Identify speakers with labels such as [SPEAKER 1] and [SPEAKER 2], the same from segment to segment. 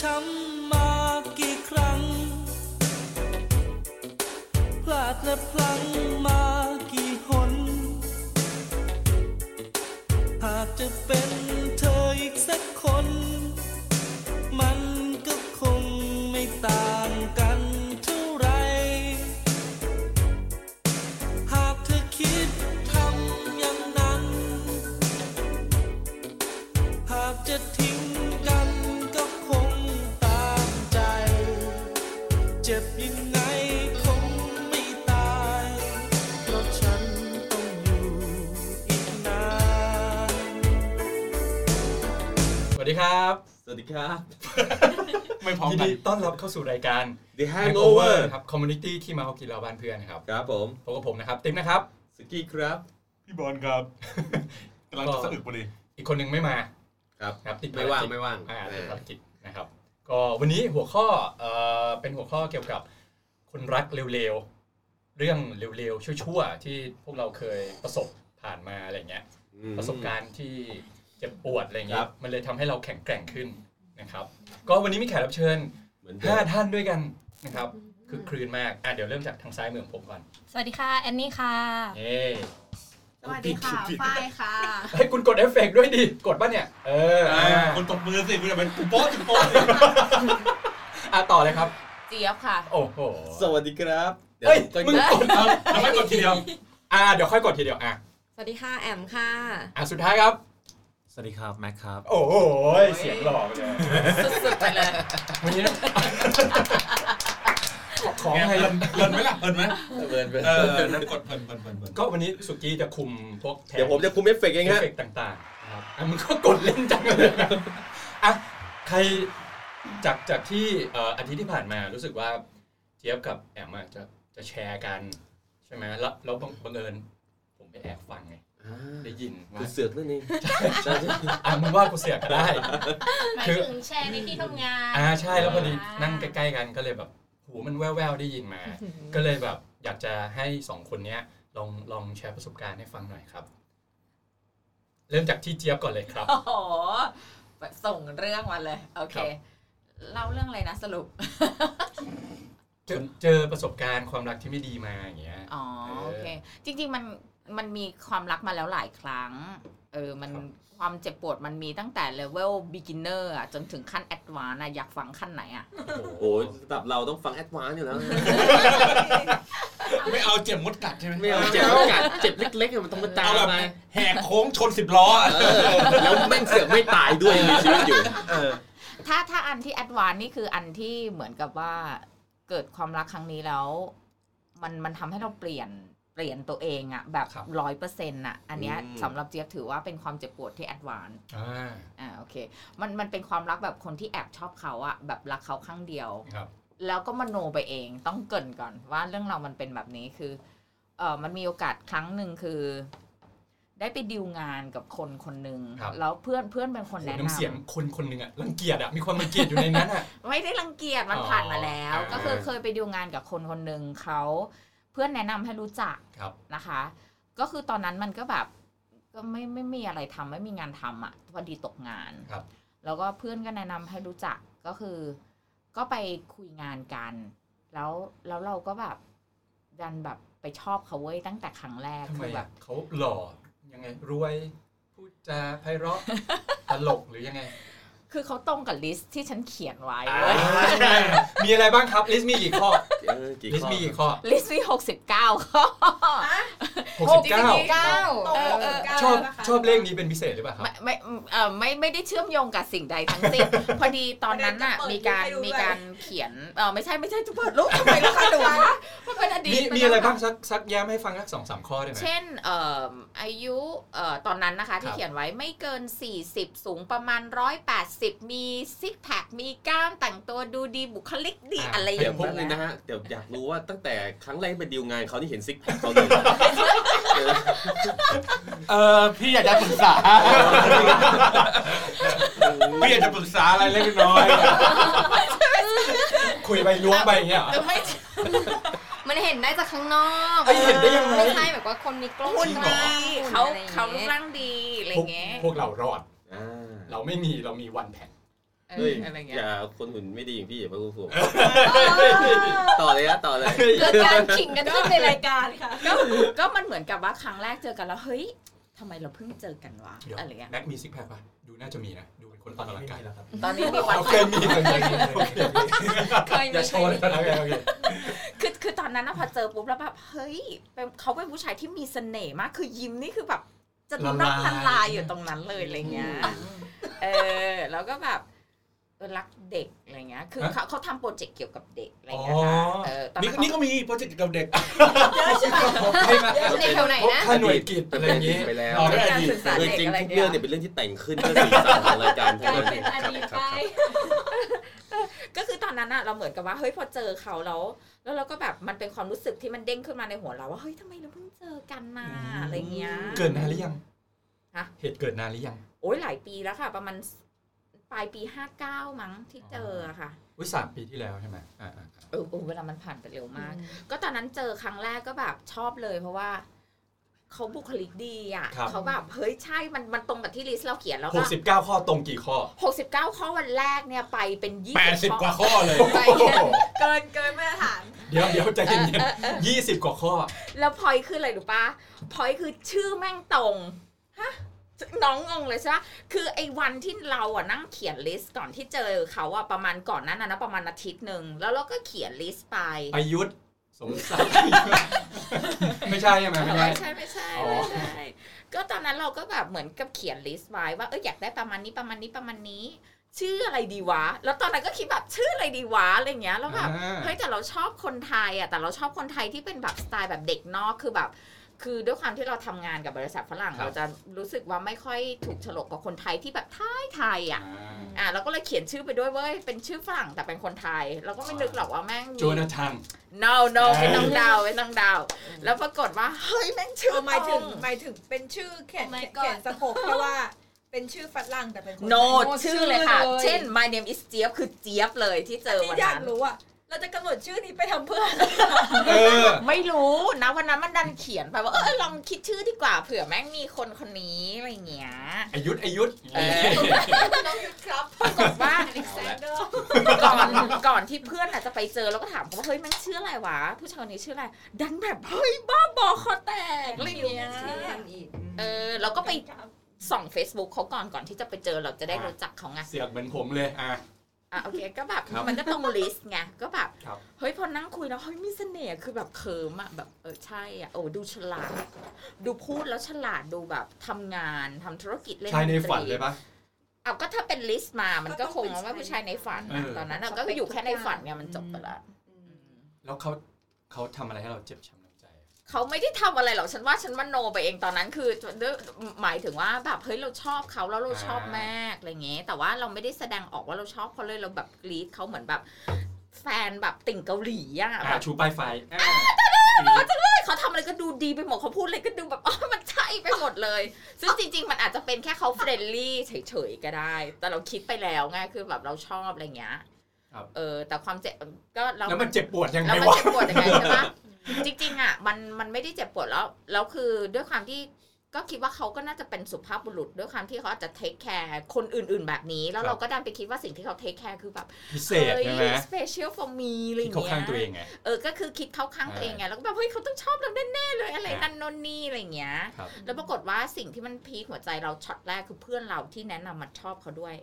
[SPEAKER 1] ช้
[SPEAKER 2] วัสดีครับ
[SPEAKER 3] ไม่พร้อม
[SPEAKER 2] ยิน
[SPEAKER 3] กัน
[SPEAKER 2] ดีต้อนรับเข้าสู่รายการ
[SPEAKER 4] The Hangover
[SPEAKER 2] ครับคอมมูนิตี้ที่มาฮอกกินเราบ้านเพื่อนนะครับ
[SPEAKER 4] ครับผม
[SPEAKER 2] พบกับผมนะครับติ๊มนะครับ
[SPEAKER 4] สกี้ครับ
[SPEAKER 3] พี่บอลครับกำลังจะสะอึกพอดี
[SPEAKER 2] อีกคนหนึ่งไม่มา
[SPEAKER 4] ครับ
[SPEAKER 2] ครับติด
[SPEAKER 4] ไม่ว่าง
[SPEAKER 2] ภรกิจ
[SPEAKER 4] ไม่ว่าง
[SPEAKER 2] อ่าติด
[SPEAKER 4] อ่า
[SPEAKER 2] ภารกิจนะครับ ก็วันนี้หัวข้อเอ่อเป็นหัวข้อเกี่ยวกับคนรักเร็วๆเรื่องเร็วๆชั่วๆที่พวกเราเคยประสบผ่านมาอะไรเงี้ย
[SPEAKER 4] อืม
[SPEAKER 2] ประสบการณ์ที่เจ็บปวดอะไรเงี้ยครั
[SPEAKER 4] บ
[SPEAKER 2] มันเลยทำให้เราแข็งแกร่งขึ้น นะครับ ก็วันนี้มีแขกรับเชิญ
[SPEAKER 4] เหมือนเดิม
[SPEAKER 2] ห้าท่านด้วยกันนะครับคือคลืนมากอะเดี๋ยวเริ่มจากทางซ้ายมือของผมก่อน
[SPEAKER 5] สวัสดีค่ะ แอนนี่ค่ะ
[SPEAKER 2] เอ้
[SPEAKER 6] สวัสดีค่ะฝ้ายค่ะ
[SPEAKER 2] ให้คุณกดเอฟเฟกต์ด้วยดิ กดป่ะเนี่ย เอออ่า
[SPEAKER 3] คนตบมือสิคุณจะเป็นกูโป๊ะจุโป๊ะสิ
[SPEAKER 2] อะต่อเลยครับ
[SPEAKER 6] เจี๊ยบค่ะ
[SPEAKER 2] โอ้โห
[SPEAKER 4] สวัสดีครับเดี๋ยว
[SPEAKER 2] เฮ้ย
[SPEAKER 4] ก็
[SPEAKER 2] มึงกด
[SPEAKER 3] เอาเราไม่กดทีเดียว
[SPEAKER 2] อะเดี๋ยวค่อยกดทีเดียวอะ
[SPEAKER 6] สวัสดีค่ะแอมค่ะ
[SPEAKER 2] อะสุดท้ายครับ
[SPEAKER 7] สวัสดีครับ แม็กครับ
[SPEAKER 2] โอ้โหเสียงหล่อไปเลย
[SPEAKER 6] สุดๆไปเลย
[SPEAKER 2] วันนี้นะของ
[SPEAKER 3] ไง
[SPEAKER 2] ไง
[SPEAKER 3] เลินเลินไหมล่ะเลินไหม
[SPEAKER 4] เบิร์นเบิร์น
[SPEAKER 3] เออนั่นกดเพลินเพลินเพลินเพลิน
[SPEAKER 2] ก็วันนี้สุกี้จะคุมพวกแผน
[SPEAKER 4] เดี๋ยวผมจะคุมเอฟเฟกต์เอง
[SPEAKER 2] เอฟ
[SPEAKER 4] ฮะ
[SPEAKER 2] เฟกต์ต่างๆนะครับอะมึงก็กดเล่นจังเลยนะอะใครจากจากที่เอ่ออาทิตย์ที่ผ่านมารู้สึกว่าเจี๊ยบกับแอมอะจะจะแชร์กัน ใช่ไหมแล้วแล้วบังบังเอิญผมไปแอบฟังไง
[SPEAKER 4] อ่า
[SPEAKER 2] ได้ยินว่า
[SPEAKER 4] กูเสือกนั่นเองใช่ใช่
[SPEAKER 2] อะมึงว่ากูเสียก็ได้
[SPEAKER 5] หมาย
[SPEAKER 2] คือ
[SPEAKER 5] ถึงแชร์ในที่ทำงาน
[SPEAKER 2] อ่าใช่แล้วพอดีนั่งใกล้ๆกันก็เลยแบบหูมันแว่วๆได้ยินมา ก็เลยแบบอยากจะให้สองคนเนี้ยลองลองแชร์ประสบการณ์ให้ฟังหน่อยครับ เริ่มจากที่เจี๊ยบก่อนเลยครับ
[SPEAKER 6] โอ้โหส่งเรื่องมาเลย โอเค
[SPEAKER 2] ครับ
[SPEAKER 6] เล่าเรื่องอะไรนะสรุป
[SPEAKER 2] เจอเจอประสบการณ์ความรักที่ไม่ดีมาอย่างเงี้ย
[SPEAKER 6] อ๋อ
[SPEAKER 2] เออ
[SPEAKER 6] โอเค จริง ๆ มัน มันมีความรักมาแล้วหลายครั้ง เออ มัน
[SPEAKER 2] ครับ
[SPEAKER 6] ความเจ็บปวดมันมีตั้งแต่เลเวล beginner อะจนถึงขั้น advanced อะอยากฟังขั้นไหนอะ
[SPEAKER 4] โอ้ยระดับเราต้องฟัง advanced อยู่แล้ว
[SPEAKER 3] ไม่เอาเจ็บมดกัดใช่ไหม
[SPEAKER 4] ไม่เอาเจ็บโอกาสเจ็บเล็กๆอะมันต้องมาตาม
[SPEAKER 3] เอาแบบ
[SPEAKER 4] มา
[SPEAKER 3] แหกโค้งชนสิบล้ออะ
[SPEAKER 4] เออแล้วแม่งเสือกไม่ตายด้วยยังมีชีวิตอยู่
[SPEAKER 6] ถ้าถ้าอันที่ advanced นี่คืออันที่เหมือนกับว่าเกิดความรักครั้งนี้แล้ว มันมันทำให้เราเปลี่ยน เปลี่ยนตัวเองอะแบบ
[SPEAKER 2] ครับ
[SPEAKER 6] ร้อยเปอร์เซ็นต์อะอันเนี้ย
[SPEAKER 4] อืม
[SPEAKER 6] สำหรับเจี๊ยบถือว่าเป็นความเจ็บปวดที่ advanced
[SPEAKER 2] อ่า
[SPEAKER 6] อ่าโอเคมันมันเป็นความรักแบบคนที่แอบชอบเขาอะแบบรักเขาข้างเดียว
[SPEAKER 2] ครับ
[SPEAKER 6] แล้วก็มโนไปเองต้องเกรินก่อนว่าเรื่องเราวมันเป็นแบบนี้คือเออมันมีโอกาสครั้งหนึ่งคือ ได้ไปดิวงานกับคนคนหนึ่ง
[SPEAKER 2] ครับ
[SPEAKER 6] แล้วเพื่อนเพื่อนเป็นคน
[SPEAKER 2] โห
[SPEAKER 6] แนะ
[SPEAKER 2] น้ำเสียง
[SPEAKER 6] นำ
[SPEAKER 2] คนคนหนึ่งอะรังเกียจอะมีความรังเกียจอยู่ในนั้นอะ
[SPEAKER 6] ไม่ได้รังเกียจมัน
[SPEAKER 2] อ๋อ
[SPEAKER 6] ผ่านมาแล้ว
[SPEAKER 2] อ่า
[SPEAKER 6] ก็คือเคยไปดิวงานกับคนคนหนึ่งเขาเพื่อนแนะนำให้รู้จัก
[SPEAKER 2] ครับ
[SPEAKER 6] นะคะ ก็คือตอนนั้นมันก็แบบก็ไม่ไม่มีอะไรทำไม่มีงานทำอะพอดีตกงาน
[SPEAKER 2] ครับ
[SPEAKER 6] แล้วก็เพื่อนก็แนะนำให้รู้จักก็คือ ก็ไปคุยงานกัน แล้วแล้วเราก็แบบดันแบบไปชอบเขาเว้ยตั้งแต่ครั้งแรก
[SPEAKER 2] ทำไม
[SPEAKER 6] คือแบบ
[SPEAKER 2] เขาหล่อยังไงรวยพูดจาไพเราะตลกหรือยังไง
[SPEAKER 6] คือเขาตรงกับ list ที่ฉันเขียนไว้
[SPEAKER 2] อ่า
[SPEAKER 6] เว้ย
[SPEAKER 2] มีอะไรบ้างครับ list มีกี่ข้อ
[SPEAKER 4] เออกี่ข้อ list
[SPEAKER 2] มีกี่ข้อ
[SPEAKER 6] list มีหกสิบเก้าข้อ
[SPEAKER 2] หกสิบเก้า
[SPEAKER 6] เก้า
[SPEAKER 5] ตรง
[SPEAKER 6] เออ
[SPEAKER 5] กับ
[SPEAKER 6] เออ
[SPEAKER 5] เก้า
[SPEAKER 2] ชอบ
[SPEAKER 5] นะคะ
[SPEAKER 2] ชอบเลขนี้เป็นพิเศษหรือเปล่าครับ
[SPEAKER 6] ไม่ไม่เอ่อไม่ไม่ได้เชื่อมโยงกับสิ่งใดทั้งสิ้นพอดีตอนนั้นน่ะ
[SPEAKER 5] ไม่
[SPEAKER 6] มี
[SPEAKER 5] ได้
[SPEAKER 6] การ
[SPEAKER 5] จะเปิดรูปให้ดู
[SPEAKER 6] มีการเขียนเออไม่ใช่ไม่ใช่จะเปิดรูปทำไมล่ะคะหนูคะมันเป็นอดีต
[SPEAKER 2] มี
[SPEAKER 6] ป
[SPEAKER 2] มี
[SPEAKER 6] แล้ว
[SPEAKER 2] อะไร
[SPEAKER 6] ค่
[SPEAKER 2] บ้างสักสักย้ำให้ฟังสักสองสามข้อได้ไหม
[SPEAKER 6] เช่นเอ่ออายุเอ่อตอนนั้นนะคะที่
[SPEAKER 2] ครับ
[SPEAKER 6] เขียนไว้ไม่เกิน 40 สูงประมาณ180มีซิกแพคมีกล้ามแต่งตัวดูดีบุคลิกดีอะไรอ
[SPEAKER 4] เดี๋ย
[SPEAKER 6] ย่าวง
[SPEAKER 4] แป๊บนึ
[SPEAKER 6] เงี้
[SPEAKER 4] ง
[SPEAKER 6] ย
[SPEAKER 4] นะฮะเดี๋ยวอยากรู้ว่าตั้งแต่ครั้งแรกไปดีลงานเขาที่เห็นซิกแพคเขาเลย
[SPEAKER 3] เออพี่อยากจะปรึกษาพี่อยากจะปรึกษาอะไรเล็กน้อย
[SPEAKER 2] คุยไปล้วงไปอย่างเงี้ยเหรอ
[SPEAKER 6] แต่ไม่
[SPEAKER 5] มันเห็นได้จากข้างนอก
[SPEAKER 2] เอ้ยเห็นได้ยังไง
[SPEAKER 5] ไม่ใช่แบบว่าคนมีกล้อง
[SPEAKER 6] หุ่น
[SPEAKER 2] จริงเหร
[SPEAKER 6] ดี
[SPEAKER 2] อ
[SPEAKER 6] เขา
[SPEAKER 5] อะไรอย่ง
[SPEAKER 6] เขารูป
[SPEAKER 5] งี้ย
[SPEAKER 6] ร่างดีอะไร
[SPEAKER 2] พวก
[SPEAKER 6] เงี้ย
[SPEAKER 2] พวกเรารอด
[SPEAKER 4] อ่า
[SPEAKER 2] เราไม่มีเรามีวันแพ็ค
[SPEAKER 6] เอ
[SPEAKER 4] เฮ้
[SPEAKER 6] อยอะไรเงี้
[SPEAKER 4] อยย่าคนหุ่นไม่ดีอย่างพี่อย่าไปพูดผม
[SPEAKER 8] อ๋อ
[SPEAKER 4] ต่อเลยนะต่อเลย
[SPEAKER 8] เกิดการขิงกันขึ้นในรายการค่ะ
[SPEAKER 6] ก็ก็มันเหมือนกับว่าครั้งแรกเจอกันแล้วเฮ้ยทำไมเราเพิ่งเจอกันวะ
[SPEAKER 2] เดี๋ยว
[SPEAKER 6] อะไรเงี้ย
[SPEAKER 2] แม็กมีซิกแพคป่ะดูน่าจะมีนะดูเป็นคนออกกำลังกาย
[SPEAKER 6] ตอนนี้มีวัน
[SPEAKER 2] โอเคมีโอเคมีโอเค
[SPEAKER 6] เคย
[SPEAKER 2] อย่า
[SPEAKER 6] มี
[SPEAKER 2] โชว์เลยนะโอเคโอเค
[SPEAKER 6] คือคือตอนนั้นนะพอเจอปุ๊บแล้วแบบเฮ้ยเป็นเขาเป็นผู้ชายที่มีเสน่ห์มากคือยิ้มนี่คือแบบ จะนอกละลายอยู่ตรงนั้นเลยอะไรเงี้ย เออ แล้วก็แบบเออรักเด็กอะไรเงี้ย คือเขาเขาทำโปรเจกต์เกี่ยวกับเด็กอะไรเงี้ยค่ะเออตอน
[SPEAKER 3] นี่
[SPEAKER 6] นั้น
[SPEAKER 3] นี่
[SPEAKER 6] เขา
[SPEAKER 3] ก็มีโปรเจกต์เกี่ยวกับเด็ก
[SPEAKER 2] ให้มา
[SPEAKER 5] ในแถวไหนนะ
[SPEAKER 2] ค่าหน่วยกิจอะไรอย่างงี้
[SPEAKER 4] ไปแล้ว
[SPEAKER 2] อ๋อ
[SPEAKER 6] การศึกษา
[SPEAKER 4] คือ
[SPEAKER 6] เด็ก
[SPEAKER 4] จริง
[SPEAKER 6] อะไร
[SPEAKER 4] ทุก
[SPEAKER 6] เงี้
[SPEAKER 4] เรื่องเนี่ยยเป็นเรื่องที่แต่งขึ้นเพื่อสีสันของรายการ
[SPEAKER 8] กลายเป็นอดีตไป
[SPEAKER 6] ก็คือตอนนั้นอะเราเหมือนกับว่าเฮ้ยพอเจอเขาแล้ว แล้วเราก็แบบมันเป็นความรู้สึกที่มันเด้งขึ้นมาในหัวเราว่าเฮ้ยทำไมเราเพิ่งเจอกันมาอะไรเงี้ย
[SPEAKER 2] เกิดนานหรือยัง
[SPEAKER 6] ฮะ
[SPEAKER 2] เหตุเกิดนานหรือยัง
[SPEAKER 6] โอ้ยหลายปีแล้วค่ะ ประมาณปลายปีห้าเก้ามั้งที่เจออะค่ะ
[SPEAKER 2] อุ้ยสามปีที่แล้วใช่ไหมอ่าอ่าอ่า
[SPEAKER 6] เออเออเวลามันผ่านไปเร็วมาก ก็ตอนนั้นเจอครั้งแรกก็แบบชอบเลยเพราะว่า เขาบุคลิกดีอะเขาแบบเฮ้ยใช่มันมันตรงกับที่ลิสต์เราเขียนแล้ว
[SPEAKER 2] ห
[SPEAKER 6] ก็
[SPEAKER 2] กสิบเก้าข้อตรงกี่ข้อ
[SPEAKER 6] หกสิบเก้าข้อวันแรกเนี่ยไปเป็นยี่
[SPEAKER 3] แปดสิบกว่าข้อเลย
[SPEAKER 6] ไป
[SPEAKER 8] เกินเกินมาตรฐาน
[SPEAKER 2] เดี๋ยวเดี๋ยวใจเย็นๆยี่สิบกว่าข้อ
[SPEAKER 6] แล้วพอยคืออะไรรู้ปะพอยคือชื่อแม่งตรงฮะน้องงงเลยใช่ปะคือไอ้วันที่เราอะนั่งเขียน list ก่อนที่เจอเขาอะประมาณก่อนนั้นอะนะประมาณอาทิตย์หนึ่งแล้วเราก็เขียน list ไป
[SPEAKER 2] ประยุทธ์ สมศักดิ์ไม่ใช่ใช่ไหมไม่ใช่
[SPEAKER 6] ไม่ใช่ไม่ใช่
[SPEAKER 2] อ๋อ
[SPEAKER 6] ไม่ใช่ก็ตอนนั้นเราก็แบบเหมือนกับเขียน list ไว้ว่าเอออยากได้ประมาณนี้ประมาณนี้ประมาณนี้ ชื่ออะไรดีวะ แล้วตอนนั้นก็คิดแบบชื่ออะไรดีวะอะไรเงี้ยแล้วแบบ
[SPEAKER 2] อ่า
[SPEAKER 6] เฮ้ยแต่เราชอบคนไทยอะแต่เราชอบคนไทยที่เป็นแบบสไตล์แบบเด็กนอกคือแบบ คือด้วยความที่เราทำงานกับบริษัทฝรั่ง
[SPEAKER 2] ครับ
[SPEAKER 6] เราจะรู้สึกว่าไม่ค่อยถูกโฉลกกับคนไทยที่แบบไทยไทยอะ
[SPEAKER 2] อ่า
[SPEAKER 6] อะเราก็เลยเขียนชื่อไปด้วยเว้ยเป็นชื่อฝรั่งแต่เป็นคนไทย เราก็ไม่นึกหรอกว่าแม่งมี
[SPEAKER 2] โจนาธาน
[SPEAKER 6] no no ไม่ต้องเดาไม่ต้องเดาแล้วปรากฏว่าเฮ้ยแม่งชื่อ
[SPEAKER 8] หมายถึง
[SPEAKER 6] ตรง
[SPEAKER 8] หมายถึงเป็นชื่อแขน
[SPEAKER 5] Oh my
[SPEAKER 8] แข
[SPEAKER 5] God
[SPEAKER 8] นสะโพกแค่ว่าเป็นชื่อฝรั่งแต่เป็นคน
[SPEAKER 6] โน
[SPEAKER 8] ไทย
[SPEAKER 6] ชื่อเลยค่ะ
[SPEAKER 8] ชื่อเลย
[SPEAKER 6] เช่น my name is เจี๊ยบคือเจี๊ยบเลยที่เจอ
[SPEAKER 8] นี่
[SPEAKER 6] วัน
[SPEAKER 8] อยาก
[SPEAKER 6] นั้น
[SPEAKER 8] รู้อะ เราจะกำหนดชื่อนี้ไปทำเพื่อ
[SPEAKER 2] เออ
[SPEAKER 6] ไม่รู้นะวันนั้นมันดันเขียนไปว่าเออลองคิดชื่อดีกว่าเผื่อแม่งมีคนคนนี้อะไรเงี้ย
[SPEAKER 2] อายุทธอายุทธ
[SPEAKER 6] เออ
[SPEAKER 8] น้องยุทธครับ
[SPEAKER 6] ปรากฏว่า
[SPEAKER 8] อเล็กซานเดอร์
[SPEAKER 6] ก่อนก่อนที่เพื่อนอาจจะไปเจอแล้วก็ถามเขาว่าเฮ้ยแม่งชื่ออะไรวะ ผู้ชายคนนี้ชื่ออะไร ดันแบบเฮ้ยบ้าบอคอแตกอะไรเงี้ยเออเราก็ไปส่อง Facebook เขาก่อนก่อนที่จะไปเจอเราจะได้รู้จักเขาไง
[SPEAKER 2] เสียกเหมือนผมเลยอะ
[SPEAKER 6] อะโอเคก็แบบ
[SPEAKER 2] ครับ
[SPEAKER 6] มันก็ต้อง list ไงก็แบบ
[SPEAKER 2] ครับ
[SPEAKER 6] เฮ้ยพอนั่งคุยแล้วเฮ้ยมีเสน่ห์คือแบบเคิมอะแบบเออใช่อะโอ้ดูฉลาด ดูพูดแล้วฉลาดดูแบบทำงานทำธุรกิจเล่นดนตรี
[SPEAKER 2] ชายในฝันเลยปะ
[SPEAKER 6] เอาก็ถ้าเป็น list มามันก็คงว่าผู้ชายในฝันนะ
[SPEAKER 2] เออ
[SPEAKER 6] ตอนนั้นอะก็อยู่แค่ในฝันเนี่ยมันจบไปละ
[SPEAKER 2] แล้วเขาเขาทำอะไรให้เราเจ็บช้ำน้ำใจ
[SPEAKER 6] เขาไม่ได้ทำอะไรหรอกฉันว่าฉันมโนไปเองตอนนั้นคือด้วยหมายถึงว่าแบบเฮ้ยเราชอบเขาแล้วเราชอบมากอะไรเงี้ยแต่ว่าเราไม่ได้แสดงออกว่าเราชอบเขาเลยเราแบบกรี๊ดเขาเหมือนแบบแฟนแบบติ่งเกาหลีอะ
[SPEAKER 2] อะ
[SPEAKER 6] แบบ
[SPEAKER 2] ชูป้ายไฟอะ
[SPEAKER 6] เขาทำอะไรก็ดูดีไปหมดเขาพูดอะไรก็ดูแบบอ๋อมันใช่ไปหมดเลย ซึ่งจริง ๆ มันอาจจะเป็นแค่เขา friendly เฉยๆก็ได้ แต่เราคิดไปแล้วไงคือแบบเราชอบอะไรเงี้ย
[SPEAKER 2] ครับ
[SPEAKER 6] เออแต่ความเจ็บก็เรา
[SPEAKER 2] แล้วมันเจ็บปวดยังไง
[SPEAKER 6] แล้วมัน
[SPEAKER 2] วะ
[SPEAKER 6] เจ็บปวดยังไงใช่ปะ จริงๆอะมันมันไม่ได้เจ็บปวดแล้วแล้วคือด้วยความที่ก็คิดว่าเขาก็น่าจะเป็นสุภาพบุรุษด้วยความที่เขาอาจจะ take care คนอื่นๆแบบนี้ แล้ว
[SPEAKER 2] ครับ
[SPEAKER 6] เราก็ดันไปคิดว่าสิ่งที่เขา take care คือแบบ
[SPEAKER 2] พิเศษใช่ไหม
[SPEAKER 6] สเปเชียล for me อะไรอ
[SPEAKER 2] ที่
[SPEAKER 6] ย่าง
[SPEAKER 2] เขา
[SPEAKER 6] เงี้
[SPEAKER 2] ข้างตัวเอง
[SPEAKER 6] ย
[SPEAKER 2] ไง
[SPEAKER 6] เออก็คือคิดเข้าข้างตัวเองไงแล้วก็แบบเฮ้ยเขาต้องชอบเราแน่ๆเลยอะไร
[SPEAKER 2] อ่า
[SPEAKER 6] นั่นโน่นนี่อะไรอย่างเงี้ย
[SPEAKER 2] ครับ
[SPEAKER 6] แล้วปรากฏว่าสิ่งที่มัน peak หัวใจเราช็อตแรกคือเพื่อนเราที่แนะนำมาชอบเขาด้วย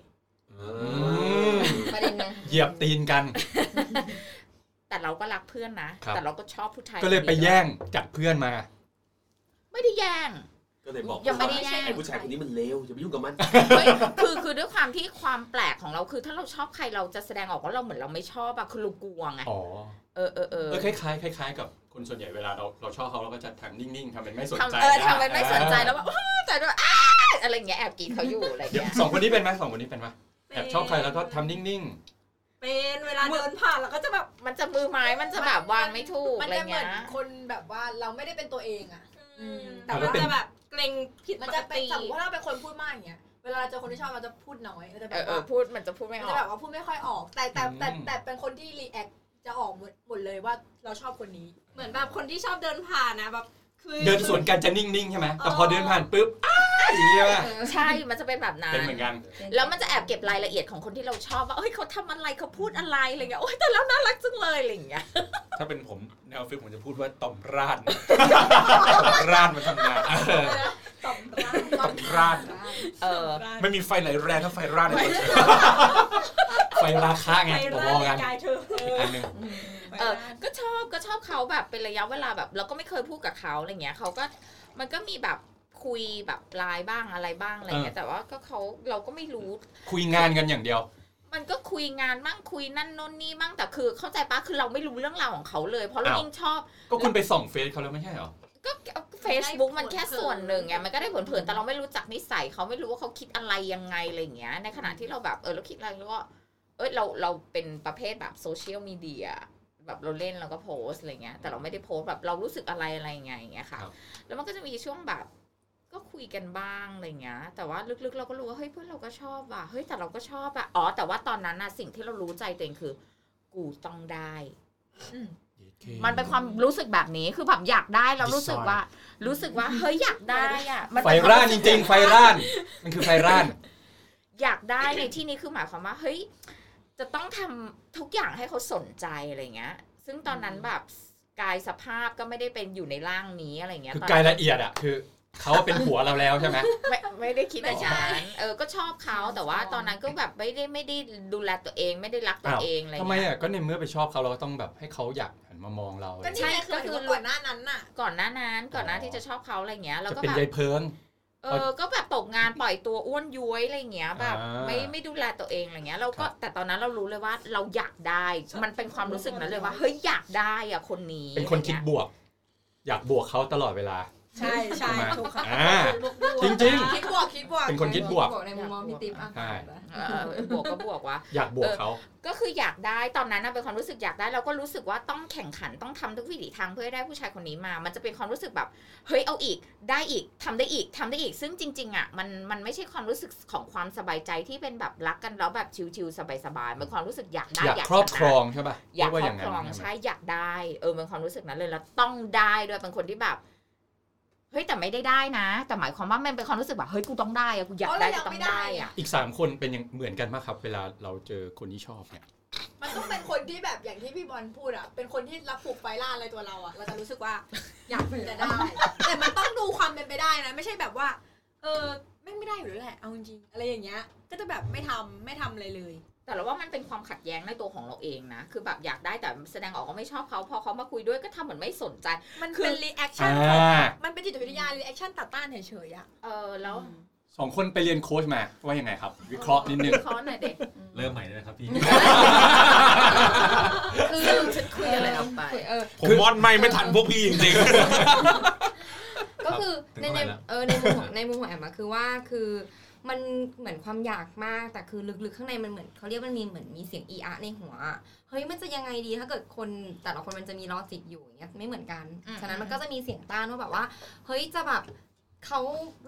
[SPEAKER 2] ม
[SPEAKER 5] ประเด็นนะ
[SPEAKER 2] เหยียบตีนกัน
[SPEAKER 6] แต่เราก็รักเพื่อนนะ
[SPEAKER 2] ครับ
[SPEAKER 6] แต่เราก็ชอบผู้ชาย
[SPEAKER 2] ก็เลยไป
[SPEAKER 6] คนนี้
[SPEAKER 2] แย่งจากเพื่อนมา
[SPEAKER 6] ไม่ได้แย่ง
[SPEAKER 4] ก็เลยบอก
[SPEAKER 6] ยังไม่ได้แย่ง
[SPEAKER 4] ไอ้ผู้ชายคนนี้มันเลวอย่าไปยุ่งกับมัน
[SPEAKER 6] เฮ้ยคือคือด้วยความที่ความแปลกของเราคือ ถ้าเราชอบใครเราจะแสดงออกว่าเราเหมือนเราไม่ชอบอะคือเรากลัวไง
[SPEAKER 2] อ๋อ
[SPEAKER 6] เออเออเออ
[SPEAKER 2] เออคล้ายๆคล้ายๆกับคนส่วนใหญ่เวลาเราเราชอบเขาเราก็จะทำนิ่งๆทำเป็นไม่สนใจ
[SPEAKER 6] ทำเออ
[SPEAKER 2] นะ
[SPEAKER 6] ทำเป็นไม่สนใจแล้วแบบอ้าวแต่ด้วยอ้าอะไรอย่างเงี้ยแอบกรีดเขาอยู่อะไร
[SPEAKER 2] เดี๋ยว
[SPEAKER 6] เงี้ย
[SPEAKER 2] สองคนนี้เป็นไหมสองคนนี้เป็นไหมแอบชอบใครแล้วก็ทำนิ่ง
[SPEAKER 8] เป็นเวลาเดินผ่านเราก็จะแบบ
[SPEAKER 6] มันจะมือไม้มันจะแบบวางไม่ถูก
[SPEAKER 9] มัน
[SPEAKER 6] อะไร
[SPEAKER 9] จะเหมื
[SPEAKER 6] เงี้
[SPEAKER 9] อน
[SPEAKER 6] ย
[SPEAKER 9] คนแบบว่าเราไม่ได้เป็นตัวเองอะ
[SPEAKER 8] อืม
[SPEAKER 9] แต่
[SPEAKER 8] แต่
[SPEAKER 9] ว่า
[SPEAKER 8] มันจะแบบเกรงผิด
[SPEAKER 9] มัน
[SPEAKER 8] ป
[SPEAKER 9] จะ
[SPEAKER 8] ก
[SPEAKER 9] เป็น
[SPEAKER 8] ติ
[SPEAKER 9] สมมติว่าเราเป็นคนพูดมากอย่างเงี้ย เวลาเราเจอคนที่ชอบเราจะพูดน้อยเราจะแบ
[SPEAKER 6] เออบเอ
[SPEAKER 9] ว่า
[SPEAKER 6] อพูดมันจะพูดไม่
[SPEAKER 9] มัน
[SPEAKER 6] อ
[SPEAKER 9] จะ
[SPEAKER 6] อ
[SPEAKER 9] แบ
[SPEAKER 6] ก
[SPEAKER 9] บว่าพูดไม่ค่อยออก แต่แต่แต่แต่เป็นคนที่รีแอคจะออกหมดหมดเลยว่าเราชอบคนนี้
[SPEAKER 8] เหมือนแบบคนที่ชอบเดินผ่านนะแบบคือ
[SPEAKER 2] ๆเดินสวนกันจะนิ่งๆใช่ไหมแต่พอเดินผ่านปุ๊บอ ย่างเงี้ยป่ะ
[SPEAKER 6] ใช่มันจะเป็นแบบนั้
[SPEAKER 2] เป็น
[SPEAKER 6] น
[SPEAKER 2] เหมือนกัน
[SPEAKER 6] แล้วมันจะแอบเก็บรายละเอียดของคนที่เราชอบว่าเอ้ยเขาทำอะไรเขาพูดอะไรอะไรเงี้ยโอ้ยแต่แล้วน่ารักจังเลยอะไรอย่างเงี้ย
[SPEAKER 3] ถ้าเป็นผมในออฟฟิศผมจะพูดว่าต่อมราดต่อมราดมันทำงาน
[SPEAKER 8] ต่อมร้าน
[SPEAKER 3] ต่อมราด
[SPEAKER 6] เออ
[SPEAKER 3] ไม่มีไฟไหนแรงเท่าไฟราดในตัวเธอ
[SPEAKER 2] ไฟราคาไง
[SPEAKER 8] ไป
[SPEAKER 2] ผม
[SPEAKER 8] ร้าม
[SPEAKER 2] อง
[SPEAKER 8] น
[SPEAKER 2] กัน
[SPEAKER 8] กายเธอ
[SPEAKER 2] อีกอันหนึ่ง
[SPEAKER 6] เออก็ชอบก็ชอบเขาแบบเป็นระยะเวลาแบบ เราก็ไม่เคยพูดกับเขาอะไรเงี้ยเขาก็มันก็มีแบบ คุยแบบไลน์บ้างอะไรบ้างอะไรเงี้ยแต่ว่าก็เขาเราก็ไม่รู้
[SPEAKER 2] คุยงานกันอย่างเดียว
[SPEAKER 6] มันก็คุยงานมั่งคุยนั่นโน่นนี่มั่งแต่คือ เข้าใจปะคือเราไม่รู้เรื่องราวของเขาเลย เพราะเรา
[SPEAKER 2] อ้าว
[SPEAKER 6] ยิ่งชอบ
[SPEAKER 2] ก็คุณไปส่องเฟซเขาแล้วไม่ใช่เหรอ
[SPEAKER 6] ก็ Facebook มันแค่ส่วนหนึ่งไงมันก็ได้ผลเผินแต่เราไม่รู้จักนิสัยเขาไม่รู้ว่าเขาคิดอะไรยังไงอะไรอย่างเงี้ย ในขณะที่เราแบบเออเราคิดอะไรแล้วก็เอยเราเราเป็นประเภทแบบโซเชียลมีเดียแบบเราเล่นเราก็โพสอะไรเงี้ยแต่เราไม่ได้โพสต์แบบเรารู้สึกอะไรอะไรยังไงอย่างเงี้ยค่ะ
[SPEAKER 2] ครับ
[SPEAKER 6] แล้วมันก็จะมีช่วงแบบ ก็คุยกันบ้างอะไรเงี้ย แต่ว่าลึกๆ เราก็รู้ว่าเฮ้ยเพื่อนเราก็ชอบว่ะเฮ้ยแต่เราก็ชอบอะอ๋อแต่ว่าตอนนั้นนะสิ่งที่เรารู้ใจตัวเองคือ กูต้องได้มันเป็นความรู้สึกแบบนี้คือแบบอยากได้แล้วรู้สึกว่า รู้สึกว่าเฮ้ยอยากได้อะมัน
[SPEAKER 2] ไฟ
[SPEAKER 6] เป็นควม
[SPEAKER 2] ร่านจริง ๆ ไฟร่านมันคือไฟร่าน
[SPEAKER 6] อยากได้ในที่นี้คือหมายความว่าเฮ้ยจะต้องทำทุกอย่างให้เขาสนใจอะไรเงี้ย ซึ่งตอนนั้นแบบกายสภาพก็ไม่ได้เป็นอยู่ในร่างนี้อะไรเงี้ย
[SPEAKER 2] คือ
[SPEAKER 6] ตอน
[SPEAKER 2] กาย
[SPEAKER 6] นั้น
[SPEAKER 2] ละเอียดอะคือ เขาเป็นผัวเราแล้วใช่ไหม
[SPEAKER 6] ไม่ไม่ได้คิดอย่างนั้นเออก็ชอบเขาแต่ว่าตอนนั้นก็แบบไม่ได้ไม่ได้ดูแลตัวเองไม่ได้รักตัว
[SPEAKER 2] อ้าว
[SPEAKER 6] เองอะไร
[SPEAKER 2] ทำไม
[SPEAKER 6] เงี้ย
[SPEAKER 2] อะก็ในเมื่อไปชอบเขาเราก็ต้องแบบให้เขาอยากหันมามองเรา
[SPEAKER 9] ก็นี่ไงคือหมายถึงว่าก่อนหน้านั้นน่ะ
[SPEAKER 6] ก่อนหน้านั้นก่อนหน้าที่จะชอบเขาอะไรเงี้ยแล้ว
[SPEAKER 2] จะ
[SPEAKER 6] ก็
[SPEAKER 2] เป็น
[SPEAKER 6] แบบ
[SPEAKER 2] ยายเพิง
[SPEAKER 6] เออ ก็แบบตกงานปล่อยตัวอ้วนย้วยอะไรเงี้ยแบบ
[SPEAKER 2] อ่า
[SPEAKER 6] ไม่ไม่ดูแลตัวเองอะไรเงี้ยเราก็
[SPEAKER 2] ครับ
[SPEAKER 6] แต่ตอนนั้นเรารู้เลยว่าเราอยากได้ มันเป็นความรู้สึกนั้นเลยว่าเฮ้ยอยากได้อะคนนี้
[SPEAKER 2] เป็นคนคิด
[SPEAKER 6] อะไร
[SPEAKER 2] บ
[SPEAKER 6] งี้ย
[SPEAKER 2] วก อยากบวกเขาตลอดเวลา
[SPEAKER 8] ใช่ใช่
[SPEAKER 2] ใช่ไหม
[SPEAKER 8] ถูกครับ
[SPEAKER 2] อ่าจริง
[SPEAKER 9] คิดบวกคิดบวก
[SPEAKER 2] เป็นคนคิดบวก
[SPEAKER 9] ในมุมมองพี่ติ๊บอะ
[SPEAKER 2] ใช่
[SPEAKER 6] เออบวกก็บวกว่า
[SPEAKER 2] อยากบวกเขา
[SPEAKER 6] ก็คืออยากได้ตอนนั้นน่ะเป็นความรู้สึกอยากได้เราก็รู้สึกว่าต้องแข่งขันต้องทำทุกวิถีทางเพื่อให้ได้ผู้ชายคนนี้มา มันจะเป็นความรู้สึกแบบเฮ้ยเอาอีก ได้อีกทำได้อีกทำได้อีก ซึ่งจริง ๆอะมันมันไม่ใช่ความรู้สึกของความสบายใจที่เป็นแบบรักกันแล้วแบบชิวๆสบายๆมันความรู้สึกอยากได้
[SPEAKER 2] อยาก
[SPEAKER 6] อยาก
[SPEAKER 2] ครอบ
[SPEAKER 6] ชนะ
[SPEAKER 2] ครองใช่ป่ะ
[SPEAKER 6] อยาก
[SPEAKER 2] เรีว่
[SPEAKER 6] ครอ
[SPEAKER 2] ย่
[SPEAKER 6] บ
[SPEAKER 2] ง
[SPEAKER 6] ครอง
[SPEAKER 2] ใช่ไหม
[SPEAKER 6] ใช่อยากได้เออเป็นความรู้สึกนั้นเลยแล้วต้องได้ด้วยเป็นคนที่แบบ เฮ้ยแต่ไม่ได้ได้นะ แต่หมายความว่ามันเป็นความรู้สึกแบบเฮ้ยกูต้องได้อะกูอยากได้
[SPEAKER 9] เพ
[SPEAKER 6] กู
[SPEAKER 9] ราะเรายัง
[SPEAKER 6] ต้อง
[SPEAKER 9] ไม่ได้
[SPEAKER 6] ได้อะ
[SPEAKER 2] อีกสามคนเป็นยังเหมือนกันมากครับ เวลาเราเจอคนที่ชอบเนี่ย
[SPEAKER 9] มันต้องเป็นคนที่แบบอย่างที่พี่บอลพูดอะเป็นคนที่รับผูกไฟล่าอะไรตัวเราอะเราจะรู้สึกว่าอยากจะได้ แต่มันต้องดูความเป็นไปได้นะ ไม่ใช่แบบว่า เออแม่งไม่ได้อยู่แล้วแหละเอาจริงๆอะไรอย่างเงี้ย ก็จะแบบไม่ทำไม่ทำอะไรเลย
[SPEAKER 6] แต่เราว่ามันเป็นความขัดแย้งในตัวของเราเองนะ คือแบบอยากได้แต่แสดงออกว่าไม่ชอบเขาพอเขามาคุยด้วยก็ทำเหมือนไม่สนใจ
[SPEAKER 9] มัน
[SPEAKER 6] คือ
[SPEAKER 9] เป็น reaction อ่ามันเป็นจิตวิทยา reaction ต่อต้านเฉยๆอะ
[SPEAKER 6] เออแล้ว
[SPEAKER 2] สองคนไปเรียนโค้ชมาว่ายังไงครับ วิเคราะห์นิดนึง
[SPEAKER 6] เขาหน่อยเด็ก
[SPEAKER 7] เริ่มใหม่เลยนะครับพี่
[SPEAKER 6] คือฉันคุยอะไรออกไป
[SPEAKER 9] เออ
[SPEAKER 3] ผมมอนไม่ไม่ทันพวกพี่จริง
[SPEAKER 10] ก็คือ
[SPEAKER 7] ถึง
[SPEAKER 10] ใน
[SPEAKER 7] เท่าไห
[SPEAKER 10] ใน
[SPEAKER 7] ร่ละ
[SPEAKER 10] เออในมุมของในมุมของแอมอะคือว่าคือ มันเหมือนความอยากมากแต่คือลึกๆข้างในมันเหมือนเขาเรียกมันมีเหมือนมีเสียงอีอะในหัวอะเฮ้ยมันจะยังไงดีถ้าเกิดคนแต่ละคนมันจะมี logic อยู่อย่างเงี้ยไม่เหมือนกัน
[SPEAKER 6] อืม
[SPEAKER 10] ฉะนั้นมันก็จะมีเสียงต้านว่าแบบว่า เฮ้ยจะแบบเขา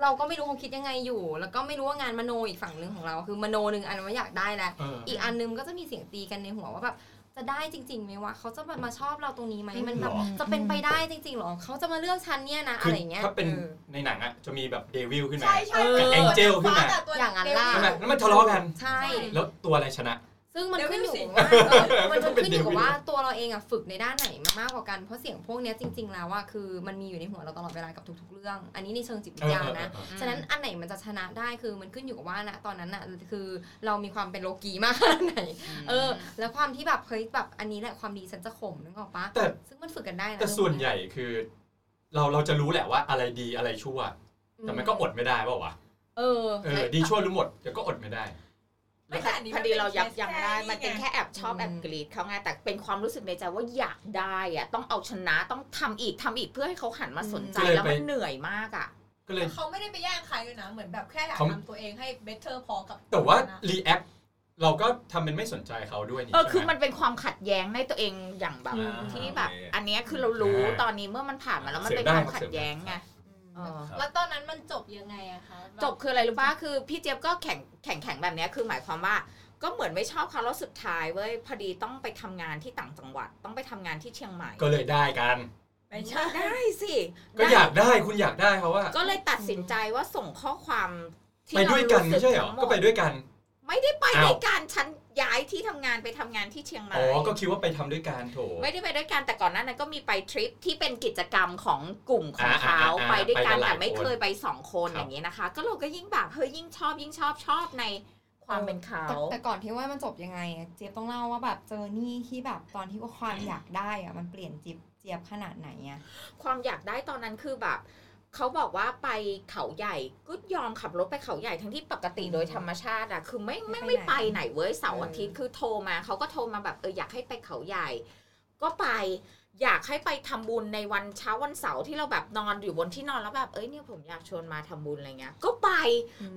[SPEAKER 10] เราก็ไม่รู้เขาคิดยังไงอยู่ แล้วก็ไม่รู้ว่างานมโนอีกฝั่งหนึ่งของเรา คือมโนหนึ่งอันว่าอยากได้แล้ว
[SPEAKER 2] เออ
[SPEAKER 10] อีกอันนึงมันก็จะมีเสียงตีกันในหัวว่าแบบ จะได้จริงๆไหมวะเขาจะมามาชอบเราตรงนี้ไหมมันแบบ
[SPEAKER 2] หรอ
[SPEAKER 10] จะเป็นไปได้จริงๆหรอเขาจะมาเลือกฉันเนี่ยนะ
[SPEAKER 2] คื
[SPEAKER 10] อะ
[SPEAKER 2] อ
[SPEAKER 10] ไรอย่างเงี้ย
[SPEAKER 2] ถ้าเป็น
[SPEAKER 10] ออ
[SPEAKER 2] ในหนังอะจะมีแบบเดวิลขึ้นมา
[SPEAKER 9] ใช่ใช่
[SPEAKER 2] กับ Angel ขึ้นมา
[SPEAKER 10] อย่างนั้นล่ะ
[SPEAKER 2] ใช่ไหมแล้วมันทะเลาะกัน
[SPEAKER 10] ใช่
[SPEAKER 2] แล้วตัวอะไรชนะ
[SPEAKER 10] ซึ่งมัน
[SPEAKER 9] เดี๋ยว
[SPEAKER 10] ขึ้นอยู่
[SPEAKER 9] ไม่รู้สิ
[SPEAKER 10] กับว่าเออมัน
[SPEAKER 2] ก็
[SPEAKER 10] มัน
[SPEAKER 2] เป็น
[SPEAKER 10] ขึ้นอยู่กับ
[SPEAKER 2] เดวิล
[SPEAKER 10] ว่าตัวเราเองอะฝึกในด้านไหนมามากกว่ากัน เพราะเสียงพวกเนี้ยจริง ๆ แล้วว่าคือมันมีอยู่ในหัวเราตลอดเวลากับทุก ๆ เรื่อง อันนี้ในเชิงจิตวิทยานะ
[SPEAKER 2] เออเออเออ
[SPEAKER 10] ฉะนั้นอันไหนมันจะชนะได้คือมันขึ้นอยู่กับว่านะตอนนั้นอะคือเรามีความเป็นโลกีมากขนาดไหน เออ แล้วความที่แบบเฮ้ยแบบอันนี้แหละความดีฉันจะข่มนึกออกปะ
[SPEAKER 2] แต่
[SPEAKER 10] ซึ่งมันฝึกกันได้นะ
[SPEAKER 2] แต่ส่วนใหญ่คือ เราเราจะรู้แหละว่าอะไรดีอะไรชั่ว แต่มันก็อดไม่ได้เปล่าวะ
[SPEAKER 10] เออ
[SPEAKER 2] เออ ดีชั่วรู้หมดแต่ก็อดไม่ได้
[SPEAKER 9] ไม่แต่อันนี้
[SPEAKER 6] พอดีเรายับ
[SPEAKER 9] มันเป็น
[SPEAKER 6] ยั้งได้
[SPEAKER 9] แค่
[SPEAKER 6] มันเป็น
[SPEAKER 9] ไง
[SPEAKER 6] แค่แอบชอบแอบกรีดเขาไงแต่เป็นความรู้สึกในใจว่าอยากได้อะต้องเอาชนะต้องทำอีกทำอีกเพื่อให้เขาหันมาสนใจ
[SPEAKER 2] ก็เลย
[SPEAKER 6] แล้ว
[SPEAKER 2] ไป
[SPEAKER 6] มันเหนื่อยมากอะ
[SPEAKER 2] ก็เลย
[SPEAKER 9] เขาไม่ได้ไปแย่งใครเลยนะ เหมือนแบบแค่อยาก
[SPEAKER 2] เขา
[SPEAKER 9] ทำตัวเองให้ better พอกับ
[SPEAKER 2] แต่ว่า
[SPEAKER 9] นะ
[SPEAKER 2] รีแอคเราก็ทำเป็นไม่สนใจเขาด้วยนี่
[SPEAKER 6] เออ
[SPEAKER 2] ใช่ไหม
[SPEAKER 6] คือมันเป็นความขัดแย้งในตัวเองอย่างแบบ
[SPEAKER 2] อ่า
[SPEAKER 6] ที่แบบ
[SPEAKER 7] โอเค
[SPEAKER 6] อันเนี้ยคือเรารู้
[SPEAKER 2] อ่า
[SPEAKER 6] ตอนนี้เมื่อมันผ่านมาแล้วมัน
[SPEAKER 2] เสริม
[SPEAKER 6] เป็น
[SPEAKER 2] ได้
[SPEAKER 6] ความ
[SPEAKER 2] ครับ
[SPEAKER 6] ขัดแย้งไงเออ
[SPEAKER 9] แล้วตอนนั้นมันจบยังไงอะคะ
[SPEAKER 6] จบคืออะไรรู้ป่ะคือพี่เจี๊ยบก็แข่งแข่งแข่งแบบเนี้ยคือหมายความว่าก็เหมือนไม่ชอบเขาแล้วสุดท้ายเว้ยพอดีต้องไปทำงานที่ต่างจังหวัดต้องไปทำงานที่เชียงใหม่
[SPEAKER 2] ก็เลยได้กัน
[SPEAKER 9] ไป
[SPEAKER 6] ไม่ใช่ได้สิ
[SPEAKER 2] ก็อยากได้คุณอยากได้เพราะว่า
[SPEAKER 6] ก็เลยตัดสินใจว่าส่งข้อความที่
[SPEAKER 2] ไปด้วยกัน
[SPEAKER 6] เรา
[SPEAKER 2] ไม่ใช่เหรอ
[SPEAKER 6] ทั้งมด
[SPEAKER 2] ก็ไปด้วยกัน
[SPEAKER 6] ไม่ได้ไป
[SPEAKER 2] อ้าว
[SPEAKER 6] ด้วยกันฉันย้ายที่ทำงานไปทำงานที่เชียงใหม่
[SPEAKER 2] อ๋อก็คิดว่าไปทำด้วยกันโถ
[SPEAKER 6] ไม่ได้ไปด้วยกันแต่ก่อนหน้านั้นก็มีไปทริปที่เป็นกิจกรรมของกลุ่มของ
[SPEAKER 2] อ่า
[SPEAKER 6] เขา
[SPEAKER 2] อ่าอ่า
[SPEAKER 6] ไปด้วยกัน
[SPEAKER 2] ไปกันหลาย
[SPEAKER 6] แต่ไม่
[SPEAKER 2] คน
[SPEAKER 6] เคยไปสองคน
[SPEAKER 2] ครับ
[SPEAKER 6] อย่างนี้นะคะ ก็เราก็ยิ่งแบบเฮ้ยยิ่งชอบยิ่งชอบชอบในความเป็นเขา
[SPEAKER 10] แต่แต่ก่อนที่ว่ามันจบยังไงอะเจี๊ยบต้องเล่าว่าแบบเจอนี่ที่แบบตอนที่ว่าความอยากได้อะมันเปลี่ยนจิ๊บเจี๊ยบขนาดไหนอะ
[SPEAKER 6] ความอยากได้ตอนนั้นคือแบบ เขาบอกว่าไปเขาใหญ่ก็ยอมขับรถไปเขาใหญ่ทั้งที่ปกติโดยธรรมชาติอะคือไม่ไม่ไม่ไปไหนเว้ยเสาร์อาทิตย์คือโทรมาเขาก็โทรมาแบบเอออยากให้ไปเขาใหญ่ ก็ไปอยากให้ไปทำบุญในวันเช้าวันเสาร์ที่เราแบบนอนอยู่บนที่นอนแล้วแบบเอ้ยเนี่ยผมอยากชวนมาทำบุญอะไรเงี้ย ก็ไป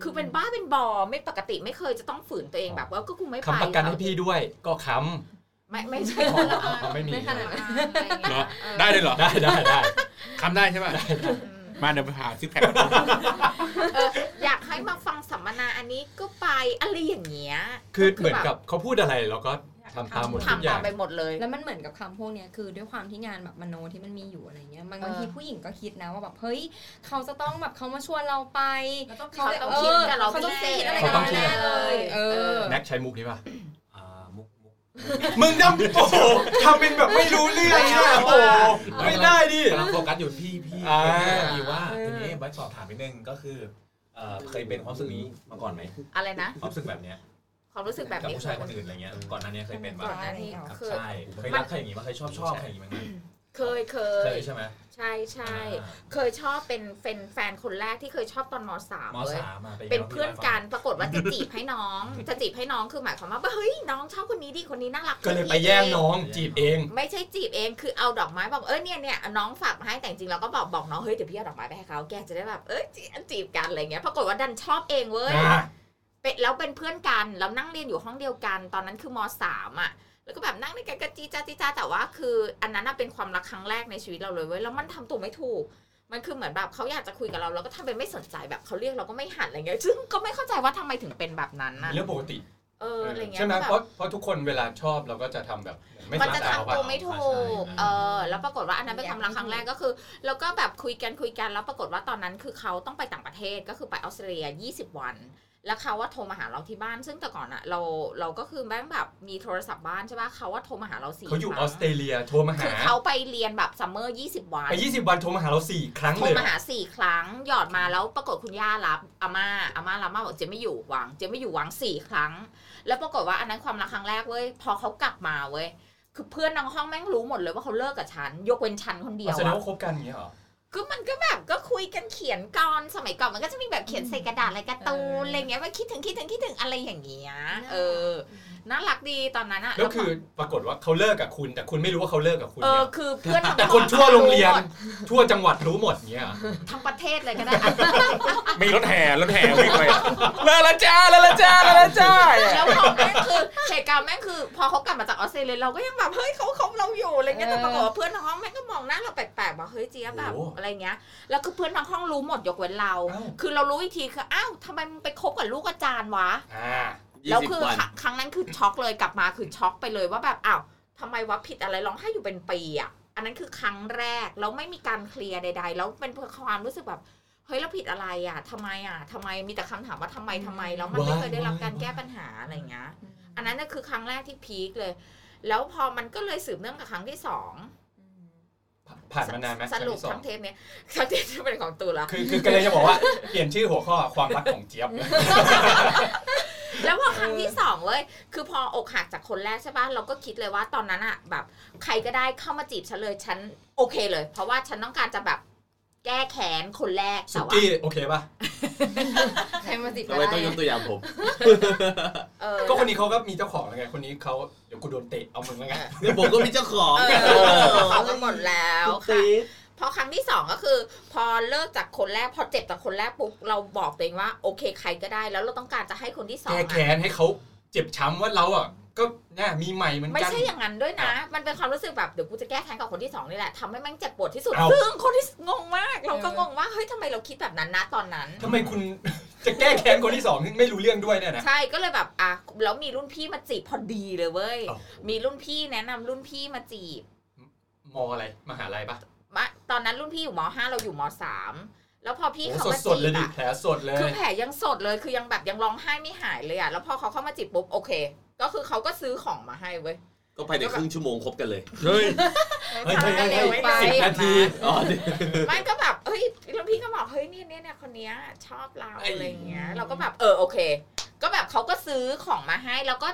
[SPEAKER 6] คือเป็นบ้าเป็นบอไม่ปกติไม่เคยจะต้องฝืนตัวเองแบบว่าก็กูไม่ไป
[SPEAKER 2] คำประกันให้พี่ด้วยก็ค้
[SPEAKER 6] ไม่ไม่ใช่ำคนละอัน
[SPEAKER 2] ไม่มี
[SPEAKER 10] ไม่ขนาดนั้น
[SPEAKER 3] เหรอได้เลยเหรอ
[SPEAKER 2] ได้ได้ได้
[SPEAKER 3] คำได้ใช่ป่ะมาเดี๋ยวไปหาซิกแพค
[SPEAKER 6] เอออยากให้มาฟังสัมมนาอันนี้ก็ไปอะไรอย่างเงี้ย
[SPEAKER 2] คือเหมือนกับเขาพูดอะไรเราก็ทำตามหมดทุกอ
[SPEAKER 6] ทำตา
[SPEAKER 2] ย่ามง
[SPEAKER 6] ไปหมดเลย
[SPEAKER 10] แล้วมันเหมือนกับคำพวกเนี้ยคือด้วยความที่งานแบบมโนที่มันมีอยู่อะไรเงี้ยบาง
[SPEAKER 6] เออ
[SPEAKER 10] บางทีผู้หญิงก็คิดนะว่าแบบเฮ้ยเขาจะต้องแบบเขามาชวนเราไป
[SPEAKER 8] แล้วต้อง
[SPEAKER 6] เขาต้องคิดกับเรา
[SPEAKER 10] เขาต้อง
[SPEAKER 6] พิเศษ
[SPEAKER 10] คิดอะไร
[SPEAKER 2] เขา
[SPEAKER 10] กับ
[SPEAKER 2] ต้อง
[SPEAKER 10] เรา
[SPEAKER 2] คิด
[SPEAKER 10] แน่เลย เออ
[SPEAKER 2] แน็กใช้มุกนี้ป่ะ
[SPEAKER 7] อ่ามุก มุก
[SPEAKER 2] มึงดำโอ้โหทำเป็นแบบไม่รู้เรื่องเนี่ยโอ้โหไม่ได้ดิ
[SPEAKER 7] กำลังโฟกัสอยู่ที่พี่
[SPEAKER 2] อ่า
[SPEAKER 7] พี่ว่าทีนี้ไว้สอบถามนิดนึงก็คือเอ่อเคยเป็นความรู้สึกนี้มาก่อนไหม
[SPEAKER 6] อะไรนะ
[SPEAKER 7] ความรู้สึกแบบเนี้ย
[SPEAKER 6] ความรู้สึกแบบ
[SPEAKER 7] กับ
[SPEAKER 6] นี้
[SPEAKER 7] ผู้ชายคนอื่นอะไรเงี้ยก่อนหน้านี้เคยเป็น
[SPEAKER 6] ก่อน
[SPEAKER 7] ปะ
[SPEAKER 6] หน้านี้
[SPEAKER 7] ครับ
[SPEAKER 6] เคย
[SPEAKER 7] ใช่เคยรักใครอย่างงี้มาเคยชอบชอบใครอย่างงี้มั้ย
[SPEAKER 6] เคยเค
[SPEAKER 7] เค
[SPEAKER 6] ย
[SPEAKER 7] ยใช่ไหม
[SPEAKER 6] ใช่ใช่
[SPEAKER 7] อ่า
[SPEAKER 6] เคยชอบเป็นเป็นแฟนคนแรกที่เคยชอบตอนมสาม
[SPEAKER 7] ม
[SPEAKER 6] เลย
[SPEAKER 7] สามมา
[SPEAKER 6] เป็นเพื่อนกันปรากฏว่าจะจีบให้น้องจะจีบให้น้องคือหมายความว่าเฮ้ยน้องชอบคนนี้ดิคนนี้น่ารัก
[SPEAKER 2] ก็เลยไปแย่งน้องจีบเอง
[SPEAKER 6] ไม่ใช่จีบเองคือเอาดอกไม้แบบเออเนี่ยเนี่ยน้องฝากมาให้แต่จริงๆเราก็บอกบอกน้องเฮ้ยเดี๋ยวพี่เอาดอกไม้ไปให้เขาแกจะได้แบบเออจีจีบกันอะไรเงี้ยปรากฏว่าดันชอบเองเว้ย
[SPEAKER 2] อ่า
[SPEAKER 6] เป็นแล้วเป็นเพื่อนกันแล้วนั่งเรียนอยู่ห้องเดียวกัน ตอนนั้นคือมสามอะ แล้วก็แบบนั่งด้วยกันก็จีจ้าจีจ้าแต่ว่าคือ อันนั้นน่ะเป็นความรักครั้งแรกในชีวิตเราเลยเว้ยแล้วมันทำตัวไม่ถูก มันคือเหมือนแบบเขาอยากจะคุยกับเราเราก็ทำเป็นไม่สนใจแบบเขาเรียกเราก็ไม่หันอะไรเงี้ยซึ่งก็ไม่เข้าใจว่าทำไมถึงเป็นแบบนั้นน่ะ
[SPEAKER 2] เรื่องปกติ
[SPEAKER 6] เอออะไรเงี้ย
[SPEAKER 2] ใช่ไหม
[SPEAKER 6] แบบ
[SPEAKER 2] เพราะเพราะทุกคนเวลาชอบเราก็จะทำแบบไม่
[SPEAKER 6] สน
[SPEAKER 2] ใจ
[SPEAKER 6] มั
[SPEAKER 2] นจะ
[SPEAKER 6] ทำตัวไม่ถูก
[SPEAKER 7] ใช่
[SPEAKER 6] เออแล้วปรากฏว่าอันนั้นเป็นความรักครั้งแรกก็คือแล้วก็แบบคุยกันคุยกันแล้วปรากฏว่าตอนนั้นคือเขาต้องไปต่างประเทศก็คือไปออสเตรเลีย 20 วันแล้วเขาว่าโทรมาหาเราที่บ้าน ซึ่งแต่ก่อนอะเราเราก็คือแม่งแบบมีโทรศัพท์บ้านใช่ปะเขาว่าโทรมาหาเราสี่
[SPEAKER 2] เขาอยู่
[SPEAKER 6] ค
[SPEAKER 2] อ
[SPEAKER 6] รั้
[SPEAKER 2] องสเตรเลียโทรมาหา
[SPEAKER 6] คือเขาไปเรียนแบบ summer 20วัน
[SPEAKER 2] ไป20วันโทรมาหาเราสี่ครั้ง
[SPEAKER 6] โทรมาหา
[SPEAKER 2] เลยเหรอ
[SPEAKER 6] สี่ครั้ง หยอดมาแล้วปรากฏคุณย่ารับอาม่าอาม่ารับมาบอกเจะไม่อยู่วางเจะไม่อยู่วางสี่ครั้ง แล้วปรากฏว่าอันนั้นความรักครั้งแรกเว้ยพอเขากลับมาเว้ยคือเพื่อนน้องห้องแม่งรู้หมดเลยว่าเขาเลิกกับฉัน ยกเว้นฉันคนเดียว
[SPEAKER 2] แสดง
[SPEAKER 6] อะ
[SPEAKER 2] ว่าคบกันอย่างเงี้ยเหรอ
[SPEAKER 6] ก็มันก็แบบก็คุยกันเขียนก่อนสมัยก่อนมันก็จะมีแบบเขียนใส่กระดาษอะไรการ์ตูนอะไรเงี้ยว่าคิดถึงคิดถึงคิดถึงอะไรอย่างเงี้ยเออ น่ารักดีตอนนั้นอะ
[SPEAKER 2] แล้วคือปรากฏว่าเขาเลิกกับคุณ แต่คุณไม่รู้ว่าเขาเลิกกับคุณ
[SPEAKER 6] เออ
[SPEAKER 2] เนี่ย
[SPEAKER 6] คือเพื่อนทั้ง
[SPEAKER 2] แต่คนทั่วโรงเรียน
[SPEAKER 6] หมด
[SPEAKER 2] ทั่วจังหวัดรู้หมดเงี้ยเหรอ
[SPEAKER 6] ทั้งประเทศเลยก็ได้
[SPEAKER 3] มีรถแห่รถแห่วิ่งไปเลอละจ้าเลอละจ้าเลอละจ้า
[SPEAKER 6] แล้วพอแม่งคือเหตุการณ์แม่งคือ พอเขากลับมาจากออสเตรเลียเราก็ยังแบบเฮ้ยเขาเขาเราอยู่อะไรเงี้ยแต่ปรากฏว่าเพื่อนทั้งห้องแม่งก็มองหน้าเราแปลกๆว่าเฮ้ยเจี๊ยบแบบอะไรเงี้ยแล้วคือเพื่อนทั้งห้องรู้หมดยกเว้นเรา คือเรารู้อีกทีคืออ้าวทำไมมึงไปคบกับลูกอาจารย์วะ
[SPEAKER 2] อ่า
[SPEAKER 4] ยี่
[SPEAKER 6] แล้ว
[SPEAKER 4] สิบ
[SPEAKER 6] คือ
[SPEAKER 4] วัน
[SPEAKER 6] ครั้งครั้งนั้นคือช็อกเลยกลับมาคือช็อกไปเลยว่าแบบอ้าวทำไมวะผิดอะไรร้องไห้อยู่เป็นปีอะอันนั้นคือครั้งแรกแล้วไม่มีการเคลียร์ใด ๆ แล้วเป็นความรู้สึกแบบเฮ้ยเราผิดอะไรอะทำไมอะทำไมมีแต่คำถามว่าทำไมทำไมแล้วมันไม่เคยได้รับการแก้ปัญหาอะไรอย่างเงี้ยอันนั้นน่ะคือครั้งแรกที่พีคเลย แล้วพอมันก็เลยสืบเนื่องกับครั้งที่สอง
[SPEAKER 2] ผ่านมานานไหม
[SPEAKER 6] สรุป
[SPEAKER 2] ครั้งที่สอง
[SPEAKER 6] ทั้งเทปเนี้ยทั้งเทปที่เป็นของตูละ
[SPEAKER 2] คือคือก็เลยจะบอกว่าเปลี่ยนชื่อหัวข้อความรักของเจี๊ยบ
[SPEAKER 6] แล้วพอครั้งที่สองเว้ย คือพออกหักจากคนแรกใช่ป่ะ เราก็คิดเลยว่าตอนนั้นอะแบบ ใครก็ได้เข้ามาจีบฉันเลย ฉันโอเคเลย เพราะว่าฉันต้องการจะแบบแก้แค้นคนแรก
[SPEAKER 2] สุ
[SPEAKER 6] แต่ว่า
[SPEAKER 2] กี้โอเคป่ะ
[SPEAKER 10] ใครมาติด
[SPEAKER 4] ทำไมต้องยกตัวอย่างผม
[SPEAKER 6] เออ
[SPEAKER 2] ก็คนนี้เขาก็มีเจ้าของแล้วไงคนนี้เขาเดี๋ยวกูโดนเตะเอามึงแล้วไง
[SPEAKER 4] เนี่ยผมก็มีเจ้าของ
[SPEAKER 6] เออเขาก็หมดแล้ว
[SPEAKER 4] คุณ
[SPEAKER 6] ค่ะ
[SPEAKER 4] ตี
[SPEAKER 6] พอครั้งที่สองก็คือ พอเลิกจากคนแรกพอเจ็บจากคนแรกปุ๊บเราบอกตัวเองว่าโอเคใครก็ได้ แล้วเราต้องการจะให้คนที่สอง
[SPEAKER 2] แก้
[SPEAKER 6] อะ
[SPEAKER 2] แค้นให้เขาเจ็บช้ำว่าเราอะก็เนี่ยมีใหม่เหมือน
[SPEAKER 6] ไม่
[SPEAKER 2] กัน
[SPEAKER 6] ใช่อย่างนั้นด้วยนะ มันเป็นความรู้สึกแบบเดี๋ยวกูจะแก้แค้นกับคนที่สองนี่แหละทำให้แม่งเจ็บปวดที่สุด
[SPEAKER 2] เอ้า
[SPEAKER 6] ซึ่งคนที่งงมาก เราก็งงว่าเฮ้ยทำไมเราคิดแบบนั้นนะตอนนั้น
[SPEAKER 2] ทำไมคุณจะแก้แค้นคนที่สองที่ไม่รู้เรื่องด้วยเนี่ยนะ
[SPEAKER 6] ใช่ก็เลยแบบอะแล้วมีรุ่นพี่มาจีบพอดีเลยเว้ย
[SPEAKER 2] โอ้โห
[SPEAKER 6] มีรุ่นพี่แนะนำรุ่นพี่มาจีบ
[SPEAKER 2] มออะไรมหาลัยปะ
[SPEAKER 6] มา ตอนนั้นรุ่นพี่อยู่มห้าเราอยู่มสามแล้วพอพี่
[SPEAKER 2] โอ้
[SPEAKER 6] เขา
[SPEAKER 2] สด
[SPEAKER 6] มา
[SPEAKER 2] สด
[SPEAKER 6] จี
[SPEAKER 2] เลย
[SPEAKER 6] บ
[SPEAKER 2] ดิ
[SPEAKER 6] อะ
[SPEAKER 2] แผลสดเลย
[SPEAKER 6] คือแผลยังสดเลยคือยังแบบยังร้องไห้ไม่หายเลยอะแล้วพอเขาเข้ามาจีบปุ๊บโอเค ก็คือเขาก็ซื้อของมาให้เว้ย
[SPEAKER 4] ก็ภายในครึ่งชั่วโมงคบกันเลย
[SPEAKER 2] เฮ้ยเฮ้ยเฮ้ยเฮ้ย
[SPEAKER 6] เร็วไป
[SPEAKER 2] สิบนาที
[SPEAKER 4] อ๋อ
[SPEAKER 6] ไม่ก็แบบเฮ้ยรุ่นพี่ก็บอกเฮ้ยเนี่ยเนี่ยเนี่ยคนเนี้ยชอบเรา
[SPEAKER 2] ไอ้
[SPEAKER 6] อะไรเงี้ย เราก็แบบเออโอเค ก็แบบเขาก็ซื้อของมาให้แล้วก็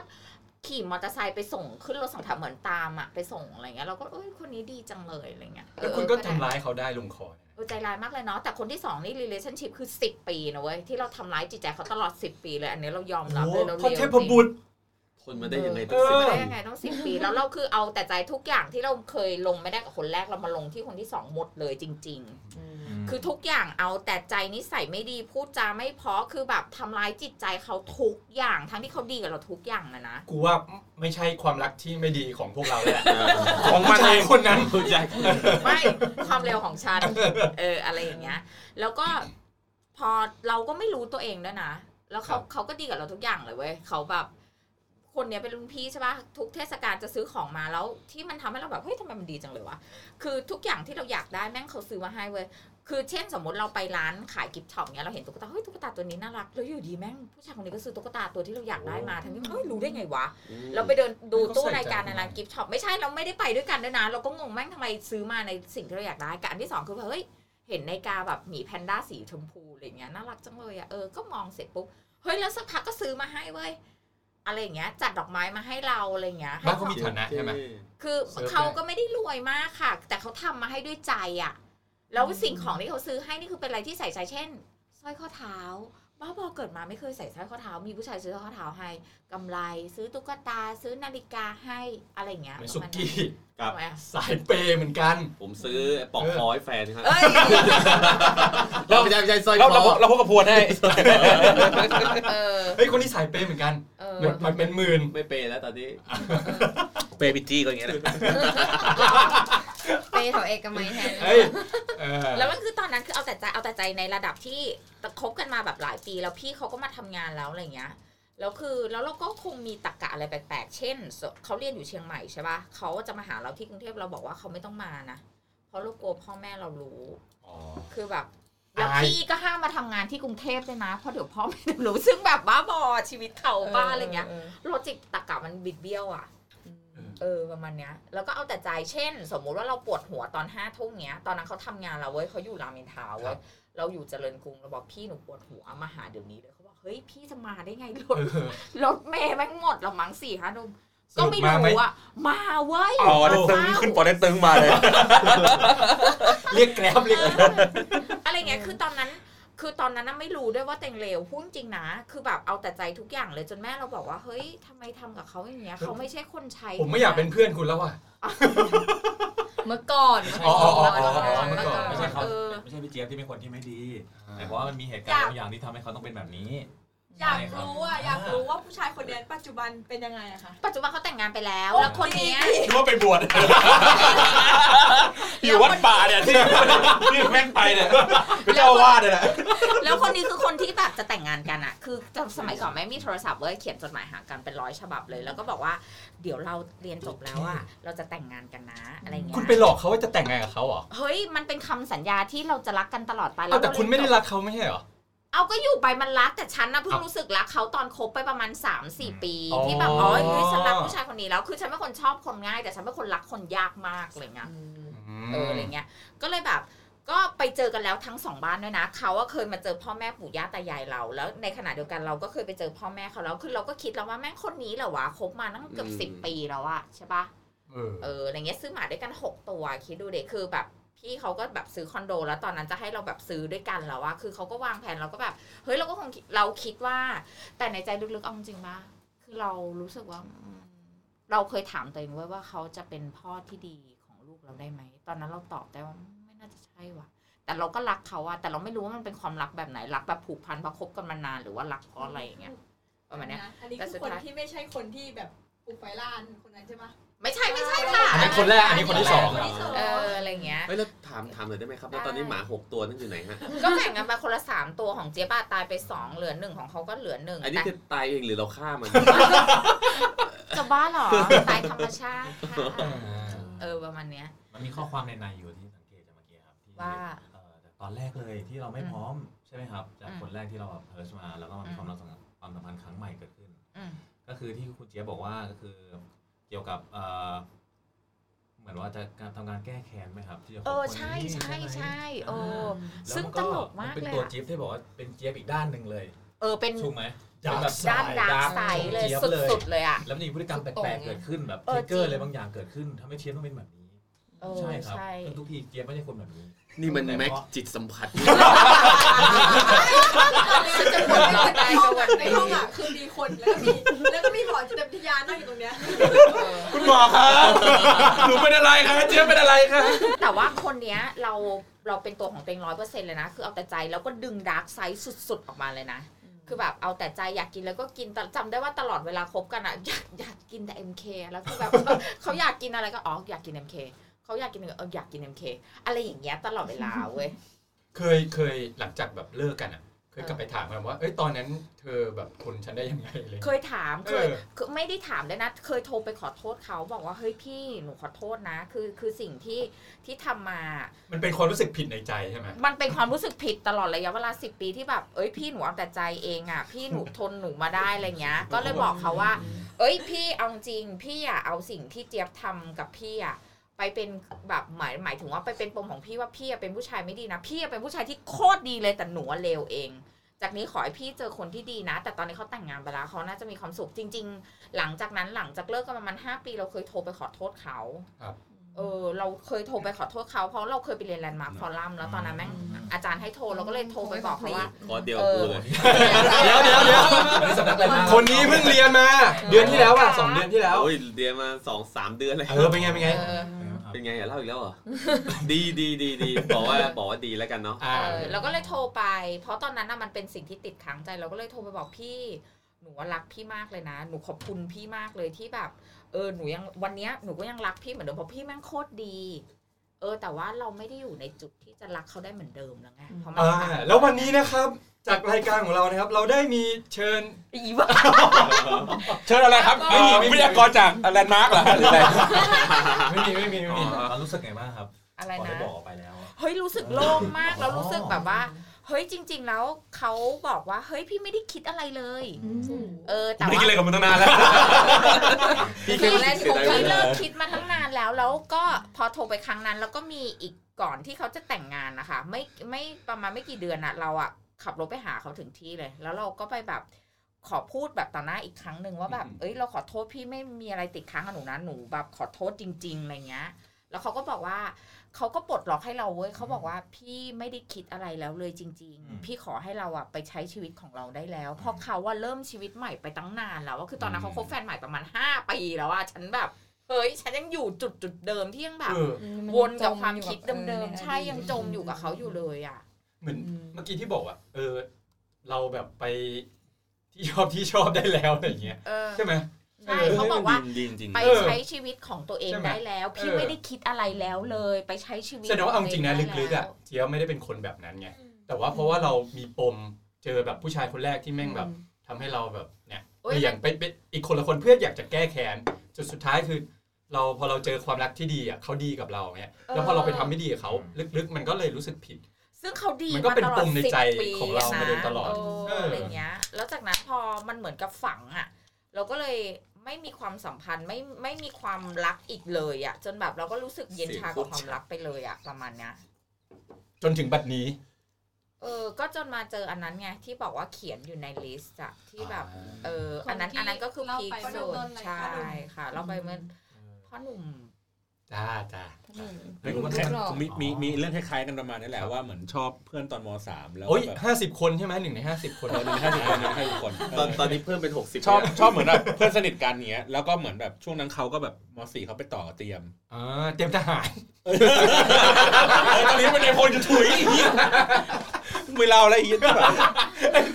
[SPEAKER 6] ขี่มอเตอร์ไซค์ไปส่งขึ้นรถสองแถวเหมือนตามอะไปส่งอะไรเงี้ยเราก็เอ้ยคนนี้ดีจังเลยอะไรเงี้ย
[SPEAKER 2] แล้วคุณก็ทำร้ายเขาได้ลงคอเนี่ย
[SPEAKER 6] เออใจร้ายมากเลยเนาะแต่คนที่สองนี่ relationship คือ 10 ปีนะเว้ยที่เราทำร้ายจิตใจเขาตลอด 10 ปีเลย อันนี้เรายอมรับเลยเรา
[SPEAKER 2] พระ
[SPEAKER 6] เร็ว
[SPEAKER 2] เท
[SPEAKER 6] จ
[SPEAKER 2] พ
[SPEAKER 6] ริง
[SPEAKER 2] บุตร
[SPEAKER 4] ทนมาได้ยังไง
[SPEAKER 2] เอ
[SPEAKER 4] ตั้งสิบ
[SPEAKER 2] อ
[SPEAKER 6] ได้
[SPEAKER 4] ปี
[SPEAKER 6] ยังไงต้องสิบปีแล้วเราคือเอาแต่ใจทุกอย่างที่เราเคยลงไม่ได้กับคนแรกเรามาลงที่คนที่สองหมดเลยจริงๆ คือทุกอย่างเอาแต่ใจนิสัยไม่ดีพูดจาไม่เพราะคือแบบทำร้ายจิตใจเขาทุกอย่างทั้งที่เขาดีกับเราทุกอย่างนะนะ
[SPEAKER 2] กูว่าไม่ใช่ความรักที่ไม่ดีของพวกเราแหละ
[SPEAKER 3] ของมันเอง
[SPEAKER 2] คนนั้น
[SPEAKER 4] คุณยาย
[SPEAKER 6] ไม่ความเลวของฉันเอออะไรอย่างเงี้ย แล้วก็พอเราก็ไม่รู้ตัวเองด้วยนะแล้วเขาเขาก็ดีกับเราทุกอย่างเลยเว้ยเขาแบบคนเนี้ยเป็นรุ่นพี่ใช่ปะทุกเทศกาลจะซื้อของมาแล้ว ที่มันทำให้เราแบบเฮ้ยทำไมมันดีจังเลยวะคือทุกอย่างที่เราอยากได้แม่งเขาซื้อมาให้เว้ย คือเช่นสมมติเราไปร้านขาย gift shop เนี้ยเราเห็นตุ๊กตาเฮ้ยตุ๊กตาตัวนี้น่ารักแล้วอยู่ดีแม่งผู้ชายคนนี้ก็ซื้อตุ๊กตาตัวที่เราอยากได้มาทั้งที่เฮ้ยรู้ได้ไงวะเราไปเดินดูตู้รายการในร้าน gift shop ไม่ใช่เราไม่ได้ไปด้วยกันด้วยนะเราก็งงแม่งทำไมซื้อมาในสิ่งที่เราอยากได้กับอันที่สองคือแบบเฮ้ยเห็นนาฬิกาแบบหมีแพนด้าสีชมพูอะไรเงี้ยน่ารักจังเลยอะเออก็มองเสร็จปุ๊บเฮ้ยแล้วสักพักก็ซื้อมาให้เว้ยอะไรอย่างเงี้ย จัดดอกไม้มาให้เราอะไรเงี้ยให้
[SPEAKER 2] บ้านเขามีฐานะใช่ไหม
[SPEAKER 6] คือ
[SPEAKER 2] เซิร์ฟ
[SPEAKER 6] เขาก็ไม่ได้รวยมากค่ะ แต่เขาทำมาให้ด้วยใจอะ แล้วสิ่งของที่เขาซื้อให้นี่คือเป็นอะไรที่ใส่ใจเช่นสร้อยข้อเท้าบ้าบอเกิดมาไม่เคยใส่สร้อยข้อเท้า มีผู้ชายซื้อสร้อยข้อเท้าให้กำไร ซื้อตุ๊กตา ซื้อนาฬิกาให้อะไรอย่างเงี้ย
[SPEAKER 2] เหมือน
[SPEAKER 6] ป
[SPEAKER 2] สุ
[SPEAKER 6] ระมาณนั้น
[SPEAKER 2] กี้
[SPEAKER 4] ครับ
[SPEAKER 6] ทำไมอะ
[SPEAKER 2] สายเปย์เหมือนกัน
[SPEAKER 4] ผมซื้อปอกคอให้แฟนครับ
[SPEAKER 6] เอ้ย
[SPEAKER 4] เราไม่ใช่ไม่ใช่สร้อย
[SPEAKER 3] เรา
[SPEAKER 4] ค
[SPEAKER 3] เรา
[SPEAKER 4] อ
[SPEAKER 3] เราพกกระพวนให้
[SPEAKER 6] เออ
[SPEAKER 2] เฮ้ยคนนี้สายเปย์เหมือนกัน
[SPEAKER 6] เออ
[SPEAKER 2] เหมือนมันเป็นหมื่น
[SPEAKER 4] ไม่เปย์แล้วตอนนี้
[SPEAKER 3] เปย์บิจี้ก็อย่างเงี้ย แหละ
[SPEAKER 10] ไปแถวเอกมัยแทน
[SPEAKER 2] เฮ้ยเออ
[SPEAKER 6] แล้วมันคือตอนนั้นคือเอาแต่ใจเอาแต่ใจในระดับที่คบกันมาแบบหลายปี แล้วพี่เขาก็มาทำงานแล้วอะไรเงี้ยแล้วคือแล้วเราก็คงมีตรกกะอะไรแปลกๆ เช่นสเขาเรียนอยู่เชียงใหม่ใช่ปะเขาจะมาหาเราที่กรุงเทพเราบอกว่าเขาไม่ต้องมานะเพราะเรากลัวพ่อแม่เรารู้
[SPEAKER 2] อ๋อ
[SPEAKER 6] คือแบบแล้ว
[SPEAKER 2] อาย
[SPEAKER 6] พี่ก็ห้ามมาทำงานที่กรุงเทพเลยนะ เพราะเดี๋ยวพ่อแม่จะรู้ซึ่งแบบบ้าบอชีวิตเขาบ้าอะไรเงี้ยโลจิกตรกกะมันบิดเบี้ยวอะเออประมาณเนี้ย แล้วก็เอาแต่ใจเช่น สมมุติว่าเราปวดหัวตอนห้าทุ่มเงี้ย ตอนนั้นเขาทำงานเราเว้ยเขาอยู่รามอินทราเว้ยเราอยู่เจริญกรุงเราบอกพี่หนูปวดหัวมาหาเดี๋ยวนี้เลยเขาบอกเฮ้ยพี่จะมาได้ไงรถ
[SPEAKER 2] เออ
[SPEAKER 6] รถเมย์แม่งหมดละมั้งสี่ห้าทุ่ม
[SPEAKER 2] ส
[SPEAKER 6] ก็
[SPEAKER 2] รุป
[SPEAKER 6] ไม่
[SPEAKER 2] มาไหม
[SPEAKER 6] รู้อะมาเว้ย
[SPEAKER 3] อ๋อได้ตึงขึ้นปอได้ตึงมาเลย
[SPEAKER 2] เรียกแกร็บเรียกแกร็บ
[SPEAKER 6] อะไรเงี้ยคือตอนนั้น คือตอนนั้นน่ะไม่รู้ด้วยว่าเต็งเลวพูดจริงนะ คือแบบเอาแต่ใจทุกอย่างเลยจนแม่เราบอกว่า เฮ้ยทำไมทำกับเขาอย่างเงี้ยเขาไม่ใช่คนใช้
[SPEAKER 2] ผมไม่อยากเป็นเพื่อนคุณแล้วว่ะ
[SPEAKER 10] เมื่อก่อน
[SPEAKER 2] อ๋ออ๋ออ๋ออ๋อ
[SPEAKER 10] เมื่อก่อน
[SPEAKER 7] ไม่ใช่เขา
[SPEAKER 6] เออ
[SPEAKER 7] ไม่ใช่พี่เจี๊ยบที่เป็นคนที่ไม่ดีแต่เพราะว่ามันมีเหตุการณ์บางอย่างที่ทำให้เขาต้องเป็นแบบนี้
[SPEAKER 9] อยากรู้อะอยากรู้ว่าผู้ชายคนเนี้ยปัจจุบันเป็นยังไงอะคะ
[SPEAKER 6] ปัจจุบันเขาแต่งงานไปแล้ว แล้วคนเนี้ย
[SPEAKER 3] คิดว่าไปบวชอยู่วัดป่าเนี่ยที่ที่แม่งไปเนี่ยเป็นเจ้าอาวาสเนี่ยแหละ
[SPEAKER 6] แล้วคนนี้คือคนที่แบบจะแต่งงานกันอะคือสมัยก่อนไม่มีโทรศัพท์เว้ยเขียนจดหมายหากันเป็นร้อยฉบับเลย แล้วก็บอกว่าเดี๋ยวเราเรียนจบแล้วอะเราจะแต่งงานกันนะอะไรเงี้ย
[SPEAKER 2] คุณไปหลอกเขาว่าจะแต่งงานกับเขาเหรอ
[SPEAKER 6] เฮ้ยมันเป็นคำสัญญาที่เราจะรักกันตลอดไป
[SPEAKER 2] เอาแต่
[SPEAKER 6] เรา
[SPEAKER 2] คุณไม่ได้
[SPEAKER 6] เรียนจบ
[SPEAKER 2] รักเขาไม่ใช่เหรอ
[SPEAKER 6] เอาก็อยู่ไปมันรักแต่ฉันนะเพิ่ง
[SPEAKER 2] เอารู้
[SPEAKER 6] รู้สึกรักเขาตอนคบไปประมาณ 3 4 ปี
[SPEAKER 2] อ๋อ
[SPEAKER 6] ที่แบบอ๋อเฮ้ยฉันรักผู้ชายคนนี้แล้วคือฉันเป็นคนชอบคนง่าย แต่ฉันเป็นคนรักคนยากมากอะไรเงี้ยเอออะไรเงี้ยก็เลยแบบก็ไปเจอกันแล้วทั้งสองบ้านด้วยนะเขาก็เคยมาเจอพ่อแม่ปู่ย่าตายายเรา แล้วในขณะเดียวกันเราก็เคยไปเจอพ่อแม่เขาแล้วคือเราก็คิดแล้วว่าแม่งคนนี้เหรอวะคบมาตั้งเกือบ
[SPEAKER 4] อืม
[SPEAKER 6] สิบปีแล้วอะใช่ปะ
[SPEAKER 2] เออ
[SPEAKER 6] เอออะไรเงี้ยซื้อหมาด้วยกันหกตัวคิดดูเด็กคือแบบ พี่เขาก็แบบซื้อคอนโด แล้วตอนนั้นจะให้เราแบบซื้อด้วยกันแล้วอะคือเขาก็วางแผนเราก็แบบเฮ้ยเราก็คงเราคิดว่า แต่ในใจลึกๆเอาจริงปะคือเรารู้สึกว่า เราเคยถามตัวเองไว้ว่าเขาจะเป็นพ่อที่ดีของลูกเราได้ไหมตอนนั้นเราตอบได้ว่าไม่น่าจะใช่ว่ะแต่เราก็รักเขาอะแต่เราไม่รู้ว่ามันเป็นความรักแบบไหนรักแบบผูกพันเพราะคบกันมานานหรือว่ารักเพราะอะไรอย่างเงี้ยประมาณเนี้ย
[SPEAKER 9] อันนี้คือคน
[SPEAKER 6] ที่
[SPEAKER 9] ไม่ใช่คนที่แบบปลุกไฟล่านคนนั้นใช่ปะ
[SPEAKER 6] ไม่ใช่ไม่ใช่ค่ะ
[SPEAKER 2] อันนั้นคนแรกอันนี้คนที่สอง
[SPEAKER 9] คนที่สอง
[SPEAKER 6] เอออะไรเงี้ย
[SPEAKER 4] เฮ้ยแล้วถามถามหน่อยได้ไหมครับแล้วตอนนี้หมาหกตัวนั่นอยู่ไหนฮะ
[SPEAKER 6] ก็แบ่งกันไปคนละสามตัวของเจี๊ยบอะตายไปสองเหลือหนึ่งของเขาก็เหลือหนึ่ง
[SPEAKER 4] อันนี้
[SPEAKER 6] แต่
[SPEAKER 4] คือตายเองหรือเราฆ่ามัน
[SPEAKER 6] จะบ้าเหรอ ตายธรรมชาติค่ะเออประมาณเนี้ย
[SPEAKER 7] มันมีข้อความในในอยู่ที่สังเกตจำ
[SPEAKER 6] ว่า
[SPEAKER 7] เอ่อจากตอนแรกเลยที่เราไม่
[SPEAKER 6] อืม
[SPEAKER 7] พร้อมใช่ไหมครับ จาก
[SPEAKER 6] อืม
[SPEAKER 7] คนแรกที่เราแบบ first มา แล้วก็มันมี
[SPEAKER 6] อื
[SPEAKER 7] มความรักสัมพันธ์ความสัมพันธ์ครั้งใหม่เกิดขึ้น
[SPEAKER 6] อืม
[SPEAKER 7] ก็คือที่คุณเจี๊ยบบอกว่าก็คือเกี่ยวกับเอ่อเหมือนว่าจะการทำการแก้แค้นไหมครับที่จะคบ
[SPEAKER 6] เออ
[SPEAKER 7] คน
[SPEAKER 6] ใช่
[SPEAKER 7] นี้
[SPEAKER 6] ใช่
[SPEAKER 7] ไหม
[SPEAKER 6] ใช่เออ
[SPEAKER 7] แล้ว
[SPEAKER 6] ซึ่ง
[SPEAKER 7] มัน
[SPEAKER 6] ตลกมาก
[SPEAKER 7] เลยอะ
[SPEAKER 6] เป็น
[SPEAKER 7] ตัวเจี๊ยบที่บอกว่าเป็นเจี๊ยบอีกด้านหนึ่งเลย
[SPEAKER 6] เออเป็น
[SPEAKER 7] ถูกไหม
[SPEAKER 2] dark
[SPEAKER 7] เป็นแบบ
[SPEAKER 6] ด้าน dark side เลย
[SPEAKER 7] จี๊บ
[SPEAKER 6] สุดๆเลยอะ
[SPEAKER 7] แล้วมันมีพฤติกรรมแปลกๆเกิดขึ้นแบบ
[SPEAKER 6] เอ๊ะ
[SPEAKER 7] trigger
[SPEAKER 6] จริง
[SPEAKER 7] อะไรบางอย่างเกิดขึ้นทำให้เจี๊ยบต้องเป็นแบบนี้
[SPEAKER 6] เออ
[SPEAKER 7] ใช่ครับ
[SPEAKER 6] ใช่
[SPEAKER 7] ซึ่งทุกทีเจี๊ยบไม่ใช่คนแบบนี้
[SPEAKER 4] นี่มัน
[SPEAKER 7] แต่
[SPEAKER 4] แม็ก
[SPEAKER 7] เพราะ
[SPEAKER 4] จิตสัมผัส
[SPEAKER 9] ฉันจะบ่นไม่ได้ก็วันในห้องอะคือมีคนแล้วก็มีแล้วก็มีหมอจิตวิทยานั่งอยู่ตรงเนี้ย
[SPEAKER 3] คุณหมอครับหนูเป็นอะไรคะเจี๊ยบเป็นอะไรคะ
[SPEAKER 6] แต่ว่าคนเนี้ยเราเราเป็นตัวของตัวเองร้อยเปอร์เซ็นต์เลยนะ คือเอาแต่ใจแล้วก็ดึงดาร์กไซด์สุดๆ ออกมาเลยนะ คือแบบเอาแต่ใจอยากกินแล้วก็กินแต่จำได้ว่าตลอดเวลาคบกันอะอยากอยากกินแต่ MK แล้วคือแบบ เขาอยากกินอะไรก็อ๋ออยากกิน MK เขาอยากกินเอออยากกิน MK อะไรอย่างเงี้ยตลอดเวลาเว้ย
[SPEAKER 2] เคยเคยหลังจากแบบเลิกกันอะเคยกลับไปถามกันว่า เอ้ย ตอนนั้นเธอแบบคนฉันได้ยังไงเลย
[SPEAKER 6] เคยถาม เคย
[SPEAKER 2] เออ
[SPEAKER 6] คือไม่ได้ถามเลยนะ เคยโทรไปขอโทษเขาบอกว่า เฮ้ยพี่ หนูขอโทษนะ คือ คือสิ่งที่ ที่ทำมา
[SPEAKER 2] มันเป็นความรู้สึกผิดในใจใช่ไหม
[SPEAKER 6] มันเป็นความรู้สึกผิดตลอดระยะเวลาสิบปีที่แบบ เอ้ย พี่หนูเอาแต่ใจเองอะ พี่หนูทนหนูมาได้อะไรเงี้ย ก็เลยบอกเขาว่า เอ้ย พี่ เอาจริง พี่อะ เอาสิ่งที่เจี๊ยบทำกับพี่อะ ไปเป็นแบบหมายหมายถึงว่าไปเป็นปมของพี่ว่าพี่อะเป็นผู้ชายไม่ดีนะ พี่อะเป็นผู้ชายที่โคตรดีเลยแต่หนูอะเลวเอง จากนี้ขอให้พี่เจอคนที่ดีนะ แต่ตอนนี้เขาแต่งงานไปแล้วเขาน่าจะมีความสุขจริง ๆ หลังจากนั้นหลังจากเลิกกันประมาณห้าปีเราเคยโทรไปขอโทษเขา
[SPEAKER 2] ครับ
[SPEAKER 6] เออเราเคยโทรไปขอโทษเขาเพราะเราเคยไปเรียนแลนด์มาร์คฟอรัมแล้วตอนนั้นแม่งอาจารย์ให้โทรเราก็เลยโทรไปบอกเขาว่า
[SPEAKER 4] ขอเดียว
[SPEAKER 6] เออ
[SPEAKER 4] กูเลย
[SPEAKER 2] เดี๋ยวเดี๋ยวเดี๋ยว
[SPEAKER 7] อันนี้สำนักอะไรนะ
[SPEAKER 2] คนนี้เพิ่งเรียนมา เดือนที่แล้วอะสองเดือนที่แล้ว
[SPEAKER 4] โอ้ยเรียนมาสองสามเดือนเลย
[SPEAKER 2] เออเป็นไงเป็นไง
[SPEAKER 6] เออ
[SPEAKER 4] เป็นไงอย่าเล่าอีกแล้วเหรอ ดีดีดีดีบอกว่าบอกว่าดีแล้วกันเนาะ
[SPEAKER 2] อ่า
[SPEAKER 6] เออเราก็เลยโทรไป เพราะตอนนั้นน่ะมันเป็นสิ่งที่ติดค้างใจเราก็เลยโทรไปบอกพี่หนูว่ารักพี่มากเลยนะ หนูขอบคุณพี่มากเลยที่แบบ เออหนูยังวันเนี้ยหนูก็ยังรักพี่เหมือนเดิมเพราะพี่แม่งโคตรดีเออแต่ว่าเราไม่ได้อยู่ในจุดที่จะรักเขาได้เหมือนเดิมแล้วไงเพราะมัน
[SPEAKER 2] อ่า
[SPEAKER 6] ผ่าน
[SPEAKER 2] แล้ววันนี้นะครับจากรายการของเรานะครับ เราได้มีเชิญ
[SPEAKER 6] อีบ้า
[SPEAKER 3] เชิญอะไรครับ
[SPEAKER 2] ไม่มีไม่มี
[SPEAKER 3] วิทยากรจาก Landmark เหรอหรืออะไร
[SPEAKER 2] ไม่มีไม่มีไม่มี
[SPEAKER 7] เรารู้สึกไงบ้างครับ
[SPEAKER 6] อะไร
[SPEAKER 7] พอได้
[SPEAKER 6] นะ
[SPEAKER 7] บอกออกไปแล้ว
[SPEAKER 6] เฮ้ยรู้สึกโล่งมากแล้วรู้สึกแบบว่า เฮ้ยจริง ๆ แล้วเขาบอกว่าเฮ้ยพี่ไม่ได้คิดอะไรเลยเออแต่
[SPEAKER 3] ไม่ได้
[SPEAKER 6] ว่า
[SPEAKER 3] กินอะไรกับมึงตั้งนานแล้ว
[SPEAKER 4] พี่
[SPEAKER 6] พี่
[SPEAKER 4] แค่เสียดายเว
[SPEAKER 6] ลา
[SPEAKER 4] พี่เลิ
[SPEAKER 6] กคิดมาตั้งนานแล้วแล้วก็พอโทรไปครั้งนั้น แล้วก็มีอีกก่อนที่เขาจะแต่งงานนะคะ ไม่ไม่ประมาณไม่กี่เดือนอะเราอะขับรถไปหาเขาถึงที่เลย แล้วเราก็ไปแบบขอพูดแบบต่อหน้าอีกครั้งหนึ่งว่าแบบเอ้ยเราขอโทษพี่ไม่มีอะไรติดค้างกับหนูนะหนูแบบขอโทษจริงๆอะไรเงี้ย แล้วเขาก็บอกว่า เขาก็ปลดล็อกให้เราเว้ยเขาบอกว่าพี่ไม่ได้คิดอะไรแล้วเลยจริง
[SPEAKER 7] อืม
[SPEAKER 6] ๆพี่ขอให้เราอะไปใช้ชีวิตของเราได้แล้ว เพราะเขาว่าเริ่มชีวิตใหม่ไปตั้งนานแล้วว่าคือตอนนั้นเขาคบแฟนใหม่ประมาณห้าปีแล้วอะฉันแบบเฮ้ยฉันยังอยู่จุดจุดๆเดิมที่ยังแบบ
[SPEAKER 2] เออ
[SPEAKER 6] วนกับความคิดเดิมๆใช่ยังจมอยู่กับเขาอยู่เลยอะ
[SPEAKER 2] เหมือนเมื่อกี้ที่บอกว่าเออ เราแบบไปที่ชอบที่ชอบได้แล้วอะไรอย่างเงี้ย
[SPEAKER 6] เออ
[SPEAKER 2] ใช่ไหม
[SPEAKER 6] ใช่เขาบอกว่า
[SPEAKER 4] ดีจริง
[SPEAKER 6] ไป
[SPEAKER 2] เออ
[SPEAKER 6] ใช้ชีวิตของตัวเอง
[SPEAKER 2] ใช่ไหม
[SPEAKER 6] ได้แล้ว พี่
[SPEAKER 2] เออ
[SPEAKER 6] ไม่ได้คิดอะไรแล้วเลย ไปใช้ชีวิต
[SPEAKER 2] แสดงว่าเอาจริงนะ
[SPEAKER 6] ข
[SPEAKER 2] ลึ
[SPEAKER 6] ตัว
[SPEAKER 2] ก
[SPEAKER 6] เง
[SPEAKER 2] ๆ
[SPEAKER 6] ได้
[SPEAKER 2] อะ
[SPEAKER 6] แล้ว
[SPEAKER 2] เจี๊ยบไม่ได้เป็นคนแบบนั้นไง แต่ว่าเพราะว่าเรามีปมเจอแบบผู้ชายคนแรกที่แม่งแบบทำให้เราแบบเนี่ย
[SPEAKER 6] โอ้ย
[SPEAKER 2] เปลี่ยนไปเป็นอีกคนละคนเพื่ออยากจะแก้แค้นจนสุดท้ายคือ เราพอเราเจอความรักที่ดีอะเขาดีกับเราเนี่ยแล้วพอเราไปทำไม่ดีกับเขาลึกๆ มันก็เลยรู้สึกผิด
[SPEAKER 6] ซึ่งเขาดี
[SPEAKER 2] มันก็เป็นา
[SPEAKER 6] ตลอ
[SPEAKER 2] ป
[SPEAKER 6] ด
[SPEAKER 2] มใน
[SPEAKER 6] 10
[SPEAKER 2] ใจ
[SPEAKER 6] ปี
[SPEAKER 2] ของเรามาโดยตลอด
[SPEAKER 6] นะ
[SPEAKER 2] เอ
[SPEAKER 6] เอ
[SPEAKER 2] อ
[SPEAKER 6] อ อะไรเงี้ย แล้วจากนั้นพอมันเหมือนกับฝังอะ เราก็เลยไม่มีความสัมพันธ์ไม่ไม่มีความรักอีกเลยอะจนแบบเราก็รู้สึกเย็นชากับความรักไปเลยอะประมาณเนี้ย
[SPEAKER 2] จนถึงบัดนี้
[SPEAKER 6] เออ ก็จนมาเจออันนั้นไงที่บอกว่าเขียนอยู่ในลิสต์อะที่แบบ เออ อันนั้นอันนั้นก็คือพีคสุดใช่ค่ะ เราไปเมื่อพ่อหนุ่ม
[SPEAKER 2] จ้าจ้า
[SPEAKER 3] เฮ้ยมันแค่มีมีมีเรื่องคล้ายๆกันประมาณนี้แหละว่าเหมือนชอบเพื่อนตอนมสามแล้ว
[SPEAKER 2] โอ้ย
[SPEAKER 3] แบบ
[SPEAKER 2] ห้าสิบคนใช่ไหมหนึ่งในห้าสิบคน
[SPEAKER 3] เออหนึ่งห้าสิบคนหนึ่งห้าสิบคน
[SPEAKER 4] ตอนตอนนี้เพิ่มเป็นหกสิบ
[SPEAKER 3] ชอบชอบเหมือนแบบเพื่อนสนิทกันเนี้ยแล้วก็เหมือนแบบช่วงนั้นเขาก็แบบมสี่เขาไปต่อเตรียม
[SPEAKER 2] อ่าเตรียมทหาร
[SPEAKER 3] เออตอนนี้เป็นไอพลจะถุยอีก ไม่เล่าอะไรอีกแบบ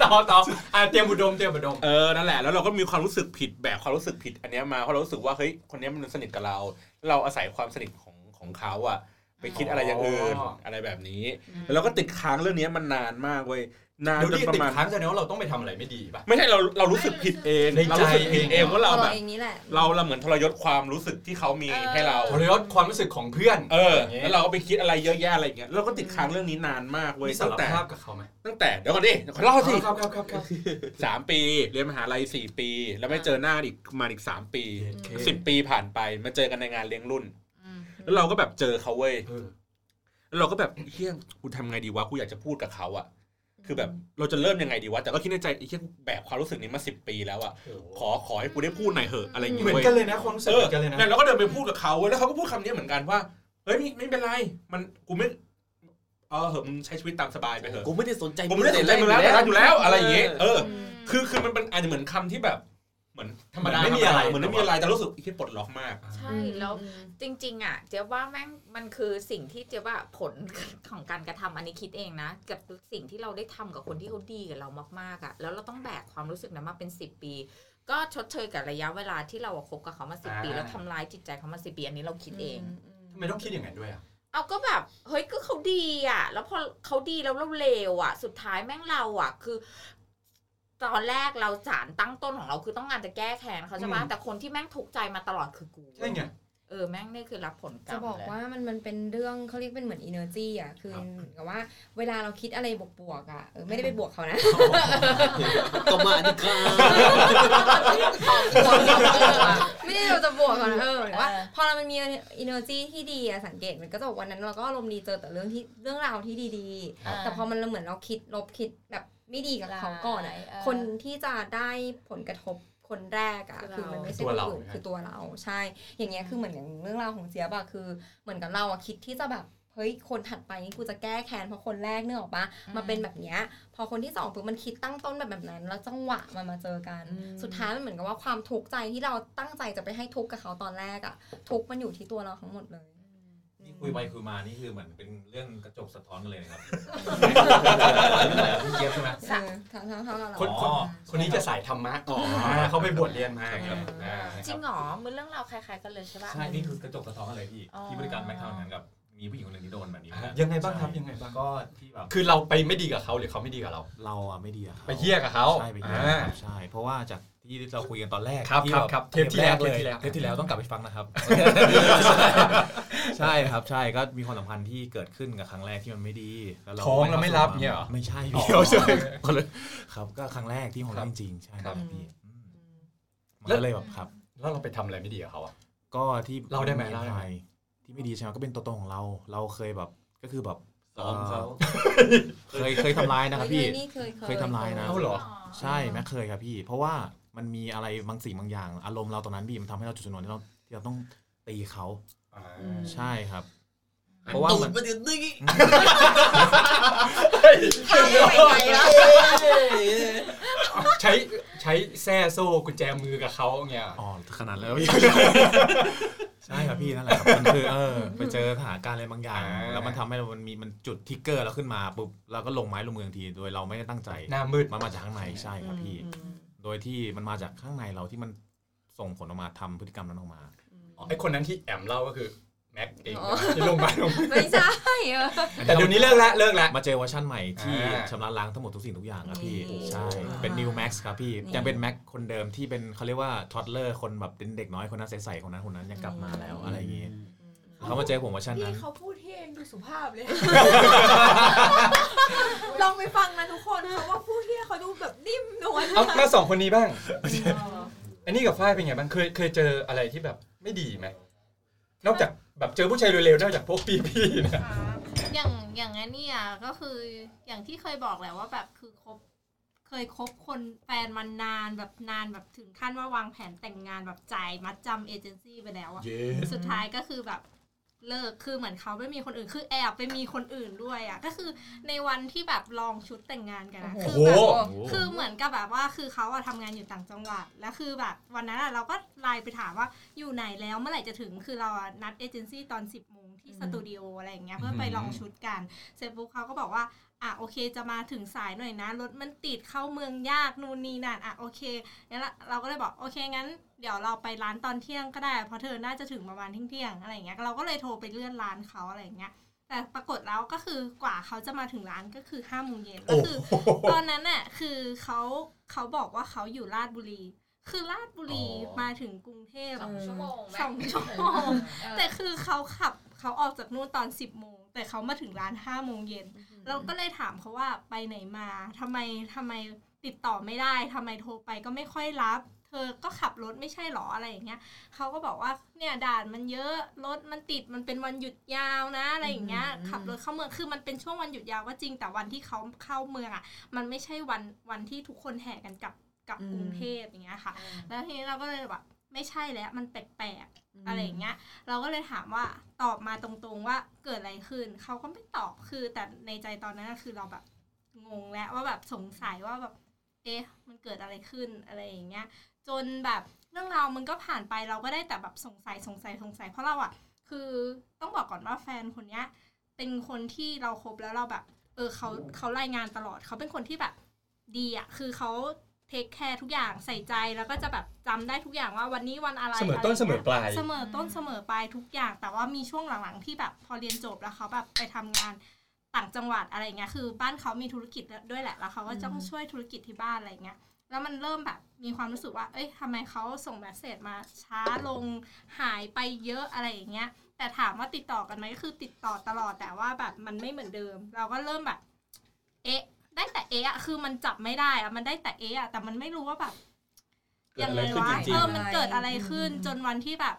[SPEAKER 2] ต่อต่ออ่าเตรียมอุดมเตรียมอุดม
[SPEAKER 3] เออนั่นแหละแล้วเราก็มีความรู้สึกผิดแบบความรู้สึกผิด อันเนี้ยมาเพราะเรารู้สึกว่าเฮ้ยคนเนี้ยมันสนิทกับเรา เราอาศัยความสนิทของของเขาอะไปคิดอะไรอย่างอื่น
[SPEAKER 2] อ๋ออ
[SPEAKER 3] อะไรแบบนี้ แล้วเราก็ติดค้างเรื่องเนี้ยมันนานมากเว้ย นาน
[SPEAKER 2] เดี๋ยว
[SPEAKER 3] จ
[SPEAKER 2] นี้
[SPEAKER 3] นป
[SPEAKER 2] ติด
[SPEAKER 3] ระมาณ
[SPEAKER 2] ค้างแสดงว่าเราต้องไปทำอะไรไม่ดีป่ะ
[SPEAKER 3] ไม่ใช่เราเรารู้สึกผิดเอง
[SPEAKER 2] ในใจ
[SPEAKER 3] เรารู้สึกผิดเองว่าเรา
[SPEAKER 10] ตัว
[SPEAKER 3] แบ
[SPEAKER 10] เรา
[SPEAKER 3] บ
[SPEAKER 10] เองนี่แหละ
[SPEAKER 3] เราเราเหมือนทรยศความรู้สึกที่เขามีให้เรา
[SPEAKER 2] ทรยศความรู้สึกของเพื่อน
[SPEAKER 3] เออ
[SPEAKER 2] อย่างงี้
[SPEAKER 3] แล้วเราก็ไปคิดอะไรเยอะแยะอะไรอย่างเงี้ยเราก็ติดค้างเรื่องนี้นานมากเว้ย
[SPEAKER 2] มีสา
[SPEAKER 3] ตั้
[SPEAKER 2] รง
[SPEAKER 3] แต่
[SPEAKER 2] ภาพกับเขาไหม
[SPEAKER 3] ตั้งแต่เดี๋ยวก่อนดิเดี๋ยวขอเล่าสิ
[SPEAKER 2] ครับครับครับครับ
[SPEAKER 3] สามปีเรียนมหาลัยสี่ปี แล้วไม่เจอหน้าอีกมาอีกสามปี
[SPEAKER 2] โอเค
[SPEAKER 3] สิบปีผ่านไปมาเจอกันในงานเลี้ยงรุ่น
[SPEAKER 6] อืม
[SPEAKER 3] แล้วเราก็แบบเจอเขาเว้ย
[SPEAKER 2] เออ
[SPEAKER 3] แล้วเราก็แบบเฮี้ยกูทำไงดีวะกูอยากจะพูดกับเขาอะ คือแบบเราจะเริ่มยังไงดีวะ แต่ก็คิดในใจไอ้เฮี้ยแบบความรู้สึกนี้มาสิบปีแล้วอะขอขอให้กูได้พูดหน่อยเหอะอะไรอย่าง
[SPEAKER 2] เห
[SPEAKER 3] เงี้
[SPEAKER 2] มื
[SPEAKER 3] ย
[SPEAKER 2] อน
[SPEAKER 3] เว้ย
[SPEAKER 2] กันเลยนะความรู้สึก
[SPEAKER 3] เอ
[SPEAKER 2] เห
[SPEAKER 3] อ
[SPEAKER 2] มือนกันเลยนะ
[SPEAKER 3] นั่นเราก็เดินไปพูดกับเขาเว้ยแล้วเขาก็พูดคำนี้เหมือนกันว่าเฮ้ยไม่ไม่เป็นไรมันกูไม่เออเหอะมึงใช้ชีวิตตามสบายไปเถอะ
[SPEAKER 4] กูไม่ได้สนใจ
[SPEAKER 3] ผมไม่ได้สนใจมึงแล้วแต่รักอยู่แล้วอะไรอย่างเงี้ยเออ
[SPEAKER 10] อืม
[SPEAKER 3] คือคือมันเป็นอาจจะเหมือนคำที่แบบเห มือน
[SPEAKER 2] ธรรมดาไม่มีอะไร
[SPEAKER 3] เหมือนไม่มีอะไรแต่รู้สึกที่ปลดล็อกมาก
[SPEAKER 6] ใช่แล้วจริง ๆ อะ เจ๊ว่าแม่งมันคือสิ่งที่เจ๊ว่าผลของการกระทำอันนี้คิดเองนะกับสิ่งที่เราได้ทำกับคนที่เขาดีกับเรามากๆอะแล้วเราต้องแบกความรู้สึกนั้นมาเป็นสิบปี ก็ชดเชยกับระยะเวลาที่เราอะคบกับเขามาสิบปี
[SPEAKER 2] อ่า
[SPEAKER 6] แล้วทำร้ายจิตใจเขามาสิบปีอันนี้เราคิดเอง
[SPEAKER 2] ทำไมต้องคิดอย่างนั้นด้วยอะ
[SPEAKER 6] เอาก็แบบเฮ้ยก็เขาดีอะ แล้วพอเขาดีแล้วเราเลวอะ สุดท้ายแม่งเราอะ คือ ตอนแรกเราสารตั้งต้นของเราคือต้องการจะแก้แค้นเขาใช่ปะ
[SPEAKER 2] อืม
[SPEAKER 6] แต่คนที่แม่งทุกข์ใจมาตลอดคือกู
[SPEAKER 2] ใช่ไง
[SPEAKER 6] เออแม่งนี่คือรับผลกรร
[SPEAKER 10] จะ
[SPEAKER 6] ม
[SPEAKER 10] บอก
[SPEAKER 6] เลย
[SPEAKER 10] ว่ามันมันเป็นเรื่องเขาเรียกเป็นเหมือน energy อะคือเหมือนกับว่าเวลาเราคิดอะไรบวกๆอะเออไม่ได้ไปบวกเขานะ
[SPEAKER 4] ก็มาดิค่ะ
[SPEAKER 10] ไม่ได้เราจะบวกเขานะเออหมายถึงว่า พอเรามันมี energy ที่ดีอะสังเกตมันก็จะบอกวันนั้นเราก็อารมณ์ดีเจอแต่เรื่องที่เรื่องราวที่ดี
[SPEAKER 6] อ่า
[SPEAKER 10] ๆแต่พอมันเหมือนเราคิดลบคิดแบบ ไม่ดีกับเขาก่อนอะ
[SPEAKER 6] เออ
[SPEAKER 10] คนที่จะได้ผลกระทบคนแรกอะ
[SPEAKER 6] คือเรา
[SPEAKER 10] คือมันไม่ใช่
[SPEAKER 2] ตัว
[SPEAKER 10] คน
[SPEAKER 2] เรา
[SPEAKER 10] อื่น
[SPEAKER 2] นะ
[SPEAKER 10] คือตัวเราใช่ อย่างเงี้ยคือเหมือนอย่างเรื่องราวของเจี๊ยบอะคือเหมือนกับเราอะคิดที่จะแบบเฮ้ยคนถัดไปนี่กูจะแก้แค้นเพราะคนแรกเนื้อออกปะมาเป็นแบบเนี้ยพอคนที่สองปุ๊บมันคิดตั้งต้นแบบแบบนั้น แล้วจังหวะมันมาเจอกัน
[SPEAKER 6] อืม
[SPEAKER 10] สุดท้ายมันเหมือนกับว่าความทุกข์ใจที่เราตั้งใจจะไปให้ทุกข์กับเขาตอนแรกอะทุกข์มันอยู่ที่ตัวเราทั้งหมดเลย
[SPEAKER 7] นี่ คุยไปคุยมานี่คือเหมือนเป็นเรื่องกระจกสะท้อนกันเลยนะครับพี่เจี๊ยบใช่ไหม
[SPEAKER 10] เออทั้งทั้งทั้งเรา
[SPEAKER 2] คน
[SPEAKER 7] อ๋อ
[SPEAKER 2] คนนี้จะสายธรรมะ
[SPEAKER 3] อ๋อ
[SPEAKER 2] เขาไปบวชเรียนมา
[SPEAKER 7] ครับ
[SPEAKER 2] อ่า
[SPEAKER 6] จริงเหรอมันเรื่องราวคล้ายๆกันเลยใช่ปะ
[SPEAKER 7] ใช่นี่คือกระจกสะท้อนกันเลยพี่
[SPEAKER 6] อ๋อ
[SPEAKER 7] ที่บริการแม็กทำเหมือนกับมีผู้หญิงคนหนึ่งที่โดนแบบนี้เหมือนกัน
[SPEAKER 2] ยังไงบ้างครับยังไงบ้าง
[SPEAKER 7] ก็ที่แบบ
[SPEAKER 2] คือเราไปไม่ดีกับเขาหรือเขาไม่ดีกับเรา
[SPEAKER 11] เราอะไม่ดีอะครับ
[SPEAKER 2] ไปเฮี้ยกับเขา
[SPEAKER 11] ใช่ไปเฮี้ย
[SPEAKER 2] อ่า
[SPEAKER 11] ครับใช่ เพราะว่าจาก ที่เราคุยกันตอนแรก
[SPEAKER 2] ครับ
[SPEAKER 11] ที่
[SPEAKER 2] ครับ
[SPEAKER 11] แค
[SPEAKER 2] รับเทปที่แล้ว
[SPEAKER 11] เลย
[SPEAKER 2] เทปที่แล้ว
[SPEAKER 11] เทปที่แล้วต้องกลับไปฟังนะครับ ใช่ครับใช่ก็มีความสัมพันธ์ที่เกิดขึ้นกับครั้งแรกที่มันไม่ดีแล้วเรา
[SPEAKER 2] ท้องแล้วไม่รับเนี่ยเหรอ
[SPEAKER 11] ไม่ใช่
[SPEAKER 2] อ๋อ
[SPEAKER 11] พี่เราใช่คนละครับก็ครั้งแรกที่ของเราจริงๆใช่
[SPEAKER 2] ครับ
[SPEAKER 11] พี่อืมมัน
[SPEAKER 2] แล้ว
[SPEAKER 11] ก็เลยแบบครับ
[SPEAKER 2] แล้วเราไปทำอะไรไม่ดีกับเขาอะ
[SPEAKER 11] ก็ที่
[SPEAKER 2] เล่าได้ไหมเล่าได้ไหม
[SPEAKER 11] ที่ไม่ดีใช่ไหมก็เป็นตัวตนของเรา เราเคยแบบก็คือแบบ
[SPEAKER 4] ซ้อมเขา
[SPEAKER 11] เคยเคยทำร้ายนะครับพี่
[SPEAKER 10] นี่เคย
[SPEAKER 11] เคยทำร้ายนะ
[SPEAKER 2] เอาเหรอ
[SPEAKER 11] ใช่แม็กเคยครับพี่ เพราะว่า มันมีอะไรบางสิ่งบางอย่าง อารมณ์เราตอนนั้นพี่มันทำให้เราจุดชนวนที่เราที่เราต้องตีเขา
[SPEAKER 2] อ่า
[SPEAKER 11] ใช่ครับ เพราะว่ามัน
[SPEAKER 4] ตูดมาเดี๋ยวนี้
[SPEAKER 2] ใช้ใช้แส้โซ่กุญแจมือกับเขาเงี้ย
[SPEAKER 11] อ๋อขนาดแล้วพี่ใช่ครับพี่นั่นแหละครับมันคือเออไปเจอสถานการณ์อะไรบางอย่าง
[SPEAKER 2] อ่า
[SPEAKER 11] แล้วมันทำให้เรามันมีมันจุดทิกเกอร์เราขึ้นมาปุ๊บเราก็ลงไม้ลงมือทันทีโดยเราไม่ได้ตั้งใจ
[SPEAKER 2] หน้ามืด
[SPEAKER 11] มันมาจากข้างในใช่ครับพี่ โดยที่มันมาจากข้างในเราที่มันส่งผลออกมาทำพฤติกรรมนั้นออกมา
[SPEAKER 2] ไอคนนั้นที่แอมเล่าก็คือแม็กเอง
[SPEAKER 10] อ๋อ
[SPEAKER 2] ที่ลงมาลง
[SPEAKER 10] ไม่ใช่เออ
[SPEAKER 2] แต่เดี๋ยวนี้เลิกละเลิกละ
[SPEAKER 11] มาเจอเวอร์ชันใหม่ที่
[SPEAKER 2] อ่า
[SPEAKER 11] ชำระล้างทั้งหมดทุกสิ่งทุกอย่างครับพี่
[SPEAKER 10] นี่
[SPEAKER 11] ใช่เป็น New Max ครับพี่
[SPEAKER 10] นี่
[SPEAKER 11] ยังเป็น Max คนเดิมที่เป็นเขาเรียกว่า toddler คนแบบเป็นเด็กน้อยคนนั้นใสๆคนนั้นคนนั้นยังกลับมาแล้วอะไรอย่างงี้ เขามาเจอผมเวอร์ชัน
[SPEAKER 9] พี่
[SPEAKER 11] นั้น
[SPEAKER 9] เขาพูดที่เองดูสุภาพเลย ลองไปฟังนะทุกคนเขาว่าพูดที่เขาดูแบบนิ่มนวล
[SPEAKER 2] เอามาสองคนนี้บ้าง อันนี้กับฝ้ายเป็นไงบ้างเคยเคยเจออะไรที่แบบไม่ดีไหมนอกจากแบบเจอผู้ชายเร็วๆนอกจากพวกพี่ๆนะ
[SPEAKER 5] อย่างอย่างนั้นเนี่ยก็คืออย่างที่เคยบอกแหละว่าแบบคือคบเคยคบคนแฟนมันนานแบบนานแบบถึงขั้นว่าวางแผนแต่งงานแบบจ่ายมัดจำเอเจนซี่ไปแล้วอะสุดท้ายก็คือแบบ เลิกคือเหมือนเขาไม่มีคนอื่นคือแอบไปมีคนอื่นด้วยอะก็คือในวันที่แบบลองชุดแต่งงานกันอะ
[SPEAKER 2] โอ้
[SPEAKER 5] คือ
[SPEAKER 2] โห
[SPEAKER 5] แบบคือเหมือนกับแบบว่าคือเขาอะทำงานอยู่ต่างจังหวัดแล้วคือแบบวันนั้นอะเราก็ไลน์ไปถามว่าอยู่ไหนแล้วเมื่อไหร่จะถึงคือเราอะนัดเอเจนซี่ตอน 10บโมงที่สตูดิโออะไรอย่างเงี้ยเพื่อไปลองชุดกันเสร็จปุ๊บเขาก็บอกว่าอะโอเคจะมาถึงสายหน่อยนะรถมันติดเข้าเมืองยากนู่นนี่นั่นอะโอเคงั้นละเราก็เลยบอกโอเคงั้น เดี๋ยวเราไปร้านตอนเที่ยงก็ได้ เพราะเธอน่าจะถึงประมาณเที่ยงๆอะไรอย่างเงี้ยเราก็เลยโทรไปเลื่อนร้านเขาอะไรอย่างเงี้ยแต่ปรากฏแล้วก็คือกว่าเขาจะมาถึงร้านก็คือห้าโมงเย็น
[SPEAKER 2] โอ้
[SPEAKER 5] ก็คือ ตอนนั้นน่ะคือเขาเขาบอกว่าเขาอยู่ราชบุรี คือราชบุรี
[SPEAKER 2] อ๋อ
[SPEAKER 5] มาถึงกรุงเทพ
[SPEAKER 9] สองชั่วโมงไหม
[SPEAKER 5] สองชั่วโมงแต่คือเขาขับเขาออกจากนู่นตอนสิบโมงแต่เขามาถึงร้านห้าโมงเย็นเราก็เลยถามเขาว่าไปไหนมาทำไมทำไมติดต่อไม่ได้ทำไมโทรไปก็ไม่ค่อยรับ เธอก็ขับรถไม่ใช่หรออะไรอย่างเงี้ยเขาก็บอกว่าเนี่ยด่านมันเยอะรถมันติดมันเป็นวันหยุดยาวนะอะไรอย่างเงี้ย
[SPEAKER 10] อืม
[SPEAKER 5] ขับรถเข้าเมืองคือมันเป็นช่วงวันหยุดยาวก็จริงแต่วันที่เขาเข้าเมืองอะ มันไม่ใช่วันวันที่ทุกคนแห่กันกลับกลับกรุงเทพอย่างเงี้ยค่ะ แล้วทีนี้เราก็เลยแบบไม่ใช่แล้วมันแปลกๆอะไรอย่างเงี้ย เราก็เลยถามว่าตอบมาตรงๆว่าเกิดอะไรขึ้นเขาก็ไม่ตอบคือแต่ในใจตอนนั้นก็คือเราแบบงงแล้วว่าแบบสงสัยว่าแบบเอ๊ะมันเกิดอะไรขึ้นอะไรอย่างเงี้ย จนแบบเรื่องราวมันก็ผ่านไปเราก็ได้แต่แบบสงสัยสงสัยสงสัยเพราะเราอะคือต้องบอกก่อนว่าแฟนคนเนี้ยเป็นคนที่เราคบแล้วเราแบบ เออเขาเขารายงานตลอดเขาเป็นคนที่แบบดีอะคือเขาเทคแคร์ทุกอย่างใส่ใจแล้วก็จะแบบจำได้ทุกอย่างว่าวันนี้วันอะไร
[SPEAKER 2] เสมอต้นเสมอปลาย
[SPEAKER 5] เสมอต้นเสมอปลายทุกอย่าง แต่ว่ามีช่วงหลังๆที่แบบพอเรียนจบแล้วเขาแบบไปทำงานต่างจังหวัดอะไรเงี้ยคือบ้านเขามีธุรกิจด้วยแหละแล้วเขาก็ต้องช่วยธุรกิจที่บ้านอะไรเงี้ย แล้วมันเริ่มแบบมีความรู้สึกว่า เอ้ยทำไมเขาส่งแมสเซจมาช้าลงหายไปเยอะอะไรอย่างเงี้ย แต่ถามว่าติดต่อกันไหมก็คือติดต่อตลอดแต่ว่าแบบมันไม่เหมือนเดิม เราก็เริ่มแบบ เอ๊ะ ได้แต่เอ๊ะอะคือมันจับไม่ได้อะมันได้แต่เอ๊ะอะแต่มันไม่รู้ว่าแบบ
[SPEAKER 2] เกิดอะไรขึ้น
[SPEAKER 5] วะ
[SPEAKER 2] จริงๆ
[SPEAKER 5] เออมันเกิดอะไรขึ้นจนวันที่แบบ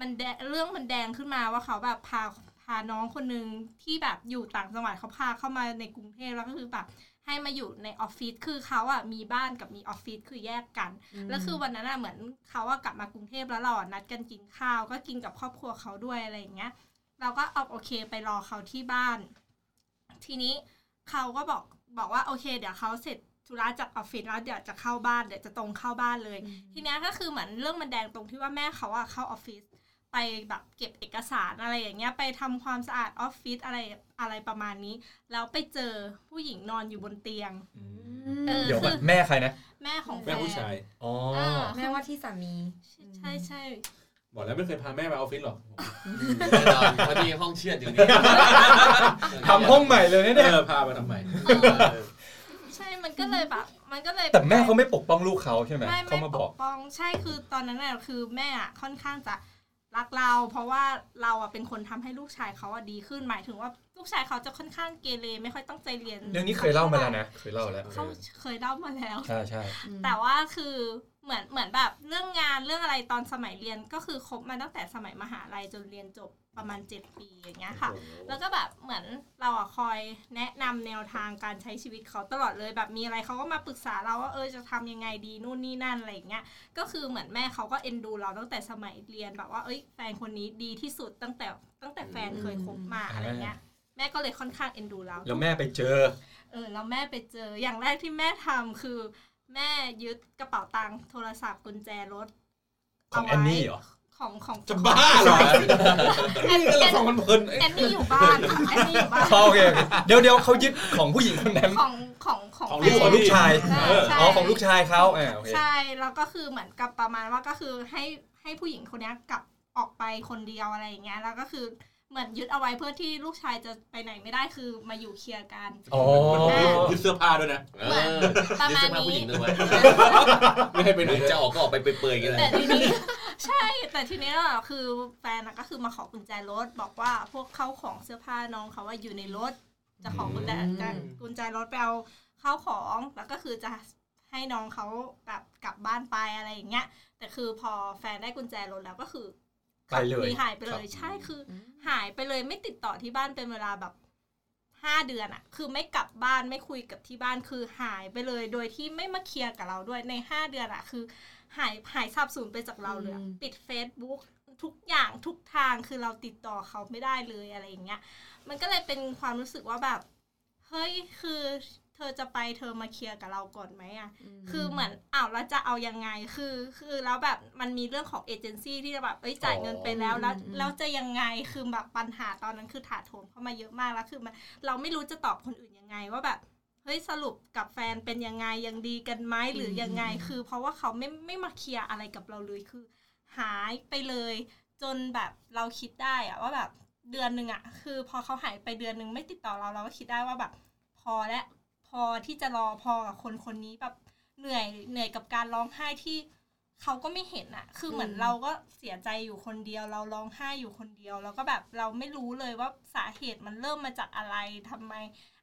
[SPEAKER 5] มันแดเรื่องมันแดงขึ้นมาว่าเขาแบบพาพาน้องคนหนึ่งที่แบบอยู่ต่างจังหวัดเขาพาเข้ามาในกรุงเทพแล้วก็คือแบบ ให้มาอยู่ในออฟฟิศคือเขาอะมีบ้านกับมีออฟฟิศคือแยกกัน แล้วคือวันนั้นอะเหมือนเขาอะกลับมากรุงเทพแล้วเราอะนัดกันกินข้าว ก็กินกับครอบครัวเขาด้วยอะไรอย่างเงี้ย เราก็เอาโอเคไปรอเขาที่บ้าน ทีนี้เขาก็บอกบอกว่าโอเค เดี๋ยวเขาเสร็จธุระจากออฟฟิศแล้วเดี๋ยวจะเข้าบ้านเดี๋ยวจะตรงเข้าบ้านเลย ทีเนี้ยก็คือเหมือนเรื่องมันแดงตรงที่ว่าแม่เขาอะเข้าออฟฟิศ ไปแบบเก็บเอกสารอะไรอย่างเงี้ย ไปทำความสะอาดออฟฟิศอะไรอะไรประมาณนี้ แล้วไปเจอผู้หญิงนอนอยู่บนเตียงเออ
[SPEAKER 2] เดี๋ยวก่อน
[SPEAKER 5] คือ
[SPEAKER 2] แม่ใครนะ
[SPEAKER 5] แม่ของแฟ
[SPEAKER 3] แม่
[SPEAKER 5] น
[SPEAKER 3] ผู้ชาย
[SPEAKER 2] อ๋อ
[SPEAKER 5] อ่า
[SPEAKER 10] แม่ว่าที่สามี
[SPEAKER 5] ใช่ใช่
[SPEAKER 3] บอกแล้วไม่เคยพาแม่มาออฟฟิศหรอก
[SPEAKER 4] แน่นอนพอดีห้องเชือดอยู่นี่
[SPEAKER 2] ทำห้องใหม่เลยนะเนี่ย
[SPEAKER 3] เออพามาทำไม
[SPEAKER 5] ใช่ มันก็เลยแบบ มันก็เลย
[SPEAKER 2] แต่แม่เขาไม่ปกป้องลูกเขาใช่ไหม
[SPEAKER 5] ไม่
[SPEAKER 2] เขา
[SPEAKER 5] ไม่
[SPEAKER 2] มา
[SPEAKER 5] ป
[SPEAKER 2] บอก
[SPEAKER 5] กป้อง ใช่ คือตอนนั้นน่ะคือแม่อะค่อนข้างจะ รักเราเพราะว่าเราอะเป็นคนทำให้ลูกชายเขาอะดีขึ้นหมายถึงว่าลูกชายเขาจะค่อนข้างเกเรไม่ค่อยตั้งใจเรียน
[SPEAKER 2] เรื่องนี้เคยเล่ามาแล้วนะเคยเล่าแล้ว
[SPEAKER 5] เขาเคยเล่ามาแล้ว
[SPEAKER 2] ใช่ใช่
[SPEAKER 5] แต่ว่าคือเหมือนเหมือนแบบเรื่องงานเรื่องอะไรตอนสมัยเรียนก็คือคบมาตั้งแต่สมัยมหาลัยจนเรียนจบ ประมาณ 7 ปีอย่างเงี้ยค่ะ แล้วก็แบบเหมือนเราอะคอยแนะนำแนวทางการใช้ชีวิตเขาตลอดเลยแบบมีอะไรเขาก็มาปรึกษาเราว่าเออจะทำยังไงดีนู่นนี่นั่นอะไรอย่างเงี้ยก็คือเหมือนแม่เขาก็เอ็นดูเราตั้งแต่สมัยเรียนแบบว่าเอ้ยแฟนคนนี้ดีที่สุดตั้งแต่ตั้งแต่แฟนเคยคบมาอะไรเงี้ยแม่ก็เลยค่อนข้างเอ็นดูเรา
[SPEAKER 2] แล้วแม่ไปเจอ
[SPEAKER 5] เออแล้วแม่ไปเจออย่างแรกที่แม่ทำคือ แม่ยึดกระเป๋าตังค์โทรศัพท์กุญแจรถ
[SPEAKER 2] ของแอนนี่เหรอ
[SPEAKER 5] ของของ
[SPEAKER 3] จะบ้าเหรอ
[SPEAKER 5] แอน
[SPEAKER 3] นี่ก็ละครมันเพลิน
[SPEAKER 5] แอนนี่อยู่บ้านค่ะแอนนี่อยู่บ้าน
[SPEAKER 2] โอเคโอเคเดี๋ยวเดี๋ยวเขายึดของผู้หญิงคนนั้น
[SPEAKER 5] ของของของ
[SPEAKER 2] ของ
[SPEAKER 5] แฟ
[SPEAKER 2] ลูก
[SPEAKER 5] น
[SPEAKER 2] ของลูกชาย
[SPEAKER 5] ใช่ใช่
[SPEAKER 2] อ๋อของลูกชายเขาอ่าโอเค
[SPEAKER 5] ใช่แล้วก็คือเหมือนกับประมาณว่าก็คือให้ให้ผู้หญิงคนเนี้ยกลับออกไปคนเดียวอะไรอย่างเงี้ยแล้วก็คือ เหมือนยึดเอาไว้เพื่อที่ลูกชายจะไปไหนไม่ได้คือมาอยู่เคลียร์กัน
[SPEAKER 2] อ๋อ
[SPEAKER 3] ยึดเสื้อผ้าด้วยนะ
[SPEAKER 4] เออ
[SPEAKER 5] ประ
[SPEAKER 4] ยึด
[SPEAKER 5] มา
[SPEAKER 4] เสื้
[SPEAKER 5] ณ
[SPEAKER 4] อผ้าผู้หญิ
[SPEAKER 5] นี้
[SPEAKER 4] งด้วย
[SPEAKER 3] ไม่ให้ไปไหน
[SPEAKER 4] จะออกก็ออกไปเปื่อยๆกันเลย
[SPEAKER 5] แต่ทีนี้ใช่ แต่ทีนี้อะคือแฟนอะก็คือมาขอกุญแจรถบอกว่าพวกเข้าของเสื้อผ้าน้องเขาว่าอยู่ในรถ จะขอกุญแจจะกุญแจรถไปเอาเข้าของแล้วก็คือจะให้น้องเขาแบบกลับบ้านไปอะไรอย่างเงี้ย แต่คือพอแฟนได้กุญแจรถแล้วก็คือ
[SPEAKER 2] ไปเลย
[SPEAKER 5] หนีหายไปเล
[SPEAKER 2] ครั
[SPEAKER 5] ย
[SPEAKER 2] บ
[SPEAKER 5] ใช่คืออหายไปเลยไม่ติดต่อที่บ้านเป็นเวลาแบบห้าเดือนอะคือไม่กลับบ้านไม่คุยกับที่บ้านคือหายไปเลย โดยที่ไม่มาเคลียร์กับเราด้วยในห้าเดือนอะคือ หายหายสับสูญไปจากเราเลยอะปิด Facebook ทุกอย่างทุกทางคือเราติดต่อเขาไม่ได้เลยอะไรอย่างเงี้ย มันก็เลยเป็นความรู้สึกว่าแบบ เฮ้ยคือ เธอจะไปเธอมาเคลียร์กับเราก่อนไหมอะคือเหมือนอ้าวแล้วจะเอายังไง คือ คือแล้วแบบมันมีเรื่องของเอเจนซี่ที่จะแบบเอ้ยจ่ายเงินไปแล้วแล้ว
[SPEAKER 10] อืม
[SPEAKER 5] แล้วจะยังไง คือแบบปัญหาตอนนั้นคือถาโถมเข้ามาเยอะมากแล้วคือมันเราไม่รู้จะตอบคนอื่นยังไงว่าแบบเฮ้ยสรุปกับแฟนเป็นยังไงยังดีกันไหมหรือยังไง คือ เพราะว่าเขาไม่ไม่มาเคลียร์อะไรกับเราเลยคือ หายไปเลย จนแบบเราคิดได้อะว่าแบบเดือนหนึ่งอะคือ พอเขาหายไปเดือนหนึ่งไม่ติดต่อเราเราก็คิดได้ว่าแบบ พอและพ อที่จะรอพอกับคนคนนี้แบบเหนื่อยเหนื่อยกับการร้องไห้ที่เขาก็ไม่เห็นอะคือเหมือน
[SPEAKER 10] อืม
[SPEAKER 5] เราก็เสียใจอยู่คนเดียว เราร้องไห้อยู่คนเดียว แล้วก็แบบเราไม่รู้เลยว่าสาเหตุมันเริ่มมาจากอะไรทำไม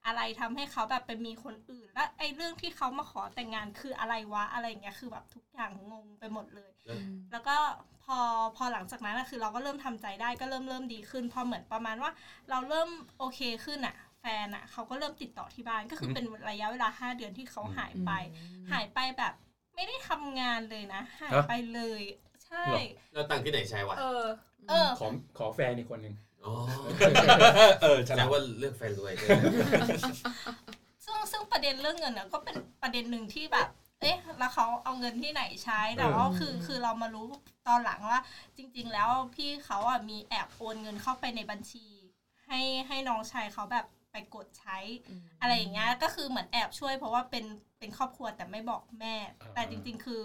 [SPEAKER 5] อะไรทำให้เขาแบบไปมีคนอื่น และไอ้เรื่องที่เขามาขอแต่งงานคืออะไรวะอะไรอย่างเงี้ยคือแบบทุกอย่างงงไปหมดเลย แล้วก็พอพอหลังจากนั้นอะคือเราก็เริ่มทำใจได้ก็เริ่มเริ่มดีขึ้น พอเหมือนประมาณว่า เราเริ่มโอเคขึ้นอะ แฟนอะเขาก็เริ่มติดต่อที่บ้านก็คือเป็นระยะเวลาห้าเดือนที่เขาหายไป หายไปแบบ ไม่ได้ทำงานเลยนะ หายไปเลย ใช่
[SPEAKER 4] แล้วตังค์ที่ไหนใช้วะ
[SPEAKER 9] เออ
[SPEAKER 5] เออ
[SPEAKER 2] ขอขอแฟนอีกคนหนึ่ง
[SPEAKER 4] อ๋อ
[SPEAKER 3] เออ
[SPEAKER 4] แส
[SPEAKER 3] ฉ
[SPEAKER 4] ด
[SPEAKER 3] ลาด
[SPEAKER 4] งว่าเลือกแฟนรวยด้วย
[SPEAKER 5] ซึ่งซึ่งประเด็นเรื่องเงินเนี่ยก็เป็นประเด็นหนึ่งที่แบบเอ๊ะแล้วเขาเอาเงินที่ไหนใช้แต่ว่าคือคือเรามารู้ตอนหลังว่า จริง ๆ แล้วพี่เขาอะมีแอบโอนเงินเข้าไปในบัญชี ให้ให้น้องชายเขาแบบ ไปกดใช้ อะไรอย่างเงี้ยก็คือเหมือนแอบช่วย เพราะว่าเป็นเป็นครอบครัวแต่ไม่บอกแม่ แต่จริง ๆ คือ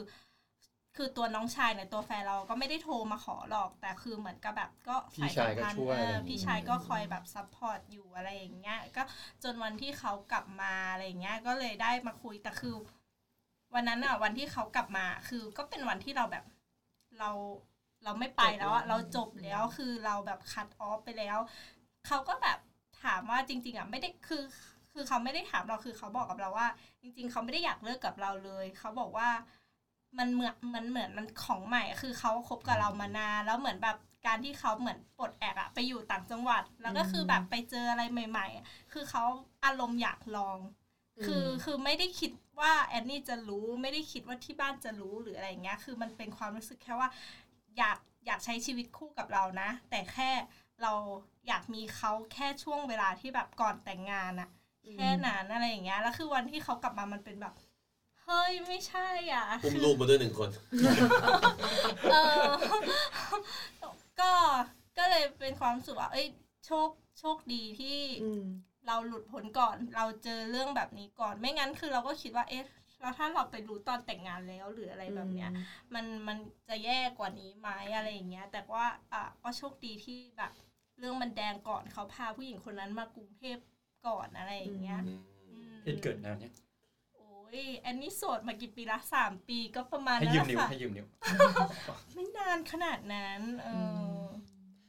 [SPEAKER 5] คือตัวน้องชายเนี่ยตัวแฟนเราก็ไม่ได้โทรมาขอหรอก แต่คือเหมือนกับแบบก็
[SPEAKER 2] พี่ชายก็ช่วย
[SPEAKER 5] เอ
[SPEAKER 2] อะไรอ
[SPEAKER 5] ย่าง
[SPEAKER 2] งี้
[SPEAKER 5] พี่ชายก็คอยแบบ support อยู่อะไรอย่างเงี้ยก็จนวันที่เขากลับมาอะไรอย่างเงี้ยก็เลยได้มาคุยแต่คือ วันนั้นอะวันที่เขากลับมา คือก็เป็นวันที่เราแบบเราเราไม่ไปแล้วอะเราจบแล้วคือเราแบบ cut off ไปแล้ว เขาก็แบบ ถามว่าจริง ๆอะไม่ได้คือ คือเขาไม่ได้ถามเราคือเขาบอกกับเราว่า จริง ๆ เขาไม่ได้อยากเลิกกับเราเลย เขาบอกว่ามันเหมือนมันเหมือนมันของใหม่อะคือเขาคบกับเรามานานแล้วเหมือนแบบการที่เขาเหมือนปลดแอกอะไปอยู่ต่างจังหวัด แล้วก็คือแบบไปเจออะไรใหม่ๆอะคือเขาอารมณ์อยากลอง คือคือไม่ได้คิดว่าแอนนี่จะรู้ไม่ได้คิดว่าที่บ้านจะรู้หรืออะไรอย่างเงี้ย คือมันเป็นความรู้สึกแค่ว่า อยากอยากใช้ชีวิตคู่กับเรานะ แต่แค่ เราอยากมีเขาแค่ช่วงเวลาที่แบบก่อนแต่งงานอะแค่นั้นอะไรอย่างเงี้ยแล้วคือวันที่เขากลับมามันเป็นแบบเฮ้ยไม่ใช่อะ
[SPEAKER 4] อุ้ม
[SPEAKER 5] คือ
[SPEAKER 4] ลูกมาด้วยหนึ่งคน
[SPEAKER 5] เออก็ก็เลยเป็นความรู้สึกว่าเอ้ยโชคโชคดีที่เราหลุดพ้นก่อน เราเจอเรื่องแบบนี้ก่อน ไม่งั้นคือเราก็คิดว่าเอ๊ะแล้วถ้าเราไปรู้ตอนแต่งงานแล้วหรืออะไรแบบเนี้ย มันมันจะแย่กว่านี้ไหมอะไรอย่างเงี้ย แต่ว่าอะก็โชคดีที่แบบ เรื่องมันแดงก่อนเขาพาผู้หญิงคนนั้นมากรุงเทพก่อนอะไรอย่างเงี้ย
[SPEAKER 2] เหตุเกิดนานเนี่ย
[SPEAKER 5] โอ้ยแอนนี่โสดมากี่ปีละสามปีก็ประมาณ
[SPEAKER 2] ให้
[SPEAKER 5] นั้น
[SPEAKER 2] ยื
[SPEAKER 5] แห
[SPEAKER 2] ม
[SPEAKER 5] ละ
[SPEAKER 2] นิ้ว
[SPEAKER 5] ค่ะ
[SPEAKER 2] ให้ยืมนิ้ว
[SPEAKER 5] ไม่นานขนาดนั้นเออ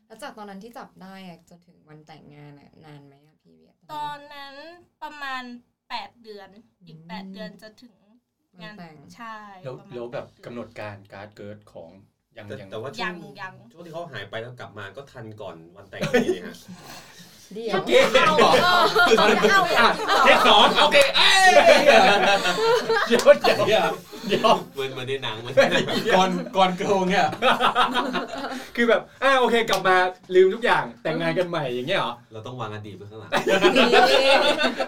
[SPEAKER 10] แล้วจากตอนนั้นที่จับได้อะจนถึงวันแต่งงานอะนานไหมอะพี่เวีย
[SPEAKER 5] ตอนนั้นประมาณแปดเดือน อีกแปดเดือนจะถึงงาน
[SPEAKER 10] แต่ง
[SPEAKER 5] ใช่
[SPEAKER 2] แล้ว
[SPEAKER 5] ประมาณ
[SPEAKER 2] แล้วแบบ
[SPEAKER 5] ปดเดือน
[SPEAKER 2] กำหนดการการดเกิดของ ยัง
[SPEAKER 4] แต่
[SPEAKER 2] ยัง
[SPEAKER 4] แต่ว่าช่
[SPEAKER 5] ยั
[SPEAKER 4] วง
[SPEAKER 5] งยัง
[SPEAKER 4] ช่วงที่เขาหายไปแล้วกลับมาก็ทันก่อนวันแต่งพอดีเลยฮะ
[SPEAKER 10] เดี๋ยว
[SPEAKER 3] เก๊เอาเหรอ
[SPEAKER 10] เอาเอา
[SPEAKER 3] อะเทคสองโอเคเอ้ย
[SPEAKER 2] เดี๋ยวเดี๋ยวเดี๋ยว
[SPEAKER 4] เหมือนเหมือนในหนังเหมือน
[SPEAKER 2] ก่อนก่อนเกิลเนี่ยคือแบบอ่าโอเคกลับมาลืมทุกอย่างแต่งงานกันใหม่อย่างเงี้ยเหรอ
[SPEAKER 4] เราต้องวางอดีตไว้ข้างหลัง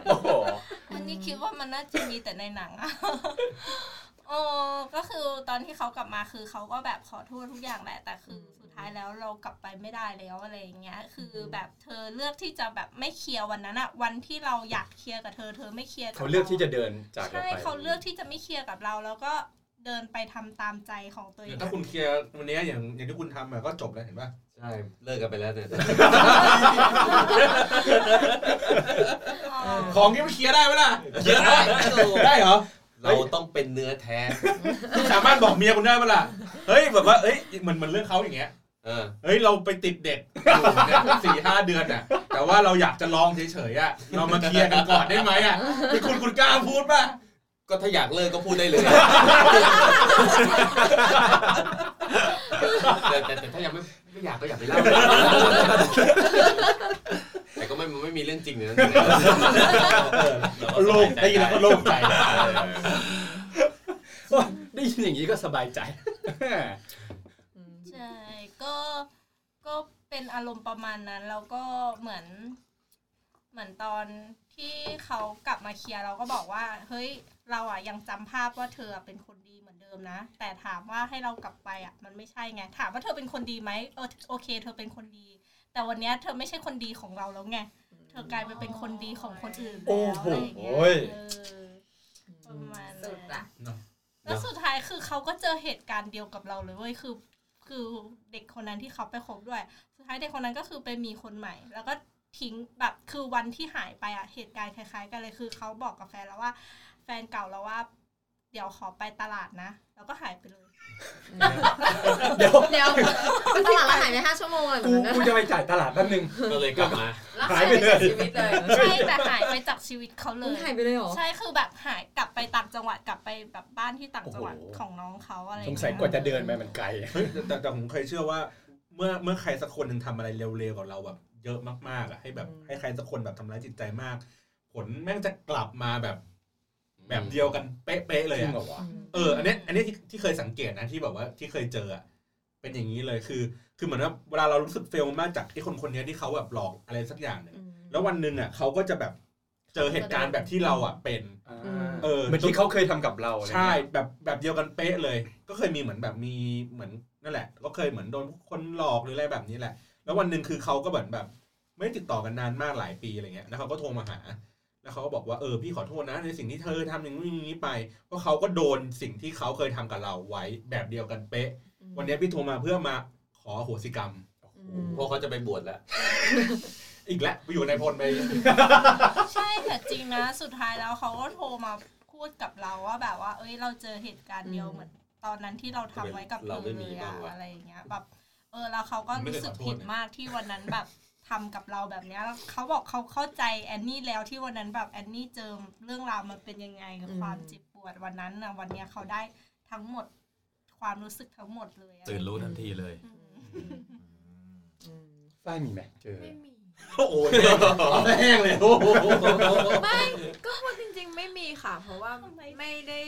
[SPEAKER 2] โอ้โห
[SPEAKER 5] อันนี้คิดว่ามันน่าจะมีแต่ในหนังอะ โอ้ก็คือตอนที่เขากลับมาคือเขาก็แบบขอโทษทุกอย่างแหละ แต่คือสุดท้ายแล้วเรากลับไปไม่ได้แล้วอะไรอย่างเงี้ย คือแบบเธอเลือกที่จะแบบไม่เคลียร์วันนั้นอะวันที่เราอยากเคลียร์กับเธอเธอไม่เคลียร์กับ
[SPEAKER 2] เขาเลือกที่จะเดินจากเรา
[SPEAKER 5] ใช่
[SPEAKER 2] ไป
[SPEAKER 5] เขาเลือกที่จะไม่เคลียร์กับเราแล้วก็เดินไปทำตามใจของตัวเอง
[SPEAKER 3] ถ้าคุณเคลียร์วันนี้อย่างอย่างที่คุณทำอะก็จบแล้วเห็นป่ะ
[SPEAKER 4] ใช่เลิกกันไปแล้วเนี่ย
[SPEAKER 3] ของที่มันเคลียร์ได้ไหมล่ะเคลียร์ได้ได้เหรอ
[SPEAKER 4] เราต้องเป็นเนื้อแท้
[SPEAKER 3] คุณสามารถบอกเมียคุณได้ไหมล่ะเฮ้ยแบบว่าเอ้ยเหมือนเหมือนเรื่องเขาอย่างเงี้ย
[SPEAKER 4] เออ
[SPEAKER 3] เฮ้ยเราไปติดเด็กอยู่เนี่ยสี่ห้าเดือนอะ แต่ว่าเราอยากจะลองเฉยๆอะเรามาเคลียร์กันก่อนได้ไหมอะคือคุณคุณกล้าพูดป่ะ
[SPEAKER 4] ก็ถ้าอยากเลิกก็พูดได้เลยแต่แต่แต่ถ้ายังไม่ไม่อยากก็อย่าไปเล่า แต่ก็ไม่มันไม่มีเรื่องจริงในนั้น
[SPEAKER 3] โล่งได้ยินแล้วก็โล่งใจ
[SPEAKER 2] ได้ยินอย่างนี้ก็สบายใจ
[SPEAKER 5] ใช่ก็ก็เป็นอารมณ์ประมาณนั้นแล้วก็เหมือน เหมือนตอนที่เขากลับมาเคลียร์เราก็บอกว่า เฮ้ยเราอะยังจำภาพว่าเธอเป็นคนดีเหมือนเดิมนะ แต่ถามว่าให้เรากลับไปอะ มันไม่ใช่ไงถามว่าเธอเป็นคนดีไหมเออโอเค เธอเป็นคนดี แต่วันเนี้ยเธอไม่ใช่คนดีของเราแล้วไง เธอกลายไปเป็นคนดีของคนอื่น
[SPEAKER 2] โอ้
[SPEAKER 5] แล้ว
[SPEAKER 2] โห
[SPEAKER 5] อะไรอย่างเงี้ย
[SPEAKER 2] โอ้ย
[SPEAKER 5] เออประมาณ
[SPEAKER 6] สุด
[SPEAKER 5] นั้
[SPEAKER 6] ละ
[SPEAKER 5] นแล้วสุดท้ายคือเขาก็เจอเหตุการณ์เดียวกับเราเลยเว้ยคือคืคือเด็กคนนั้นที่เขาไปคบด้วย สุดท้ายเด็กคนนั้นก็คือไปมีคนใหม่ แล้วก็ทิ้งแบบคือวันที่หายไปอะเหตุการณ์คล้าย ๆ กันเลยคือเขาบอกกับแฟนแล้วว่า แฟนเก่าแล้วว่า เดี๋ยวขอไปตลาดนะ แล้วก็หายไปเลย
[SPEAKER 2] เดี๋ยว
[SPEAKER 10] เดี๋ยวไปตลาดแล้วหายไปห้าชั่วโมงเลยเหมื
[SPEAKER 2] กู
[SPEAKER 10] อนกัน
[SPEAKER 2] กูจะไปจ่ายตลาดแป๊บนึง
[SPEAKER 4] ก็เลยกลับมา
[SPEAKER 6] แล้ว
[SPEAKER 2] หายไปเลย
[SPEAKER 6] จากชีวิตเลย
[SPEAKER 5] ใช่แต่หายไปจากชีวิตเขาเล
[SPEAKER 10] มึง
[SPEAKER 5] ย
[SPEAKER 10] หายไปเลยเหรอ
[SPEAKER 5] ใช่คือแบบหายกลับไปต่างจังหวัดกลับไปแบบบ้านที่ต่างจังหวัด
[SPEAKER 2] โอ้โห
[SPEAKER 5] ของน้องเขาอะไรอ
[SPEAKER 2] ส
[SPEAKER 5] ย่าง
[SPEAKER 2] ง
[SPEAKER 5] เงี้ย
[SPEAKER 2] สัยกว่าจะเดินไปมันไกล
[SPEAKER 3] เฮ้ยแต่แต่แต่ผมเคยเชื่อว่า เมื่อเมื่อใครสักคนหนึ่งทำอะไรเร็วๆกับเราแบบเยอะมากๆอะให้แบบให้ใครสักคนแบบทำร้ายจิตใจมาก ผลแม่งจะกลับมาแบบ แบบเดียวกันเป๊ะๆเลย
[SPEAKER 2] จริง
[SPEAKER 3] อะ
[SPEAKER 2] เหรอวะ
[SPEAKER 3] เอออันเนี้ยอันเนี้ยที่ที่เคยสังเกตนะที่แบบว่าที่เคยเจออะเป็นอย่างนี้เลยคือ คือเหมือนว่าเวลาเรารู้สึกเฟลมากจากไอ้คนคนเนี้ยที่เขาแบบหลอกอะไรสักอย่างหนึ่งแล้ววันหนึ่งอะเขาก็จะแบบเจอเหตุการณ์แบบที่เราอะเป็นเออ
[SPEAKER 2] เหมือนที่เขาเคยทำกับเราอะไร
[SPEAKER 3] ใช่
[SPEAKER 2] เงี้ย
[SPEAKER 3] แบบแบบเดียวกันเป๊ะเลย ก็เคยมีเหมือนแบบมีเหมือนนั่นแหละ ก็เคยเหมือนโดนคนหลอกหรืออะไรแบบนี้แหละ แล้ววันหนึ่งคือเขาก็เหมือนแบบ ไม่ได้ติดต่อกันนานมากหลายปีอะไรเงี้ยแล้วเขาก็โทรมาหา แล้วเขาก็บอกว่าเออพี่ขอโทษนะในสิ่งที่เธอทำอย่างนู้นอย่างนี้ไปเพราะเขาก็โดนสิ่งที่เขาเคยทำกับเราไว้แบบเดียวกันเป๊ะ วันนี้พี่โทรมาเพื่อมาขออโหสิกรรม
[SPEAKER 4] เพราะเขาจะไปบวชแล้ว
[SPEAKER 3] อีกแล้วไปอยู่ในพลไป
[SPEAKER 5] ใช่แต่จริงนะสุดท้ายแล้วเขาก็โทรมาพูดกับเราว่าแบบว่า เอ้ยเราเจอเหตุการณ์เดียวเหมือนตอนนั้นที่เราทำไว้กับเธ
[SPEAKER 4] เรา
[SPEAKER 5] อ
[SPEAKER 4] ไม่
[SPEAKER 5] เล
[SPEAKER 4] มี
[SPEAKER 5] ย
[SPEAKER 4] บ้า
[SPEAKER 5] อะ
[SPEAKER 4] งวะ
[SPEAKER 5] อะไรอย่างเงี้ยแบบเออแล้วเขาก็รู้สึกผิดมากที่วันนั้นแบบ ทำกับเราแบบเนี้ยแล้วเขาบอกเขาเข้าใจแอนนี่แล้วที่วันนั้นแบบแอนนี่เจอเรื่องราวมันเป็นยังไงกับ
[SPEAKER 10] อืม
[SPEAKER 5] ความเจ็บปวดวันนั้นนะวันเนี้ยเขาได้ทั้งหมดความรู้สึกทั้งหมดเลยอะ
[SPEAKER 11] ตื่นรู้ทันทีเลย
[SPEAKER 2] ฝ้ายมีไหมเจอ
[SPEAKER 9] ไม่มี
[SPEAKER 3] โอ้โหแห้งเลยโอ้โห
[SPEAKER 9] ไม่ก็พูดจริง ๆ ไม่มีค่ะ เพราะว่าไม่ได้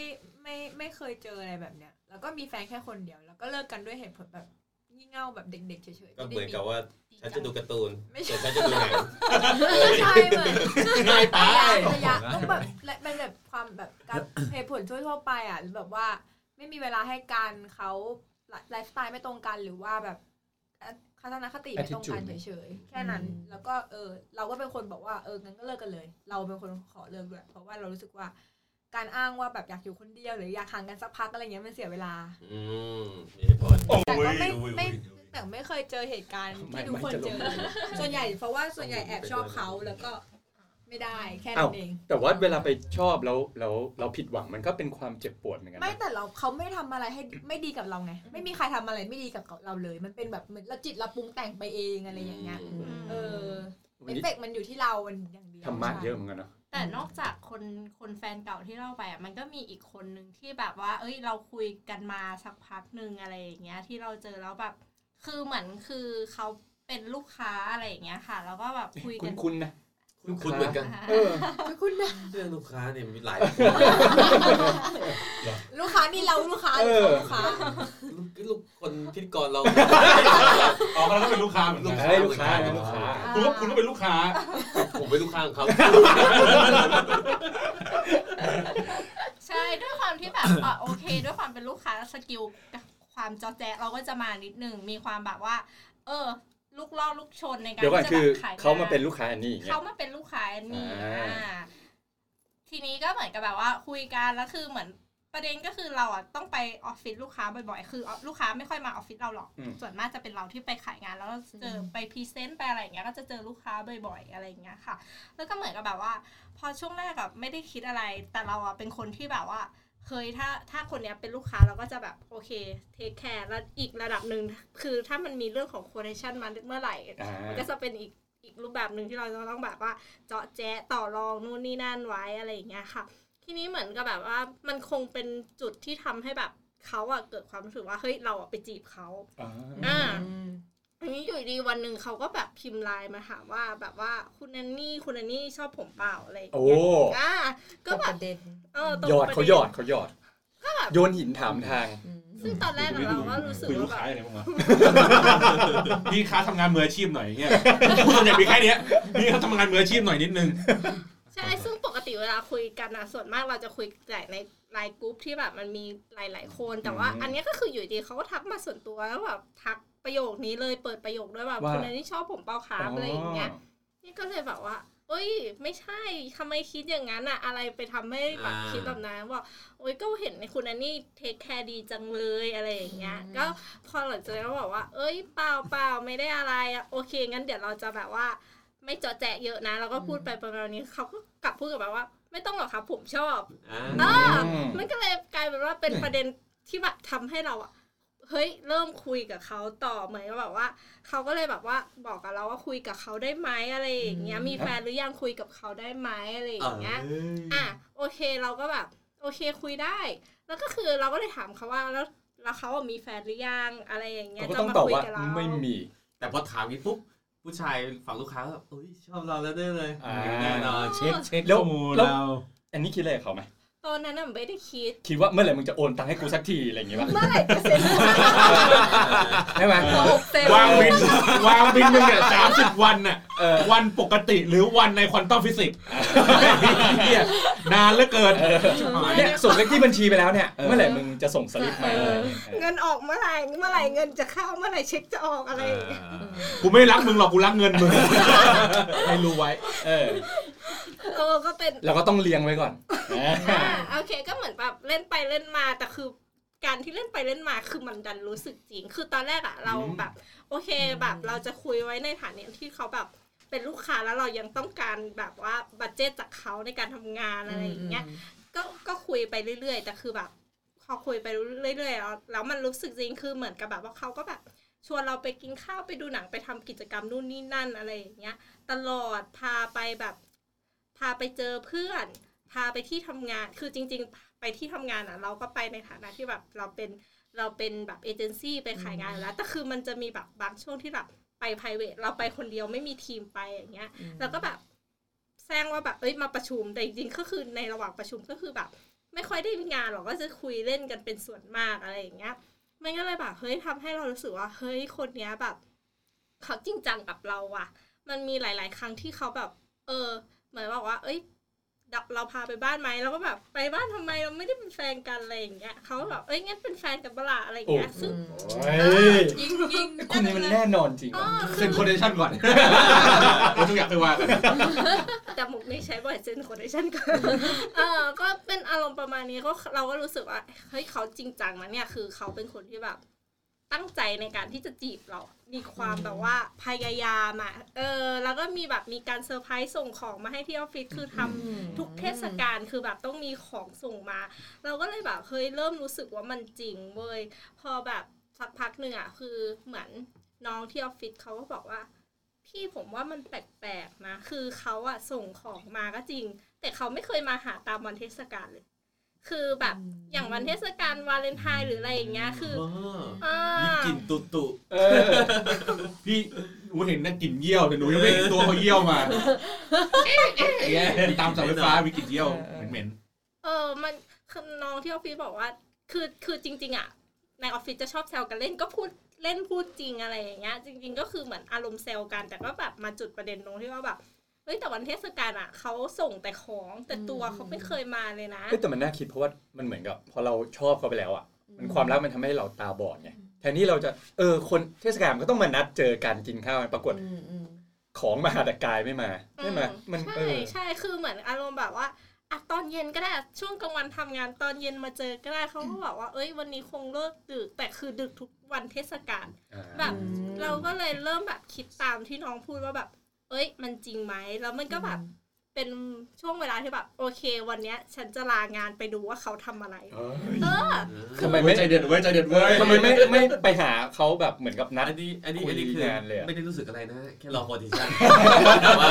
[SPEAKER 9] ไม่ไม่เคยเจออะไรแบบเนี้ย แล้วก็มีแฟนแค่คนเดียว แล้วก็เลิกกันด้วยเหตุผลแบบ งี่เง่าแบบเด็กๆเฉยๆ
[SPEAKER 4] ก็
[SPEAKER 9] ไม่
[SPEAKER 4] เหมือน
[SPEAKER 9] ได้
[SPEAKER 4] กับว่าฉันจะดูการ์ตูน
[SPEAKER 9] ไม่ใช่
[SPEAKER 4] แต่ฉันจะดูหนัง
[SPEAKER 9] ไม่ใช่เหมือน
[SPEAKER 3] ง่ายไป
[SPEAKER 9] ระยะต้องแบบและเป็นแบบความแบบการเหตุผลทั่วๆไปอะหรือแบบว่าไม่มีเวลาให้กันเขาไลฟ์สไตล์ไม่ตรงกันหรือว่าแบบทัศนคติไม่ตรงกัน
[SPEAKER 2] Attitude
[SPEAKER 9] เฉยๆแค่นั้น แล้วก็เออเราก็เป็นคนบอกว่าเอองั้นก็เลิกกันเลย เราเป็นคนขอเลิกด้วยเพราะว่าเรารู้สึกว่า การอ้างว่าแบบอยากอยู่คนเดียวหรืออยากห่างกันสักพักอะไรเงี้ยมันเสียเวลา
[SPEAKER 4] อืมมีเหตุผล
[SPEAKER 9] แต่ก็ไม่ไม่แต่ไม่เคยเจอเหตุการณ์
[SPEAKER 2] ไม่
[SPEAKER 9] ที่ทุกคน
[SPEAKER 2] ไม่จะล
[SPEAKER 9] เจ
[SPEAKER 2] ง
[SPEAKER 9] อส่วนใหญ่เพราะว่าส่วนใหญ่แอบชอบเขาแล้วก็ไม่ได้แค่
[SPEAKER 2] อ้า
[SPEAKER 9] นั้
[SPEAKER 2] วน
[SPEAKER 9] เอง
[SPEAKER 2] แต่ว่าเวลาไปชอบแล้วแล้วเราผิดหวังมันก็เป็นความเจ็บปวดเหมือนกันนะ
[SPEAKER 9] ไม่แต่เราเขาไม่ทำอะไรให้ไม่ดีกับเราไง ไม่มีใครทำอะไรไม่ดีกับเราเลย มันเป็นแบบเหมือนเราจิตเราปรุงแต่งไปเองอะไรอย่างเงี้ย เออ
[SPEAKER 2] วั
[SPEAKER 9] เอนฟ
[SPEAKER 2] นี้
[SPEAKER 9] เฟกต์มันอยู่ที่เรามันอย่างเดียว
[SPEAKER 2] ธรรมะเยอะเหมือนกันเนาะ
[SPEAKER 5] แต่นอกจากคนคนแฟนเก่าที่เล่าไปอะมันก็มีอีกคนหนึ่งที่แบบว่า เอ้ย เราคุยกันมาสักพักหนึ่งอะไรอย่างเงี้ย ที่เราเจอแล้วแบบ คือเหมือนคือเขาเป็นลูกค้าอะไรอย่างเงี้ยค่ะ แล้วก็แบบคุย
[SPEAKER 2] คุ
[SPEAKER 5] กั
[SPEAKER 2] ณ
[SPEAKER 5] น
[SPEAKER 2] คุณนะ
[SPEAKER 4] คุณเหมือนกัน
[SPEAKER 2] เออ
[SPEAKER 9] คุณนะ
[SPEAKER 4] เรื่องลูกค้าเนี่ยมีหลาย
[SPEAKER 9] ลูกค้านี่เราลูกค้าห
[SPEAKER 2] เอ
[SPEAKER 9] รือ
[SPEAKER 2] อ
[SPEAKER 9] เขาลูกค้า
[SPEAKER 4] ลูกลูกคนพิธีกรเรา
[SPEAKER 3] อ๋อเขาก็เป็นลูกค้าเหมือนกัน
[SPEAKER 2] เฮ้ยลูกค้านะลูกค้า
[SPEAKER 3] คุณก็คุณก็เป็นลูกค้า
[SPEAKER 4] ผมเป็นลูกค้าของเขา
[SPEAKER 5] ใช่ด้วยความที่แบบอะโอเค ด้วยความเป็นลูกค้า skill ความเจาะแจะเราก็จะมานิดนึงมีความแบบว่า เออ ลูกล่อลูกชนในการ
[SPEAKER 2] เดี๋ยวก่อน
[SPEAKER 5] ที่จะ
[SPEAKER 2] คือ
[SPEAKER 5] แบบขาย
[SPEAKER 2] เขามาเป็นลูกค้าอันนี้อย่างเงี้ย
[SPEAKER 5] เขามาเป็นลูกค้านี่
[SPEAKER 2] อ่า
[SPEAKER 5] อ่าทีนี้ก็เหมือนกับแบบว่าคุยกันแล้วคือเหมือนประเด็นก็คือเราอะต้องไปออฟฟิศลูกค้าบ่อยๆ คือลูกค้าไม่ค่อยมาออฟฟิศเราหรอก
[SPEAKER 2] อืม
[SPEAKER 5] ส่วนมากจะเป็นเราที่ไปขายงานแล้วก็เจอไป present ไปอะไรอย่างเงี้ยก็จะเจอลูกค้าบ่อยๆอะไรอย่างเงี้ยค่ะ แล้วก็เหมือนกับแบบว่า พอช่วงแรกอะไม่ได้คิดอะไร แต่เราอะเป็นคนที่แบบว่า เคยถ้าถ้าคนเนี้ยเป็นลูกค้าเราก็จะแบบโอเค take care แล้วอีกระดับหนึ่งคือถ้ามันมีเรื่องของโคเ t ชันมาเมื่อไหร่
[SPEAKER 2] อ่า
[SPEAKER 5] มันก็จะเป็นอีกอีกรูปแบบหนึ่งที่เราจะต้องแบบว่าเจาะแจะต่อรองนู่นนี่นั่นไว้อะไรอย่างเงี้ยค่ะ ทีนี้เหมือนกับแบบว่ามันคงเป็นจุดที่ทำให้แบบเขาอะเกิดความรู้สึกว่าเฮ้ยเราอะไปจีบเขา
[SPEAKER 2] อ่า
[SPEAKER 5] อ่าอันนี้อยู่ดีวันหนึ่งเขาก็แบบพิมพ์ไลน์มาถามว่าแบบว่าคุณแอนนี่คุณแอนนี่ชอบผมเปล่าอะไรอย่าง
[SPEAKER 2] โอ้
[SPEAKER 5] เงี้ยอ่าก็
[SPEAKER 10] ก็
[SPEAKER 5] แบ
[SPEAKER 10] ป
[SPEAKER 5] บ
[SPEAKER 10] ระเด็น
[SPEAKER 5] เออตรง
[SPEAKER 2] หยอด
[SPEAKER 5] ประ
[SPEAKER 2] เขา
[SPEAKER 5] น
[SPEAKER 2] หยอดเขาหยอด
[SPEAKER 5] ก็แบบ
[SPEAKER 2] โยนหินถามทาง
[SPEAKER 5] ซึ่งตอนแรกอะเราก็รู้สึก
[SPEAKER 3] คุยลู
[SPEAKER 5] ว่ากแบบ
[SPEAKER 3] ค้าอย่างไรบ้างวะพี่ค้าทำงานมืออาชีพหน่อยอย่างเงี้ยส่วนใหญ่มีแค่เนี้ยพี่เขาทำงานมืออาชีพหน่อยนิดนึง
[SPEAKER 5] ใช่ซึ่งปกติเวลาคุยกันอะส่วนมากเราจะคุยแต่ในLINE group ที่แบบมันมีหลาย ๆ คน แต่ว่า
[SPEAKER 2] อืม
[SPEAKER 5] อันเนี้ยก็คืออยู่ดีเขาก็ทักมาส่วนตัวแล้วแบบทัก ประโยคนี้เลยเปิดประโยคด้วยแบบ
[SPEAKER 2] ว่า
[SPEAKER 5] คุณแอนนี่ชอบผมเปล่าครับอะไรอย่างเงี้ยนี่ก็เลยแบบว่าเอเอ้ย ไม่ใช่ทำไมคิดอย่างนั้นอะอะไรไปทำให้แบบ
[SPEAKER 4] อ่า
[SPEAKER 5] คิดแบบนั้นบอกโอ้ยก็เห็นคุณแอนนี่ take care ดีจังเลยอะไรอย่างเงี้ย ก็พอหลังจากนั้นก็บอกว่า เอ้ยเปล่าเปล่าไม่ได้อะไรอะโอเค งั้นเดี๋ยวเราจะแบบว่า ไม่เจาะแจะเยอะนะแล้วก็พูดไปประมาณนี้เขาก็กลับพูดกลับมาว่า ไม่ต้องหรอกครับผมชอบ
[SPEAKER 4] อ่า
[SPEAKER 5] อ่ามันก็เลยกลายเป็นว่าเป็นประเด็นที่แบบทำให้เราอะ เฮ้ยเริ่มคุยกับเขาต่อเหมือนกับแบบว่าเขาก็เลยแบบว่าบอกกับเราว่าคุยกับเขาได้ไหมอะไรอย่างเงี้ยมีแฟนหรือยังคุยกับเขาได้ไหมอะไรอย่างเงี้ยอะโอเคเราก็แบบโอเคคุยได้ แล้วก็คือเราก็เลยถามเขาว่าแล้วแล้วเขาอะมีแฟนหรือยังอะไรอย่างเงี้ย
[SPEAKER 2] เขาก็
[SPEAKER 5] จะ
[SPEAKER 2] ต้อง
[SPEAKER 5] มา
[SPEAKER 2] ตอบ
[SPEAKER 5] คุย
[SPEAKER 2] ว่า
[SPEAKER 5] กับเรา
[SPEAKER 2] ไม่มี
[SPEAKER 4] แต่พอถามนี้ปุ๊บผู้ชายฝั่งลูกค้าก็แบบเอ้ยชอบเราแล้วได้เลย
[SPEAKER 2] อ่า
[SPEAKER 4] แน่นอน
[SPEAKER 12] เช็คเช็ค
[SPEAKER 2] แล้ว
[SPEAKER 12] ข้อมูล
[SPEAKER 2] แล้ว
[SPEAKER 12] เรา
[SPEAKER 2] อันนี้คิดอะไรกับเขาไหม
[SPEAKER 5] ตอนนั้นน่ะไม่ได้คิด
[SPEAKER 2] คิดว่าเมื่อไหร่มึงจะโอนตังค์ให้กูสักทีอะไรอย่างเงี้ยป่ะ
[SPEAKER 5] เมื่อไหร่จะเซ็น
[SPEAKER 2] ใช่ไหม
[SPEAKER 12] วางบิลวางบิลหนึ่งเนี่ยสามสิบวันน่ะ
[SPEAKER 2] เออ
[SPEAKER 12] วันปกติหรือวันใน quantum physics เหี้ยนานเหลือเกิน
[SPEAKER 2] เนี่ยส่งเลขที่บัญชีไปแล้วเนี่ยเมื่อไหร่มึงจะส่งสลิปมา
[SPEAKER 5] เออเงินออกเมื่อไหร่เมื่อไหร่เงินจะเข้าเมื่อไหร่เช็คจะออกอะไรอย่างเงี้ย
[SPEAKER 12] กูไม่รักมึงหรอกกูรักเงินมึงให้รู้ไว้
[SPEAKER 2] เออ
[SPEAKER 5] เออก็เป็น
[SPEAKER 2] เราก็ต้องเลี้ยงไว้ก่อน
[SPEAKER 5] อ่าโอเค ก็เหมือนแบบเล่นไปเล่นมาแต่คือการที่เล่นไปเล่นมาคือมันดันรู้สึกจริง คือตอนแรกอะเราแบบ โอเคแบบเราจะคุยไว้ในฐานะที่เขาแบบเป็นลูกค้าแล้วเรายังต้องการแบบว่าบัตเจตจากเขาในการทำงานอะไรอย่างเงี้ย ก็ก็คุยไปเรื่อยๆ แต่คือแบบพอคุยไปเรื่อยๆแล้วแล้วมันรู้สึกจริงคือเหมือนกับแบบว่าเขาก็แบบชวนเราไปกินข้าวไปดูหนังไปทำกิจกรรมนู่นนี่นั่นอะไรอย่างเงี้ย ตลอดพาไปแบบ พาไปเจอเพื่อน พาไปที่ทำงาน คือจริง ๆ ไปที่ทำงานอะ เราก็ไปในฐานะที่แบบเราเป็นเราเป็นแบบเอเจนซี่ไปขายงานอยู่แล้ว แต่คือมันจะมีแบบบางช่วงที่แบบไป p r i v a t เราไปคนเดียวไม่มีทีมไปอย่างเงี้ย แล้วก็แบบแซงว่าแบบเอ้ยมาประชุมแต่จริงๆก็คือในระหว่างประชุมก็คือแบบ ไม่ค่อยได้มีงานหรอกก็จะคุยเล่นกันเป็นส่วนมากอะไรอย่างเงี้ยมันก็เลยแบบเฮ้ยทำให้เรารู้สึกว่าเฮ้ยคนเนี้ยแบบเขาจริงจังกับเราว่ะ มันมีหลาย ๆ ครั้งที่เขาแบบ เออ เหมือนบอกว่า เอ้ยเราเราพาไปบ้านไหมเราก็แบบไปบ้านทำไมเราไม่ได้เป็นแฟนกันอะไรอย่างเงี้ยเขาก็แบบเอ้ยงั้นเป็นแฟนกันเปะล่าอะไรอย่างเงี้ยซึ่ง
[SPEAKER 2] โอ้ย
[SPEAKER 9] ยิงยิง
[SPEAKER 2] คนนี้มันแน่นอนจริง
[SPEAKER 5] อ๋อ
[SPEAKER 12] เซ็น quotation ก่อนเราทุกอย่างไปว่ากัน
[SPEAKER 5] แต่มุกนี้ใช้บ่อยเซ็น quotation กันเออก็เป็นอารมณ์ประมาณนี้ก็เราก็รู้สึกว่าเฮ้ยเขาจริงจังนะเนี่ยคือเขาเป็นคนที่แบบตั้งใจในการที่จะจีบเรา มีความแบบว่าพยายามอะ เออ แล้วก็มีแบบมีการเซอร์ไพรส์ส่งของมาให้ที่ออฟฟิศคือทำทุกเทศกาลคือแบบต้องมีของส่งมา เราก็เลยแบบเฮ้ยเริ่มรู้สึกว่ามันจริงเว้ยพอแบบสักพักหนึ่งอะคือเหมือนน้องที่ออฟฟิศเขาก็บอกว่า พี่ผมว่ามันแปลกๆนะ คือเขาอะส่งของมาก็จริง แต่เขาไม่เคยมาหาตามวันเทศกาลเลย คือแบบอย่างวันเทศกาลวาเลนไทน์หรืออะไรอย่างเงี้ยคืออ่า
[SPEAKER 4] มีกลิ่นตุตุ
[SPEAKER 2] เออ
[SPEAKER 12] พี่หนูเห็นนั่นกลิ่นเยี่ยวแต่หนูยังไม่เห็นตัวเขาเยี่ยวมาแย่ตามเสาไฟฟ้ามีกลิ่นเยี่ยวเหม็น
[SPEAKER 5] เออมันคือน้องที่ออฟฟิศบอกว่า คือคือจริง ๆอะในออฟฟิศจะชอบแซวกันเล่นก็พูดเล่นพูดจริงอะไรอย่างเงี้ย จริง ๆ ก็คือเหมือนอารมณ์แซวกัน แต่ก็แบบมาจุดประเด็นตรงที่ว่าแบบ เฮ้ยแต่วันเทศกาลอะเขาส่งแต่ของแต่ตัวเขาไม่เคยมาเลยนะ
[SPEAKER 2] เฮ้ยแต่มันน่าคิดเพราะว่ามันเหมือนกับพอเราชอบเขาไปแล้วอะ มันความรักมันทำให้เราตาบอดไงแทนที่เราจะเออคนเทศกาลมันก็ต้องมานัดเจอกันกินข้าวปรากฏของมาแต่กายไม่มาใช่ไหมมันเอ
[SPEAKER 5] ใช่
[SPEAKER 2] อ
[SPEAKER 5] ใช่คือเหมือนอารมณ์แบบว่าอะตอนเย็นก็ได้อะช่วงกลางวันทำงานตอนเย็นมาเจอก็ได้เขาก็บอกว่า เอ้ย วันนี้คงเลิกดึก แต่คือดึกทุกวันเทศกาลแบบ เราก็เลยเริ่มแบบคิดตามที่น้องพูดว่าแบบ เอ้ย มันจริงไหมแล้วมันก็แบบเป็นช่วงเวลาที่แบบ โอเค วันเนี้ย ฉันจะลางานไปดูว่าเขาทำอะไร เออ
[SPEAKER 2] ทำไมไม่
[SPEAKER 12] ใจเด็ดเว้ยใจเด็ดเว้ย
[SPEAKER 2] ทำไมไม่ไม่ไปหาเขาแบบเหมือนกับนัด
[SPEAKER 4] อันนี้อันนี้
[SPEAKER 2] คุย
[SPEAKER 4] อันนี้คืองา
[SPEAKER 2] นเลยอะ
[SPEAKER 4] ไม่ได้รู้สึกอะไรนะ แค่รอ quotationแต่ว่า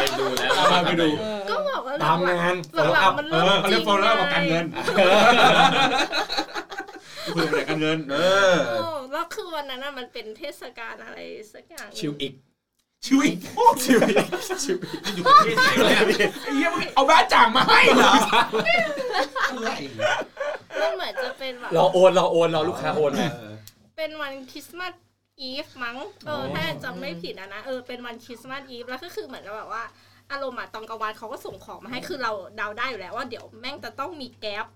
[SPEAKER 4] ไปดูแล้ว
[SPEAKER 12] มาไปดู
[SPEAKER 5] ก็บอกว่า
[SPEAKER 2] ตามงาน
[SPEAKER 5] หลัง
[SPEAKER 2] follow
[SPEAKER 5] ๆ
[SPEAKER 2] up
[SPEAKER 5] มัน
[SPEAKER 12] เอ
[SPEAKER 5] เริ่ม
[SPEAKER 12] อเขา
[SPEAKER 5] จ
[SPEAKER 12] เรี
[SPEAKER 5] ริ
[SPEAKER 12] ยก
[SPEAKER 5] ง
[SPEAKER 12] โฟล์แล้วกับการเงิน
[SPEAKER 5] ไคุ
[SPEAKER 12] ยกับการเงิน เออ
[SPEAKER 5] โอ้แล้วคือวันนั้นน่ะมันเป็นเทศกาลอะไรสักอย่างหนึ่ง
[SPEAKER 2] ชิวอีก
[SPEAKER 12] ชีวิต
[SPEAKER 2] ชิวอีกชิวอีก
[SPEAKER 4] อยู่ประเทศไหนวะเนี่ย
[SPEAKER 12] ไอ้เหี้ยมึงเอาบ้าจ่างมาให้เหรอ
[SPEAKER 5] มันเหมือนจะเป็นแบบ
[SPEAKER 2] รอโอนรอโอนรอลูกค้าโอนมา
[SPEAKER 5] เป็นวันคริสต์มาสอีฟมั้งเออถ้าจำไม่ผิดอะนะเออเป็นวันคริสต์มาสอีฟแล้วก็คือเหมือนกับแบบว่าอารมณ์อะตอนกลางวันเขาก็ส่งของมาให้คือเราเดาได้อยู่แล้วว่าเดี๋ยวแม่งจะต้องมีแก๊ป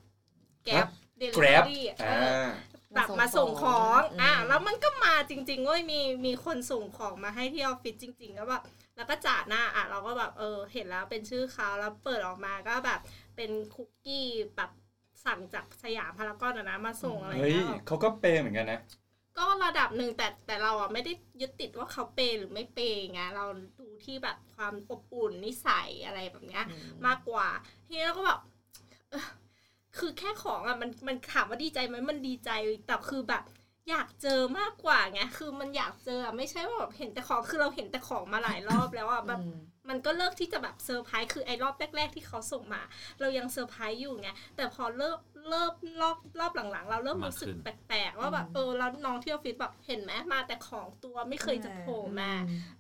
[SPEAKER 5] แก๊ปเดลิเวอ
[SPEAKER 2] Grab
[SPEAKER 5] รี่
[SPEAKER 2] อ่า
[SPEAKER 5] แบบมาส่งของอะแล้วมันก็มาจริงๆเว้ยมีมีคนส่งของมาให้ที่ออฟฟิศจริง ๆ แล้วแบบแล้วก็จ่าหน้าอะเราก็แบบเออเห็นแล้วเป็นชื่อเขาแล้วเปิดออกมาก็แบบเป็นคุกกี้แบบสั่งจากสยามพารากอนอะนะมาส่งอะไร
[SPEAKER 2] เฮ้ย
[SPEAKER 5] เงี้ย
[SPEAKER 2] เขาก็เปย์เหมือนกันนะ
[SPEAKER 5] ก็ระดับหนึ่งแต่แต่เราอะไม่ได้ยึดติดว่าเขาเปย์หรือไม่เปย์ไงเราดูที่แบบความอบอุ่นนิสัยอะไรแบบเนี้ย มากกว่าทีนี้เราก็แบบเอ้อ คือแค่ของอะมันมันถามว่าดีใจไหมมันดีใจแต่คือแบบ อยากเจอมากกว่าไงคือมันอยากเจออะไม่ใช่ว่าแบบเห็นแต่ของคือเราเห็นแต่ของมาหลายรอบแล้วอะแบบมันก็เลิกที่จะแบบเซอร์ไพรส์คือไอ้รอบแรก ๆ ที่เขาส่งมา เรายังเซอร์ไพรส์อยู่ไงแต่พอเริ่มเริ่มรอบรอบหลังๆ เราเริ่มรู้สึกแปลกๆว่าแบบเออแล้วน้องที่ออฟฟิศแบบเห็นไหมมาแต่ของตัวไม่เคยจะโผล่มา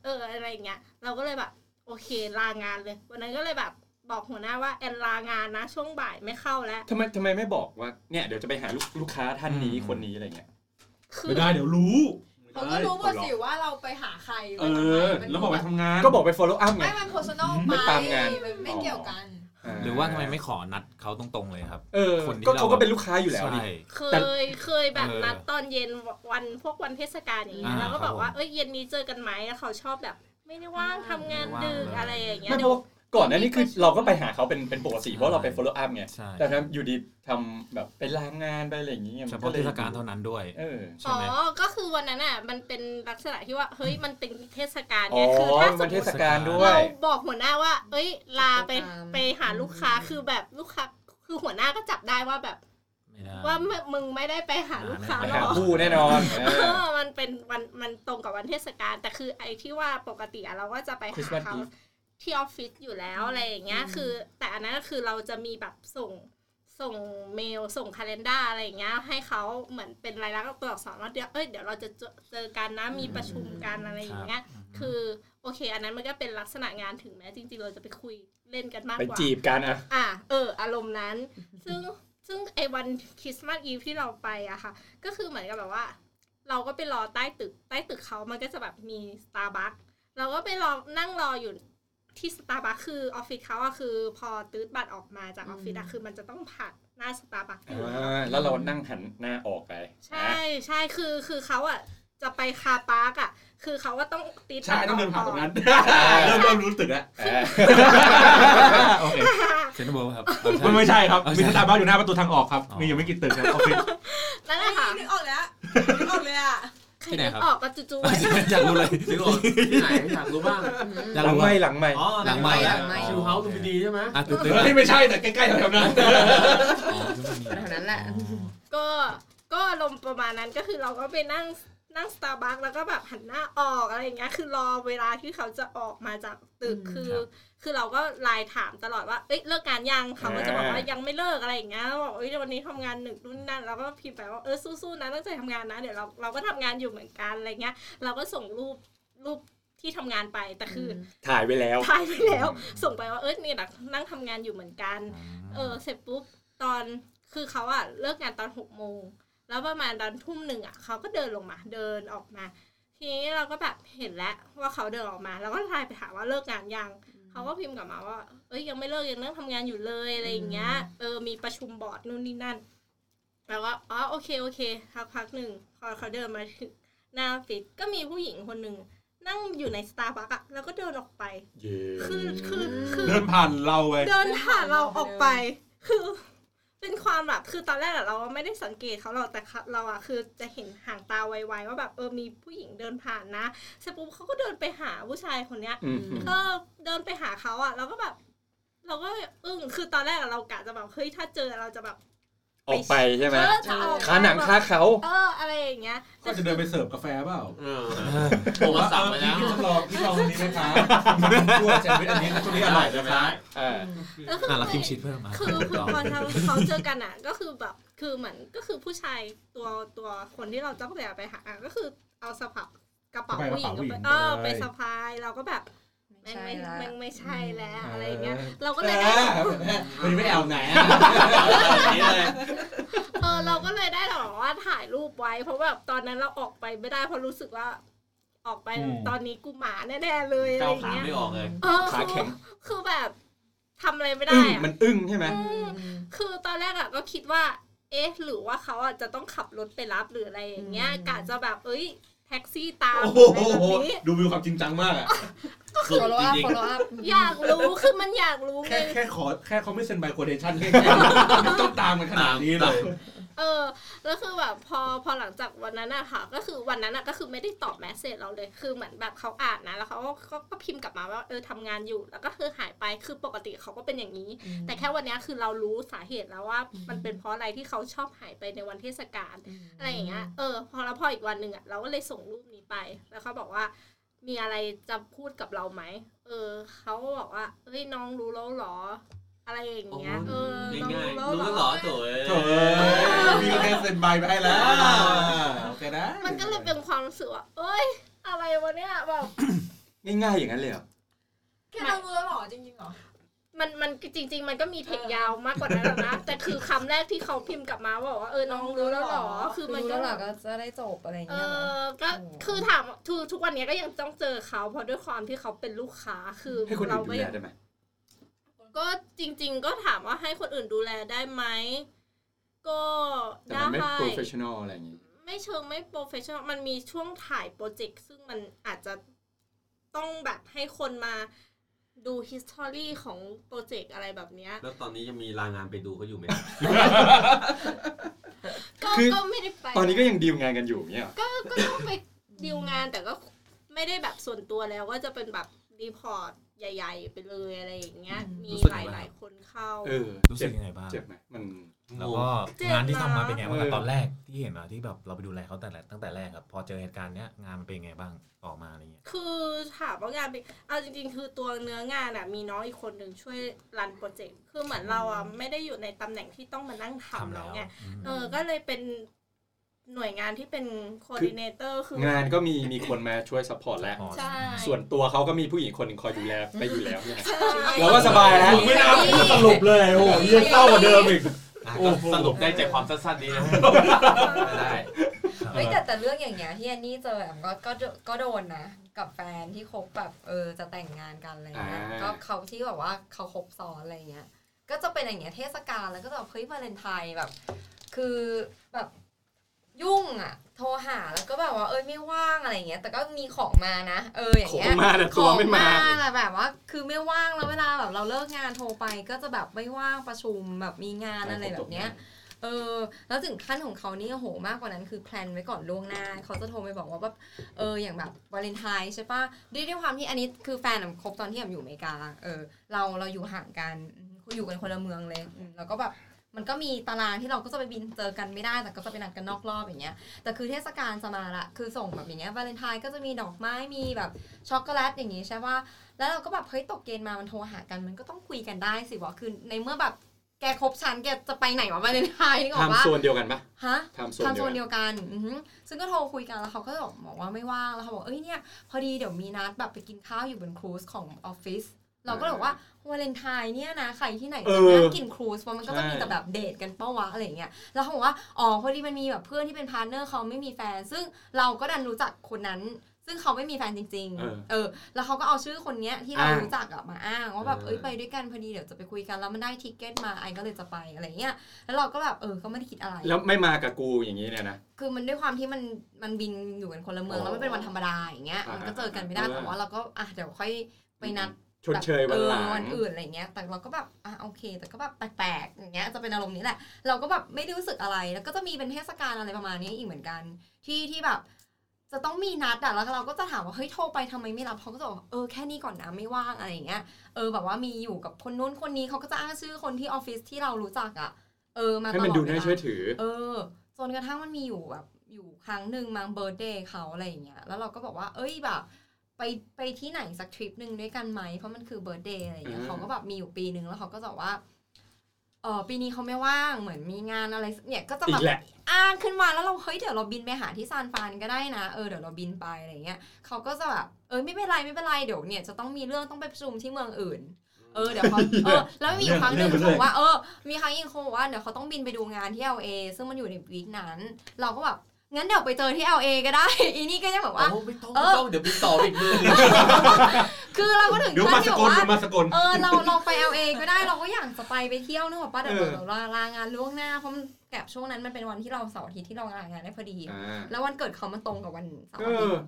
[SPEAKER 5] เอออะไรอย่างเงี้ยเราก็เลยแบบโอเคลางานเลย วันนั้นก็เลยแบบ บอกหัวหน้าว่าแอนลางานนะ ช่วงบ่ายไม่เข้าแล้ว
[SPEAKER 2] ทำไมทำไมไม่บอกว่าเนี่ยเดี๋ยวจะไปหาลูกลูกค้าท่านนี้คนนี้อะไรเงี้ย
[SPEAKER 5] คือ
[SPEAKER 12] ไม่ได้เดี๋ยวรู้
[SPEAKER 9] เขาก็รู้หมดสิว่าเราไปหาใคร
[SPEAKER 12] เออแล้วบอกไปทำงาน
[SPEAKER 2] ก็บอกไป follow up ไง
[SPEAKER 9] ไม่มัน personal
[SPEAKER 2] ไม่ตามงาน
[SPEAKER 9] มันไม่เกี่ยวกัน
[SPEAKER 11] หรือว่าทำไมไม่ขอนัดเขาตรงๆเลยครับ
[SPEAKER 2] เออ
[SPEAKER 11] คนที่
[SPEAKER 2] ก็
[SPEAKER 11] ร
[SPEAKER 2] เขาก็เป็นลูกค้าอยู่แล้วนี่
[SPEAKER 11] ใช่
[SPEAKER 5] เค
[SPEAKER 2] แต่
[SPEAKER 5] ยเคยแบบ
[SPEAKER 11] เออ
[SPEAKER 5] นัดตอนเย็นวันพวกวันเทศกาลอย่างเงี้ย
[SPEAKER 11] อ่า
[SPEAKER 5] แล้วก็บอกว่า
[SPEAKER 11] ครับผม
[SPEAKER 5] เอ้ยเย็นนี้เจอกันไหมแล้วเขาชอบแบบ ไม่ได้ว่างทำงาน
[SPEAKER 11] ไม่ว่าง
[SPEAKER 5] ดึก
[SPEAKER 11] เลย
[SPEAKER 5] อะไรอย่างเงี้ย
[SPEAKER 2] ไม่เพ
[SPEAKER 5] เดี๋ยว
[SPEAKER 2] ราะ ก่อนหน้านี้คือเราก็ไปหาเขาเป็นเป็นปกติเพราะเราไป follow up ไง
[SPEAKER 11] ใช่
[SPEAKER 2] แต่ทำอยู่ดีทำแบบไปลางานไปอะไรอย่างเงี้ย
[SPEAKER 11] เฉ
[SPEAKER 2] มัน
[SPEAKER 11] พาะ
[SPEAKER 2] ล
[SPEAKER 11] เท
[SPEAKER 2] ย
[SPEAKER 11] ศกาลเท่านั้นด้วย
[SPEAKER 2] เออ
[SPEAKER 11] ใช่
[SPEAKER 5] อ๋อ
[SPEAKER 11] ไหม
[SPEAKER 5] ก็คือวันนั้นอะมันเป็นลักษณะที่ว่าเฮ้ยมันเป็นเทศกาล
[SPEAKER 2] อ๋
[SPEAKER 5] ไง
[SPEAKER 2] อ
[SPEAKER 5] คือถ้าส
[SPEAKER 2] มั
[SPEAKER 5] ม
[SPEAKER 2] น
[SPEAKER 5] ม
[SPEAKER 2] เท
[SPEAKER 5] ติ
[SPEAKER 2] ศกาลด้วย
[SPEAKER 5] เราบอกหัวหน้าว่า เอ้ยลาไป
[SPEAKER 10] ตาม
[SPEAKER 5] ไปหาลูกค้าคือแบบลูกค้าคือหัวหน้าก็จับได้ว่าแบบ
[SPEAKER 11] ไม่ได้
[SPEAKER 5] ว่ามึมึงไม่ได้ไปหาลูกค้า
[SPEAKER 2] ไป
[SPEAKER 5] หร
[SPEAKER 2] หา
[SPEAKER 5] อก
[SPEAKER 2] คู่แน่นอนเอ
[SPEAKER 5] เอ
[SPEAKER 2] อ
[SPEAKER 5] อมันเป็นวันมันตรงกับวันเทศกาลแต่คือไอ้ที่ว่าปกติอะเราก็จะไปหา
[SPEAKER 2] Christmas
[SPEAKER 5] เขา
[SPEAKER 2] Eve
[SPEAKER 5] ที่ออฟฟิศอยู่แล้วอะไรอย่างเงี้ยคือ แต่อันนั้นก็คือเราจะมีแบบส่งส่งเมลส่งคาล endar อะไรอย่างเงี้ยให้เขาเหมือนเป็นรายลักษณ์ตัวอักษรว่าเดี๋ยวเอ้ยเดี๋ยวเราจะเจอเจอกันนะมีประชุมกันอะไรอย่างเงี้ยคือโอเค อันนั้นมันก็เป็นลักษณะงานถึงแม้จริง ๆ เราจะไปคุยเล่นกันมาก
[SPEAKER 2] ไป
[SPEAKER 5] กว่า
[SPEAKER 2] จีบกันอะ
[SPEAKER 5] อะเออ อารมณ์นั้น ซึ่งซึ่งไอ้วันคริสต์มาสอีฟที่เราไปอะค่ะ ก็คือเหมือนกับแบบว่า เราก็ไปรอใต้ตึกใต้ตึกเขามันก็จะแบบมีสตาร์บัคเราก็ไปรอนั่งรออยู่ ที่สตาร์บัคคือออฟฟิศเขาอะคือ พอตื้ดบัตรออกมาจากออฟฟิศอะคือมันจะต้องผ่านหน้าสตาร์บัคอยู่
[SPEAKER 2] อ่าแล้วเรานั่งหันหน้าออกไป
[SPEAKER 5] ใช่ใช่คือคือเขาอะจะไป car park อะคือเขาก็ต้องตีด
[SPEAKER 12] ใช่ต้องเดินผ่านตรงนั้น
[SPEAKER 5] ก่
[SPEAKER 12] เริ่มเริ่มรู้ตึกแล้ว
[SPEAKER 2] เออ
[SPEAKER 11] โอเคเซนเวิลด์ครับ
[SPEAKER 12] มันไม่ใช่ครับ
[SPEAKER 11] เอา
[SPEAKER 12] มี
[SPEAKER 11] ใช่
[SPEAKER 12] สตาร์บัคอยู่หน้าประตูทางออกครับ
[SPEAKER 11] อ๋อ
[SPEAKER 12] มียังไม่กี่ตึกครับออฟฟิศ
[SPEAKER 5] นั่นแหละค่ะ
[SPEAKER 9] นึกออกแล้วนึกออกเลยอะ
[SPEAKER 5] ใคร
[SPEAKER 11] ที่ไหน
[SPEAKER 5] นึก
[SPEAKER 11] ครับ
[SPEAKER 5] ออกก็จู่ๆไว้
[SPEAKER 11] อยากรู้เลย
[SPEAKER 7] นึกออกที่ไหนอยากรู้บ้าง
[SPEAKER 11] อยาก
[SPEAKER 2] หลัง
[SPEAKER 11] รู้
[SPEAKER 2] ไม่
[SPEAKER 11] ว่า
[SPEAKER 2] หลังไม่
[SPEAKER 7] อ๋อ
[SPEAKER 11] หลังไมค์
[SPEAKER 7] แล้ว
[SPEAKER 10] หลังไมค์
[SPEAKER 7] ชิวเฮาส์ดูดีใช่ไหม
[SPEAKER 11] อะตื่นเต้น
[SPEAKER 12] เฮ้ยไม่ใช่แต่ใกล้ๆแถวๆนั้น
[SPEAKER 11] อ๋อที่มันมี
[SPEAKER 10] แถวนั้นแหละ
[SPEAKER 5] ก็ก็อารมณ์ประมาณนั้นก็คือเราก็ไปนั่งนั่งสตาร์บัคแล้วก็แบบหันหน้าออกอะไรอย่างเงี้ยคือรอเวลาที่เขาจะออกมาจากตึก
[SPEAKER 10] อืม
[SPEAKER 5] คือ
[SPEAKER 11] ครับ
[SPEAKER 5] คือเราก็ไลน์ถามตลอดว่าเอ้ยเลิกงานยังเขาก็จะบอกว่า
[SPEAKER 2] อ่ายั
[SPEAKER 5] ยังไม่เลิกอะไรอย่างเงี้ยบอกเอ้ยวันนี้ทำงานหนึ่งนู่นนั่นเราก็พิมพ์ไปว่าเออสู้ๆนะตั้งใจทำงานนะเดี๋ยวเราเราก็ทำงานอยู่เหมือนกันอะไรเงี้ย เราก็ส่งรูปรูปที่ทำงานไปแต่คืออ
[SPEAKER 2] ถ่ายไว้แล้ว
[SPEAKER 5] ถ่ายไปแล้ว ส่งไปว่าเออนี่นะนั่งทำงานอยู่เหมือนกัน เออเสร็จปุ๊บตอนคือเขาอะเลิกงานตอนหกโมงแล้วประมาณตอนทุ่มหนึ่งอะเขาก็เดินลงมาเดินออกมา ทีนี้เราก็แบบเห็นแล้วว่าเขาเดินออกมา แล้วก็ไลน์ไปถามว่าเลิกงานยัง เขาก็พิมพ์กลับมาว่า เอ้ยยังไม่เลิกยังนั่งทำงานอยู่เลยอะไรอย่างเงี้ย เออมีประชุมบอร์ดนู่นนี่นั่นแล้วก็อ๋อโอเคโอเคพักพักหนึ่งพอเขาเดินมาถึงหน้าออฟฟิศก็มีผู้หญิงคนหนึ่งนั่งอยู่ในสตาร์บัคอะแล้วก็เดินออกไป
[SPEAKER 2] เย้
[SPEAKER 5] คือคือคือ
[SPEAKER 12] เดินผ่านเราไป
[SPEAKER 5] เดินผ่านเราออกไป คือ เป็นความแบบคือตอนแรกอะเราไม่ได้สังเกตเขาหรอกแต่เขาเราอะคือจะเห็นห่างตาไวๆว่าแบบเออมีผู้หญิงเดินผ่านนะเสร็จปุ๊บเขาก็เดินไปหาผู้ชายคนเนี้ย
[SPEAKER 2] อืม
[SPEAKER 5] ก็เดินไปหาเขาอะเราก็แบบ เราก็อึ้งคือตอนแรกอะเรากะจะแบบเฮ้ยถ้าเจอเราจะแบบ
[SPEAKER 2] ออกไปใช่ไหม
[SPEAKER 5] เออจะออกไป
[SPEAKER 2] ขาหนังคาเขา
[SPEAKER 5] เอออะไรอย่างเงี้ย
[SPEAKER 12] ก็จะเดินไปเสิร์ฟกาแฟเปล่า
[SPEAKER 7] เออโทรมาสั่งไปแล้ว
[SPEAKER 12] พี่ลองพี่ลองอันนี้ไหมครับช่วยแซนด์วิชอันนี้ช่วงนี้อร่อยใช่ไหม
[SPEAKER 2] เออ
[SPEAKER 5] แล้วคือ
[SPEAKER 11] อะเราคิมชีสเพิ่มอะ
[SPEAKER 5] คือคือพอเราเขาเจอกันอะ ก็คือแบบคือเหมือนก็คือผู้ชายตัวตัวคนที่เราต้องไปหาอะก็คือเอาสะพายกระเป๋าผู้หญิงก็ไปเออไปสะพายเราก็แบบแม่งไม่แม่งไม่ใช่แล้วอะไรเงี้ยเราก็เลยได้
[SPEAKER 12] มันไม่แอลไหนอะ
[SPEAKER 7] นี่เลย
[SPEAKER 5] เออเราก็เลยได้แบบว่าถ่ายรูปไว้ เพราะแบบตอนนั้นเราออกไปไม่ได้เพราะรู้สึกว่า ออกไปตอนนี้กูหมาแน่ๆเลยอะไร
[SPEAKER 7] ก้าว
[SPEAKER 5] อย่าง
[SPEAKER 7] ขา
[SPEAKER 5] เงี้ย
[SPEAKER 7] ไม่ออกเลย
[SPEAKER 5] เออ
[SPEAKER 2] ขาแข็ง
[SPEAKER 5] คือแบบทำอะไรไม่
[SPEAKER 2] อึ้
[SPEAKER 5] ได้
[SPEAKER 2] ง
[SPEAKER 5] อะ
[SPEAKER 2] มันอึ้งใช่ไหม
[SPEAKER 5] คือตอนแรกอะก็คิดว่า เอ๊ะ หรือว่าเขาอะจะต้องขับรถไปรับหรืออะไรอย่างเงี้ยกะจะแบบเอ้ย แท็กซี่ตาม
[SPEAKER 12] โอ้
[SPEAKER 5] ห
[SPEAKER 12] โห
[SPEAKER 5] รืออะไรแบบนี้
[SPEAKER 12] ดูมีความจริงจังมากอะ
[SPEAKER 4] คือ
[SPEAKER 10] follow
[SPEAKER 4] จ
[SPEAKER 10] up
[SPEAKER 4] ริง
[SPEAKER 10] follow up
[SPEAKER 5] อยากรู้คือมันอยากรู้ไง
[SPEAKER 12] แค่แค่ขอแค่เขาไม่เซ็นใบโคเดชั่นแค่แค่นี้ต้องตามกันขนาดนี้เลย
[SPEAKER 5] เออ แล้วคือแบบพอพอหลังจากวันนั้นอะค่ะ ก็คือวันนั้นอะก็คือไม่ได้ตอบแมสเซจเราเลย คือเหมือนแบบเขาอ่านนะ แล้วเขาก็ก็ก็พิมพ์กลับมาว่าเออทำงานอยู่ แล้วก็คือหายไป คือปกติเขาก็เป็นอย่างนี้ แต่แค่วันเนี้ยคือเรารู้สาเหตุแล้วว่ามันเป็นเพราะอะไรที่เขาชอบหายไปในวันเทศกาลอะไรอย่างเงี้ย เออ พอแล้วพออีกวันหนึ่งอะเราก็เลยส่งรูปนี้ไป แล้วเขาบอกว่ามีอะไรจะพูดกับเราไหม เออ เขาบอกว่า เฮ้ยน้องรู้แล้วเหรอ อะไรอย่างเงี้ย เออน้อง
[SPEAKER 4] ง่าย
[SPEAKER 5] รู้
[SPEAKER 4] ๆรู้
[SPEAKER 5] แล้ว
[SPEAKER 4] แล้ว
[SPEAKER 5] เห
[SPEAKER 4] เห
[SPEAKER 5] ร
[SPEAKER 4] ร
[SPEAKER 5] อ
[SPEAKER 4] อโถ่เอ้ย
[SPEAKER 12] โถ่เอ้ยมีแค่เซ็นใบไปให้แล้วโอเคนะ
[SPEAKER 5] มันก็เลยเป็นความรู้สึกว่าเอ้ย อะไรวะเนี่ยแบบ
[SPEAKER 2] ง่ายๆอย่างนั้นเลยเหรอ
[SPEAKER 9] แค่เรารู้แล้วเหรอจริงๆเหรอ
[SPEAKER 5] มันมันจริง ๆ มันก็มีเทคยาวมากกว่านั้นหรอกนะแต่คือคำแรกที่เขาพิมพ์กลับมาบอกว่าเออน้องรู้แล้วเหรอ คือมัน
[SPEAKER 10] รู้
[SPEAKER 5] ก็
[SPEAKER 10] แล้วเหรอก็จะได้จบอะไรอย่าง
[SPEAKER 5] เอ
[SPEAKER 10] เงี้ยเหรอ
[SPEAKER 5] อก็คือถามทุกทุกวันนี้ก็ยังต้องเจอเขาเพราะด้วยความที่เขาเป็นลูกค้าคือ
[SPEAKER 2] ให้คนอื่
[SPEAKER 5] เรา
[SPEAKER 2] นดู
[SPEAKER 5] ก็
[SPEAKER 2] แล
[SPEAKER 5] ยัง
[SPEAKER 2] ได้ไหม
[SPEAKER 5] ก็จริง ๆ ก็ถามว่าให้คนอื่นดูแลได้ไหมก็
[SPEAKER 2] แต่
[SPEAKER 5] ได้
[SPEAKER 2] มันไม่ professional อะไรอย่างงี้
[SPEAKER 5] ไม่เชิงไม่ professional มันมีช่วงถ่ายโปรเจกต์ซึ่งมันอาจจะต้องแบบให้คนมาดู history ของโปรเจกต์อะไรแบบเนี้ย
[SPEAKER 4] แล้วตอนนี้ยังมีรายงานไปดูเขาอยู่ไหม
[SPEAKER 5] ก็
[SPEAKER 2] คือ
[SPEAKER 5] ก็ไม่ได้ไป
[SPEAKER 2] ตอนนี้ก็ยังดีลงานกันอยู่เนี่ยเหรอ
[SPEAKER 5] ก็ก็ต้องไปดีลงานแต่ก็ไม่ได้แบบส่วนตัวแล้วก็จะเป็นแบบ report ใหญ่ ๆ ไปเลยอะไรอย่างเงี้ย มี
[SPEAKER 11] รู้สึกยังไงห
[SPEAKER 5] ลายๆคนเข้า
[SPEAKER 2] เออ
[SPEAKER 11] รู้สึกยังไงบ้าง
[SPEAKER 2] เจ็บไหมมัน
[SPEAKER 11] แล้วก็
[SPEAKER 5] เจ็บ
[SPEAKER 11] งานที่ทำมา
[SPEAKER 5] นะ
[SPEAKER 11] เป็นไงบ้าง
[SPEAKER 2] เออ
[SPEAKER 11] ตอนแรกที่เห็นอะที่แบบเราไปดูแลเขาแต่แรกตั้งแต่แรกครับพอเจอเหตุการณ์เนี้ยงานมันเป็นไงบ้างออกมาอะไรเงี้ย
[SPEAKER 5] คือถามว่างานเป็นเอาจริง ๆ คือตัวเนื้องานอะมีน้องอีกคนหนึ่งช่วย run โปรเจกต์คือเหมือนเราอะไม่ได้อยู่ในตำแหน่งที่ต้องมานั่งทำ
[SPEAKER 11] ทำแล้
[SPEAKER 5] แล้ววไง
[SPEAKER 11] อืม
[SPEAKER 5] เออก็เลยเป็น หน่วยงานที่เป็น coordinator คืองา
[SPEAKER 2] นก็มีมีคนมาช่วย support แล้ว
[SPEAKER 5] ใช่
[SPEAKER 2] ส่วนตัวเขาก็มีผู้หญิงคนหนึ่งคอยดูแลไปอยู่แล้วเนี่ย
[SPEAKER 5] ใช่
[SPEAKER 2] เราก็สบายแล้ว
[SPEAKER 12] ไม่น่าพูดสรุปเลยโอ้โหยังเศร้ากว่าเดิมอีก
[SPEAKER 4] อะก็สรุปได้ใจความสั้นๆดีนะไม่ได้
[SPEAKER 10] เฮ้ยแต่แต่เรื่องอย่างเงี้ยที่แอนนี่เจอแอมก็ก็โดก็โดนนะ กับแฟนที่คบแบบเออจะแต่งงานกันอะไรเงี้ย
[SPEAKER 2] อ่า
[SPEAKER 10] ก็เขาที่แบบว่าเขาคบซ้อนอะไรเงี้ยก็จะเป็นอย่างเงี้ยเทศกาลแล้วก็จะแบบเฮ้ยวาเลนไทน์แบบ คือแบบ ยุ่งอะ โทรหาแล้วก็แบบว่าเอ้ยไม่ว่างอะไรเงี้ย แต่ก็มีของมานะเอออย่าง
[SPEAKER 2] ของ
[SPEAKER 10] เงี้ย
[SPEAKER 2] มาแต่ตัวไม่มา
[SPEAKER 10] ของแต่แบบว่า คือไม่ว่างแล้วเวลาแบบเราเลิกงานโทรไปก็จะแบบไม่ว่างประชุมแบบมีงานอะไรแบบเนี้ยเออแล้วถึงขั้นของเขานี่โอ้โหมากกว่านั้นคือ plan ไว้ก่อนล่วงหน้า เขาจะโทรไปบอกว่าแบบเอออย่างแบบวาเลนไทน์ใช่ปะด้วยด้วยความที่อันนี้คือแฟนอะคบตอนที่แอมอยู่อเมริกาเออเราเราอยู่ห่างกันอืมอยู่กันคนละเมืองเลยอืมแล้วก็แบบ มันก็มีตารางที่เราก็จะไปบินเจอกันไม่ได้ แต่ก็จะไปนัดกันนอกรอบอย่างเงี้ย แต่คือเทศกาลจะมาละ คือส่งแบบอย่างเงี้ยวาเลนไทน์ก็จะมีดอกไม้ มีแบบช็อกโกแลตอย่างงี้ใช่ปะแล้วเราก็แบบเฮ้ยตกเย็นมา มันโทรหากัน มันก็ต้องคุยกันได้สิวะ คือในเมื่อแบบแกคบฉันแกจะไปไหนวะวาเลนไทน์นี่ก็บอกว่า
[SPEAKER 2] ทำโซนเดียวกันปะ
[SPEAKER 10] ฮะ
[SPEAKER 2] ทำโซน
[SPEAKER 10] ทำโซน
[SPEAKER 2] เดี
[SPEAKER 10] เดี
[SPEAKER 2] ยว
[SPEAKER 10] ยวกันอือหือซึ่งก็โทรคุยกันแล้วเขาก็บอกบอกว่าไม่ว่างแล้วเขาบอกเอ้ยเนี่ยพอดีเดี๋ยวมีนัดแบบไปกินข้าวอยู่บน cruise ของออฟฟิศเราก็เลยบอกว่า วาเลนไทน์เนี่ยนะใครที่ไหนจะนั่งกิน cruise เพราะมันก็จะมีแต่แบบเดทกันเปล่าวะอะไรอย่างเงี้ยแล้วเขาบอกว่าอ๋อพอดีมันมีแบบเพื่อนที่เป็น partner เขาไม่มีแฟน ซึ่งเราก็ดันรู้จักคนนั้น ซึ่งเขาไม่มีแฟนจริง
[SPEAKER 2] เออ
[SPEAKER 10] ๆเออ แล้วเขาก็เอาชื่อคนเนี้ยที่เรา
[SPEAKER 2] อ้าง
[SPEAKER 10] รู้จักอะมาอ้างว่าแบบ
[SPEAKER 4] เออ
[SPEAKER 10] เอ้ยไปด้วยกันพอดีเดี๋ยวจะไปคุยกันแล้วมันได้ทิกเก็ตมาไอก็เลยจะไปอะไรเงี้ยแล้วเราก็แบบเออก็ไม่ได้คิดอะไร
[SPEAKER 2] แล้วไม่มากับกูอย่างนี้เนี่ยนะ
[SPEAKER 10] คือมันด้วยความที่มันมันบินอยู่กันคนละเมือง
[SPEAKER 2] อ๋อ
[SPEAKER 10] แล้วมันเป็นวันธรรมดาอย่างเงี้ย
[SPEAKER 2] อ่ามั
[SPEAKER 10] มันก็เจอกันไม่ได้
[SPEAKER 2] เออ
[SPEAKER 10] แต่ว่าเราก็อะเดี๋ยวค่อยไปนัด
[SPEAKER 2] ชดเชยวันหลัง
[SPEAKER 10] เออวันอื่นอะไรเงี้ย แต่เราก็แบบอะโอเค แต่ก็แบบแปลกๆอย่างเงี้ยจะเป็นอารมณ์นี้แหละ เราก็แบบไม่ได้รู้สึกอะไร แล้วก็จะมีเป็นเทศกาลอะไรประมาณนี้อีกเหมือนกัน ที่ที่แบบ จะต้องมีนัดอะแล้วเราก็จะถามว่าเฮ้ยโทรไปทำไมไม่รับเขาก็จะบอกเออแค่นี้ก่อนนะไม่ว่างอะไรอย่างเงี้ยเออแบบว่ามีอยู่กับคนนู้นคนนี้เขาก็จะอ้างชื่อคนที่ออฟฟิศที่เรารู้จักอะเออมาตลอด
[SPEAKER 2] ให้มันดูน่า
[SPEAKER 10] เวล
[SPEAKER 2] เชื่อถือ
[SPEAKER 10] เออจนกระทั่งมันมีอยู่แบบอยู่ครั้งหนึ่งมา birthday เขาอะไรอย่างเงี้ยแล้วเราก็บอกว่าเอ้ยแบบ ไปไปที่ไหนสักทริปหนึ่งด้วยกันไหม เพราะมันคือ birthday อะไรอย่างเงี้ย
[SPEAKER 2] อืม
[SPEAKER 10] เขาก็แบบมีอยู่ปีหนึ่งแล้วเขาก็จะบอกว่าเออปีนี้เขาไม่ว่างเหมือนมีงานอะไรเนี่ยก็จะ
[SPEAKER 2] อี
[SPEAKER 10] แบบ
[SPEAKER 2] กแหละ
[SPEAKER 10] อ้างขึ้นมาแล้วเราเฮ้ยเดี๋ยวเราบินไปหาที่ซานฟรานก็ได้นะเออเดี๋ยวเราบินไปอะไรเงี้ยเขาก็จะแบบเออไม่เป็นไรไม่เป็นไรเดี๋ยวเนี่ยจะต้องมีเรื่องต้องไปประชุมที่เมืองอื่น เออเดี๋ยวเขาเออแล้วมีอยู่ครั้งหนึ่ง
[SPEAKER 12] เรื่อง
[SPEAKER 10] เขา
[SPEAKER 12] เรื่
[SPEAKER 10] บ
[SPEAKER 12] อง
[SPEAKER 10] อกว่าเออมีครั้งอีกเขาบอกว่าเดี๋ยวเขาต้องบินไปดูงานที่ LA ซึ่งมันอยู่ในวีคนั้น เราก็แบบ งั้นเดี๋ยวไปเจอที่ LA ก็ได้ อีนี่ก็ยังแบบว่า
[SPEAKER 4] โอ้ไม่ต้อง
[SPEAKER 10] เอ
[SPEAKER 4] ไม่
[SPEAKER 10] อ
[SPEAKER 4] ต้องเดี๋ยวไปต่ออีกมือหนึ่ง
[SPEAKER 10] คือเราก็ถึง
[SPEAKER 12] เดี๋ยว
[SPEAKER 10] ขั้
[SPEAKER 12] มานส
[SPEAKER 10] ที่บ
[SPEAKER 12] ก
[SPEAKER 10] อก
[SPEAKER 12] ล
[SPEAKER 10] ว่า
[SPEAKER 12] เดี๋ยวมาสกล
[SPEAKER 10] เออเราเราไป LA ก็ได้เราก็อยากจะไปไปเที่ยวนึกออกปะเดี๋ยว
[SPEAKER 2] เออ
[SPEAKER 10] เราลาลางานล่วงหน้าเพราะมันแกบช่วงนั้นมันเป็นวันที่เราเสาร์อาทิตย์ที่เราลางานได้พอดี
[SPEAKER 2] อ่า
[SPEAKER 10] แล้ววันเกิดเขามันตรงกับวันเสาร์
[SPEAKER 2] เอ
[SPEAKER 10] อาทิต
[SPEAKER 2] อ
[SPEAKER 10] ย์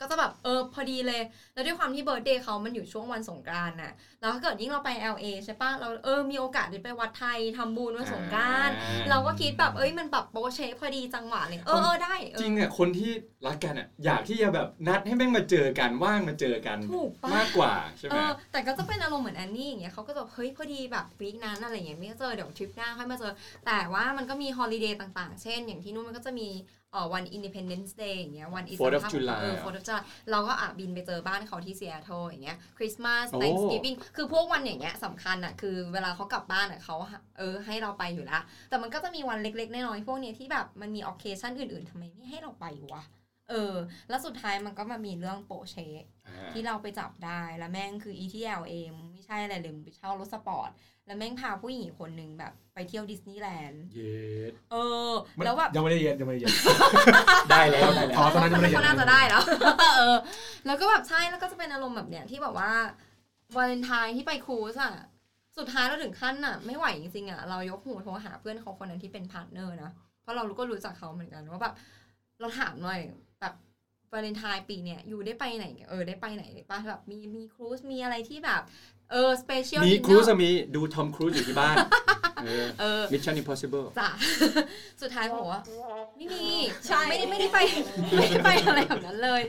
[SPEAKER 10] ก็จะแบบเออพอดีเลย แล้วด้วยความที่เบิร์ดเดย์เขามันอยู่ช่วงวันสงกรานต์น่ะแล้วถ้าเกิดยิ่งเราไป LA ใช่ปะเราเออมีโอกาสได้ไปวัดไทยทำบุญวันสงกรานต์
[SPEAKER 2] อ่า
[SPEAKER 10] เราก็คิดแบบเอ้ยมันแบบโปรเชพอดีจังหวะเลยเออเออได้เออ
[SPEAKER 2] จริงอะคนที่รักกันอะอยากที่จะแบบนัดให้แม่งมาเจอกันว่างมาเจอกัน
[SPEAKER 10] ถูกปะ
[SPEAKER 2] มากกว่าใช่ไหม
[SPEAKER 10] เออแต่ก็จะเป็นอารมณ์เหมือนแอนนี่อย่างเงี้ยเขาก็จะแบบเฮ้ยพอดีแบบ week นั้นอะไรอย่างเงี้ยไม่เจอเดี๋ยวทริปหน้าค่อยมาเจอ แต่ว่ามันก็มี holiday ต่างๆ เช่น อย่างที่นู่นมันก็จะมีเอ่อ วัน Independence Day อย่างเงี้ยวัน
[SPEAKER 2] Fourth of July
[SPEAKER 10] เออ Fourth of July เราก็อะบินไปเจอบ้านเขาที่ซีแอตเทิลอย่างเงี้ยคริสต์มาส
[SPEAKER 2] โอ้
[SPEAKER 10] Thanksgiving คือพวกวันอย่างเงี้ยสำคัญอะคือเวลาเขากลับบ้านอะเขาเออให้เราไปอยู่แล้วแต่มันก็จะมีวันเล็กๆน้อยๆพวกเนี้ยที่แบบมันมี occasion อื่นๆทำไมไม่ให้เราไปวะเออ แล้วสุดท้ายมันก็มามีเรื่องโปะเชะ
[SPEAKER 2] อ่า
[SPEAKER 10] ที่เราไปจับได้แล้วแม่งคือ ETL เองไม่ใช่อะไรเลยมึงไปเช่ารถสปอร์ต แล้วแม่งพาผู้หญิงอีกคนนึงแบบ ไปเที่ยวดิสนีย์แลนด์
[SPEAKER 2] เย็ด
[SPEAKER 10] เออ แล้วแบบ
[SPEAKER 12] ยังไม่ได้เย็นยังไม่ได้เย็น
[SPEAKER 2] ได้แล้วได้แล้ว
[SPEAKER 12] อ๋อตอนนั้นยังไม่ได้
[SPEAKER 10] เขา
[SPEAKER 12] เย็น
[SPEAKER 10] น่าจะได้แล้ว เออ แล้วก็แบบใช่แล้วก็จะเป็นอารมณ์แบบเนี้ยที่แบบว่าวาเลนไทน์ที่ไปครูซอะสุดท้ายเราถึงขั้นอะไม่ไหวจริงๆอะเรายกหูโทรหาเพื่อนเขาคนนั้นที่เป็น partner นะเพราะเราก็รู้จักเขาเหมือนกันว่าแบบเราถามหน่อยแบบวาเลนไทน์ปีเนี้ยอยู่ได้ไปไหน เออได้ไปไหนได้ปะแบบมีมี cruise มีอะไรที่แบบ เออ special
[SPEAKER 2] มี cruise อะมีดูทอมครูซอยู่ที่บ้านเออ
[SPEAKER 10] เออ
[SPEAKER 2] Mission Impossible
[SPEAKER 10] จ้ะสุดท้ายผมบอกว่าไม่มี
[SPEAKER 8] ใช่
[SPEAKER 10] ไม่ได้ไม่ได้ไปไม่ได้ไปอะไรแบบนั้นเลย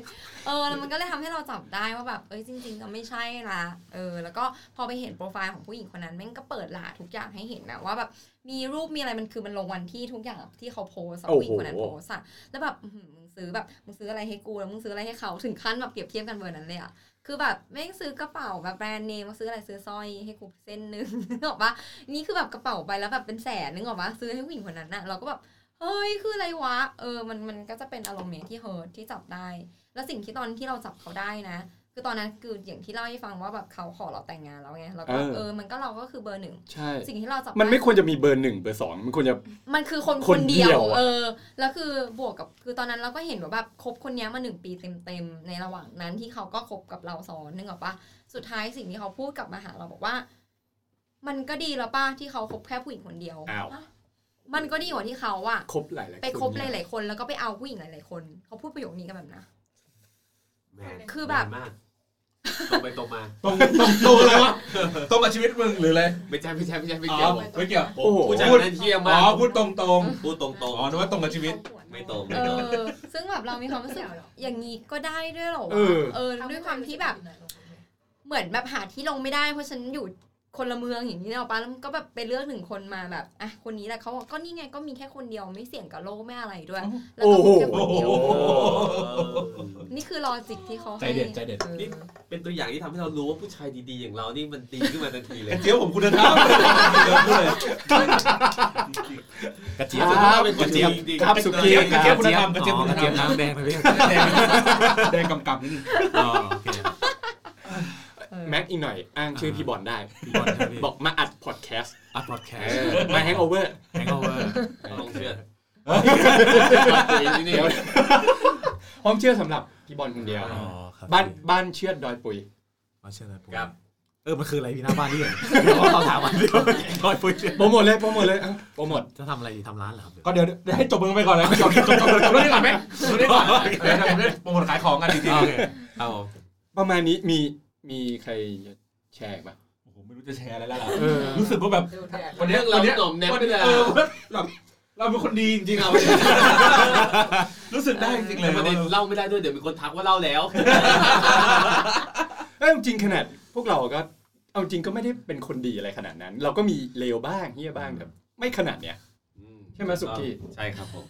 [SPEAKER 10] เออแล้วมันก็เลยทำให้เราจับได้ว่าแบบเอ้ยจริงๆก็ไม่ใช่ละเออ แล้วก็พอไปเห็นโปรไฟล์ของผู้หญิงคนนั้นแม่งก็เปิดหลาทุกอย่างให้เห็นนะว่าแบบมีรูปมีอะไรมันคือมันลงวันที่ทุกอย่างที่เขาโพสต์อะ
[SPEAKER 2] โอ้โห
[SPEAKER 10] ผู้หญิงคนนั้นโพสต์อะแล้วแบบอื้อหือมึงซื้อแบบมึงซื้ออะไรให้กูแล้วมึงซื้ออะไรให้เขาถึงขั้นแบบเปรียบเทียบกันเบอร์นั้นเลยอะ คือแบบแม่งซื้อกระเป๋าแบบแบรนด์เนมมาซื้ออะไรซื้อสร้อยให้กูเส้นหนึงนึกออกปะนี่คือแบบกระเป๋าไปแล้วแบบเป็นแสนนึกออกปะซื้อให้ผู้หญิงคนนั้นน่ะเราก็แบบเฮ้ยคืออะไรวะ เออมันมันก็จะเป็นอารมณ์เนี้ยที่เฮิร์ทที่จับได้ แล้วสิ่งที่ตอนที่เราจับเขาได้นะ คือตอนนั้นคืออย่างที่เล่าให้ฟังว่าแบบเขาขอเราแต่งงานแล้วไงเราก็
[SPEAKER 2] เออ
[SPEAKER 10] เออมันก็เราก็คือเบอร์หนึ่ง
[SPEAKER 2] ใช่
[SPEAKER 10] สิ่งที่เราจับ
[SPEAKER 2] มันไม่
[SPEAKER 10] ด้
[SPEAKER 2] ควรจะมีเบอร์หนึ่งเบอร์สองมันควรจะ
[SPEAKER 10] มันคือคน
[SPEAKER 2] ค
[SPEAKER 10] คนน
[SPEAKER 2] เดี
[SPEAKER 10] เดี
[SPEAKER 2] ย
[SPEAKER 10] ยวว
[SPEAKER 2] อะ
[SPEAKER 10] เออแล้วคือบวกกับคือตอนนั้นเราก็เห็นว่าแบบคบคนเนี้ยมาหนึ่งปีเต็มๆในระหว่างนั้นที่เขาก็คบกับเราสอนนึกออกปะสุดท้ายสิ่งที่เขาพูดกลับมาหาเราบอกว่า มันก็ดีแล้วป้าที่เขาคบแค่ผู้หญิงคนเดียว
[SPEAKER 2] อ้าว
[SPEAKER 10] มันก็ดีกว่าที่เขาอะ
[SPEAKER 2] ครบหลายๆ
[SPEAKER 10] ไปคบห
[SPEAKER 2] นเนี่ย
[SPEAKER 10] ลายๆคนแล้วก็ไปเอาผู้หญิงหลายๆคน เขาพูดประโยคนี้กันแบบนะ
[SPEAKER 4] แมน
[SPEAKER 10] คือแบบ
[SPEAKER 4] มนมาก ตรงไปตรงมา
[SPEAKER 12] ตรงตรงตรงเลยวะตรงกับชีวิตมึงหรืออะไร
[SPEAKER 4] ไม่ใช่ไม่ใช่ไม่ใช่ไม่
[SPEAKER 12] อ๋
[SPEAKER 4] เกี่ยว
[SPEAKER 12] อไม่เกี่ยว
[SPEAKER 4] โอ้โหผู้ชายคนนั้นเที่ย
[SPEAKER 12] อ๋
[SPEAKER 4] มาก
[SPEAKER 12] อพูดตรงตรง
[SPEAKER 4] พูดตรงตรง
[SPEAKER 12] อ๋อนึกว่าตรงกับชีวิต
[SPEAKER 4] ไม่ตรง
[SPEAKER 10] เอ
[SPEAKER 4] ไม่ตรง
[SPEAKER 10] อซึ่งแบบเรามีความรู้สึกอย่างนี้ก็ได้ด้วยเหรอวะ
[SPEAKER 2] เออ
[SPEAKER 10] เออด้วยความที่แบบ เหมือนแบบหาที่ลงไม่ได้เพราะฉันอยู่ คนละเมืองอย่างนี้เนอะป้าแล้วมันก็แบบไปเลือกหนึ่งคนมาแบบอะคนนี้แหละเขาบอกก็นี่ไงก็มีแค่คนเดียวไม่เสี่ยงกับโลกไม่อะไรด้วย แล้วก็มีแค่คนเดียวนี่คือลอจิกที่เขา
[SPEAKER 12] ใจ
[SPEAKER 10] ให้
[SPEAKER 12] เด็ดใจเด็ด
[SPEAKER 10] ออ
[SPEAKER 4] นี่เป็นตัวอย่างที่ทำให้เรารู้ว่าผู้ชายดีๆอย่างเรานี่มันดีขึ้นมาทันทีเลย
[SPEAKER 12] ไอ้เจี๊ยบผมคุณธรรมเดี๋ยวพูดเลย
[SPEAKER 11] กระเจี๊ยบ
[SPEAKER 4] ครับเป็นคนดีจริงๆ
[SPEAKER 2] ครับสุกี้
[SPEAKER 12] กระเจี๊ยบคุณธรรมกระ
[SPEAKER 11] อ๋
[SPEAKER 12] เจี๊ยบ
[SPEAKER 11] อ
[SPEAKER 12] คุณ
[SPEAKER 11] กระ
[SPEAKER 12] ธร
[SPEAKER 11] เจี๊ย
[SPEAKER 12] ร
[SPEAKER 11] บ
[SPEAKER 12] ม
[SPEAKER 11] น้ำแดงไปพี่
[SPEAKER 12] แดงแดงกำกับนิดนึง
[SPEAKER 11] อ๋อโอเค
[SPEAKER 2] แม็กอีกหน่อย อ้างชื่อพี่บอลได้
[SPEAKER 11] พี่บอลครับพี่
[SPEAKER 2] บอกมาอัดพอดแคสต์
[SPEAKER 11] อัพพอดแค
[SPEAKER 2] เอ
[SPEAKER 11] สต์
[SPEAKER 2] อมาแฮงโอเวอร์
[SPEAKER 11] แฮงโอเวอร์
[SPEAKER 4] ลงเชื่อ
[SPEAKER 2] เดี๋ยวห้องเชื่อสำหรับพี่บอลคนเดียว
[SPEAKER 11] อ๋อครับ
[SPEAKER 2] บ้านบ้านเชื่อดอยปุย
[SPEAKER 11] มาเชื่อเลยปุ๊
[SPEAKER 4] ครับ
[SPEAKER 11] เออมันคืออะไรพี่หน้าบ้านนี่เหรอเดี๋ยวเราถามมันเดียวคอยปุ้ย
[SPEAKER 2] โปรโมทเลยโปรโมทเลยเอาโปรโมท
[SPEAKER 11] จะทำอะไรดีทำร้านเหรอครับ
[SPEAKER 12] ก็เดี๋ยวเดี๋ยวให้จบมึงไปก่อนเลยจบจบจบจบเรื่องนี้ก่อนไหมเรื่องนี้ก่อนเดี๋ยวผมได้โปรโมทขายของกันจริง
[SPEAKER 11] โอเค
[SPEAKER 4] ครับผม
[SPEAKER 2] ประมาณนี้มี มีใครจะแชร์อีกปะ
[SPEAKER 12] ๆโอ้โหไม่รู้จะแชร์อะไรแล้วล่ะ
[SPEAKER 2] เออ
[SPEAKER 12] รู้สึกว่าแบบวันเนี้ย
[SPEAKER 4] เรา
[SPEAKER 12] วันเนี้ย
[SPEAKER 4] หน่อมแนม
[SPEAKER 12] วัน
[SPEAKER 4] ไม่
[SPEAKER 12] เนี้ย
[SPEAKER 4] ได้
[SPEAKER 12] เออแบบเราเป็นคนดีจริงๆเรารู้สึกได้จริงๆเล
[SPEAKER 4] แต่
[SPEAKER 12] ย
[SPEAKER 4] ประเด็นเล่าไม่ได้ด้วยเดี๋ยวมีคนทักว่าเล่าแล้ว
[SPEAKER 2] เอ้ยจริงขนาดพวกเราก็เอาจริงก็ไม่ได้เป็นคนดีอะไรขนาดนั้น เราก็มีเลวบ้างเฮียบ้างแต่ไม่ขนาดเนี้ยใช่ไหมสุกี้
[SPEAKER 4] ใช่ครับผม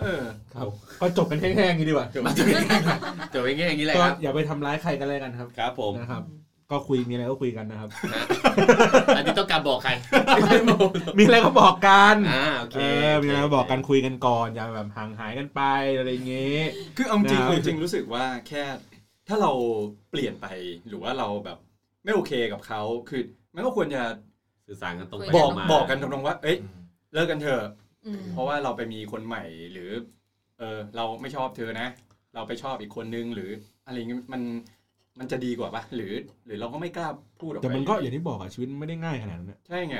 [SPEAKER 2] เออ
[SPEAKER 12] ครับก็จบกันแห้งๆอย่างนี้ดีกว่า
[SPEAKER 4] มาจะเป็นจะเป็นแง่อย่างนี้เลย
[SPEAKER 12] ก็
[SPEAKER 4] ครับ
[SPEAKER 12] อย่าไปทำร้ายใครกันเลยกันครับ
[SPEAKER 4] ครับผม
[SPEAKER 12] นะครับ ก็คุยมีอะไรก็คุยกันนะครับ
[SPEAKER 4] นะอันนี้ต้องการบอกใคร
[SPEAKER 12] มีอะไรก็บอกกัน
[SPEAKER 4] อ่าโอเค
[SPEAKER 12] เออมีอะไรก็บอกกันคุยกันก่อนอย่าแบบห่างหายกันไปอะไรอย่างเงี้ย
[SPEAKER 2] คือเอาจริง
[SPEAKER 12] นะครับ
[SPEAKER 2] เอาจริงรู้สึกว่าแค่ถ้าเราเปลี่ยนไปหรือว่าเราแบบไม่โอเคกับเขาคือมันก็ควรจะ
[SPEAKER 4] สื่อสารกันตรงไป
[SPEAKER 2] บอก
[SPEAKER 4] ตรงมา
[SPEAKER 2] บอกกันตรงๆว่า เอ้ยเลิกกันเถอะ
[SPEAKER 10] อืม
[SPEAKER 2] เพราะว่าเราไปมีคนใหม่หรือ เออเราไม่ชอบเธอนะ เราไปชอบอีกคนนึงหรืออะไรเงี้ยมันมันจะดีกว่าปะหรือ หรือเราก็ไม่กล้าพูดออกไป
[SPEAKER 12] แต่มันก็อย่างที่บอกอะชีวิตมันไม่ได้ง่ายขนาดนั้นอะ
[SPEAKER 2] ใช่ไง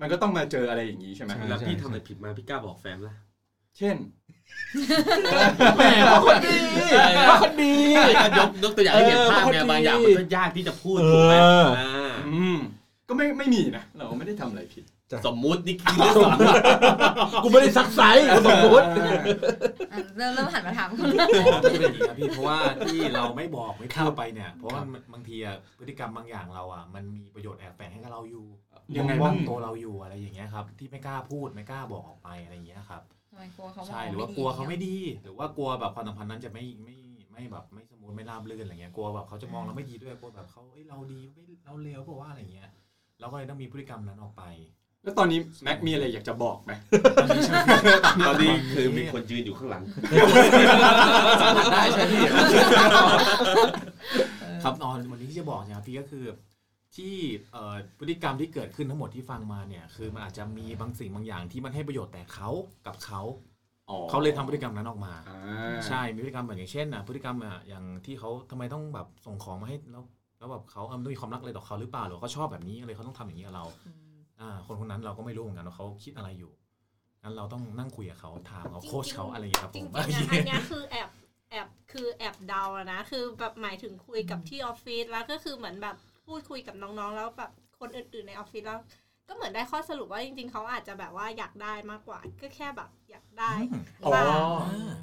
[SPEAKER 2] มันก็ต้องมาเจออะไรอย่างนี้ใช่ไหม
[SPEAKER 12] ใช่
[SPEAKER 4] แล้วพี่ทำอะไรผิดมาพี่กล้าบอกแฟนละ
[SPEAKER 2] เช่น
[SPEAKER 12] แหมเขาคนดีเขาคนดี
[SPEAKER 4] ใช่ก็ยกยกตัวอย่างให้เห็นภาพ
[SPEAKER 12] เออ
[SPEAKER 4] ไง
[SPEAKER 12] เขาดี
[SPEAKER 4] บางอย่างมันก็ยากที่จะพูดถูกไหม
[SPEAKER 12] เออ
[SPEAKER 4] อ่า
[SPEAKER 2] อืมก็ไม่ไม่มีนะเราไม่ได้ทำอะไรผิด
[SPEAKER 4] สมมุตินี่คือเรื่องสมมุติ
[SPEAKER 12] กูไม่ได้ซักไซ้กูสมมติ
[SPEAKER 10] อะเริ่มเริ่มหันมาถาม
[SPEAKER 11] อ๋อไม่ใช่เป็นอย่างนี้ครับพี่เพราะว่าที่เราไม่บอกไม่พูดไปเนี่ย เพราะว่ามันบางทีอะพฤติกรรมบางอย่างเราอะมันมีประโยชน์แอบแฝงให้กับเราอยู่
[SPEAKER 2] ยังไง
[SPEAKER 11] บ้า
[SPEAKER 2] บ้างง
[SPEAKER 11] ตัวเราอยู่อะไรอย่างเงี้ยครับ ที่ไม่กล้าพูดไม่กล้าบอกออกไปอะไรอย่างเงี้ยครับ
[SPEAKER 10] ทำไมกลัวเขา
[SPEAKER 11] ใช่หรือว่ากลัวเขาไม่ดี หรือว่ากลัวแบบความสัมพันธ์นั้นจะไม่ไม่ไม่แบบไม่ smooth ไม่ราบรื่นอะไรเงี้ยกลัวแบบเขาจะมองเราไม่ดีด้วยกลัวแบบเขาเอ้ยเราดีไม่เราเลวเพราะว่าอะไรเงี้ยเราก็เลยต้องมีพฤติกรรมนั้นออกไป
[SPEAKER 2] แล้วตอนนี้แม็กมีอะไรอยากจะบอกไหม
[SPEAKER 4] ตอนนี้คือมีคนยืนอยู่ข้างหลัง
[SPEAKER 11] สัมผัสได้ใช่พี่ครับนอนวันนี้ที่จะบอกเนี่ยครับพี่ก็คือที่เอ่อพฤติกรรมที่เกิดขึ้นทั้งหมดที่ฟังมาเนี่ย คือมันอาจจะมีบางสิ่งบางอย่างที่มันให้ประโยชน์แต่เขากับเขา
[SPEAKER 2] อ๋อ
[SPEAKER 11] เขาเลยทำพฤติกรรมนั้นออกมา
[SPEAKER 2] อ่า
[SPEAKER 11] ใช่มีพฤติกรรมแบบอย่างเช่นอะพฤติกรรมอะอย่างที่เขาทำไมต้องแบบส่งของมาให้แล้วแล้วแบบเขาเออต้องมีความรักอะไรต่อเขาหรือเปล่าหรือว่าเขาชอบแบบนี้เลยเขาต้องทำอย่างนี้กับเราอ่า คนคนนั้นเราก็ไม่รู้เหมือนกันว่าเขาคิดอะไรอยู่งั้นเราต้องนั่งคุยกับเขาถามเขาโค้ชเขาอะไรอย่างเงี้ยครับ
[SPEAKER 5] จ
[SPEAKER 11] ผ
[SPEAKER 5] ริง
[SPEAKER 11] ม
[SPEAKER 5] ๆนะอันเนี้ยคือแอบแอบคือแอบเดาอะนะคือแบบหมายถึงคุยกับที่ออฟฟิศแล้วก็คือเหมือนแบบพูดคุยกับน้องๆ แล้วแบบคนอื่นๆในออฟฟิศแล้ว ก็เหมือนได้ข้อสรุปว่าจริง ๆเขาอาจจะแบบว่าอยากได้มากกว่า ก็แค่แบบอยากได้
[SPEAKER 2] อ๋อ
[SPEAKER 5] บ้าง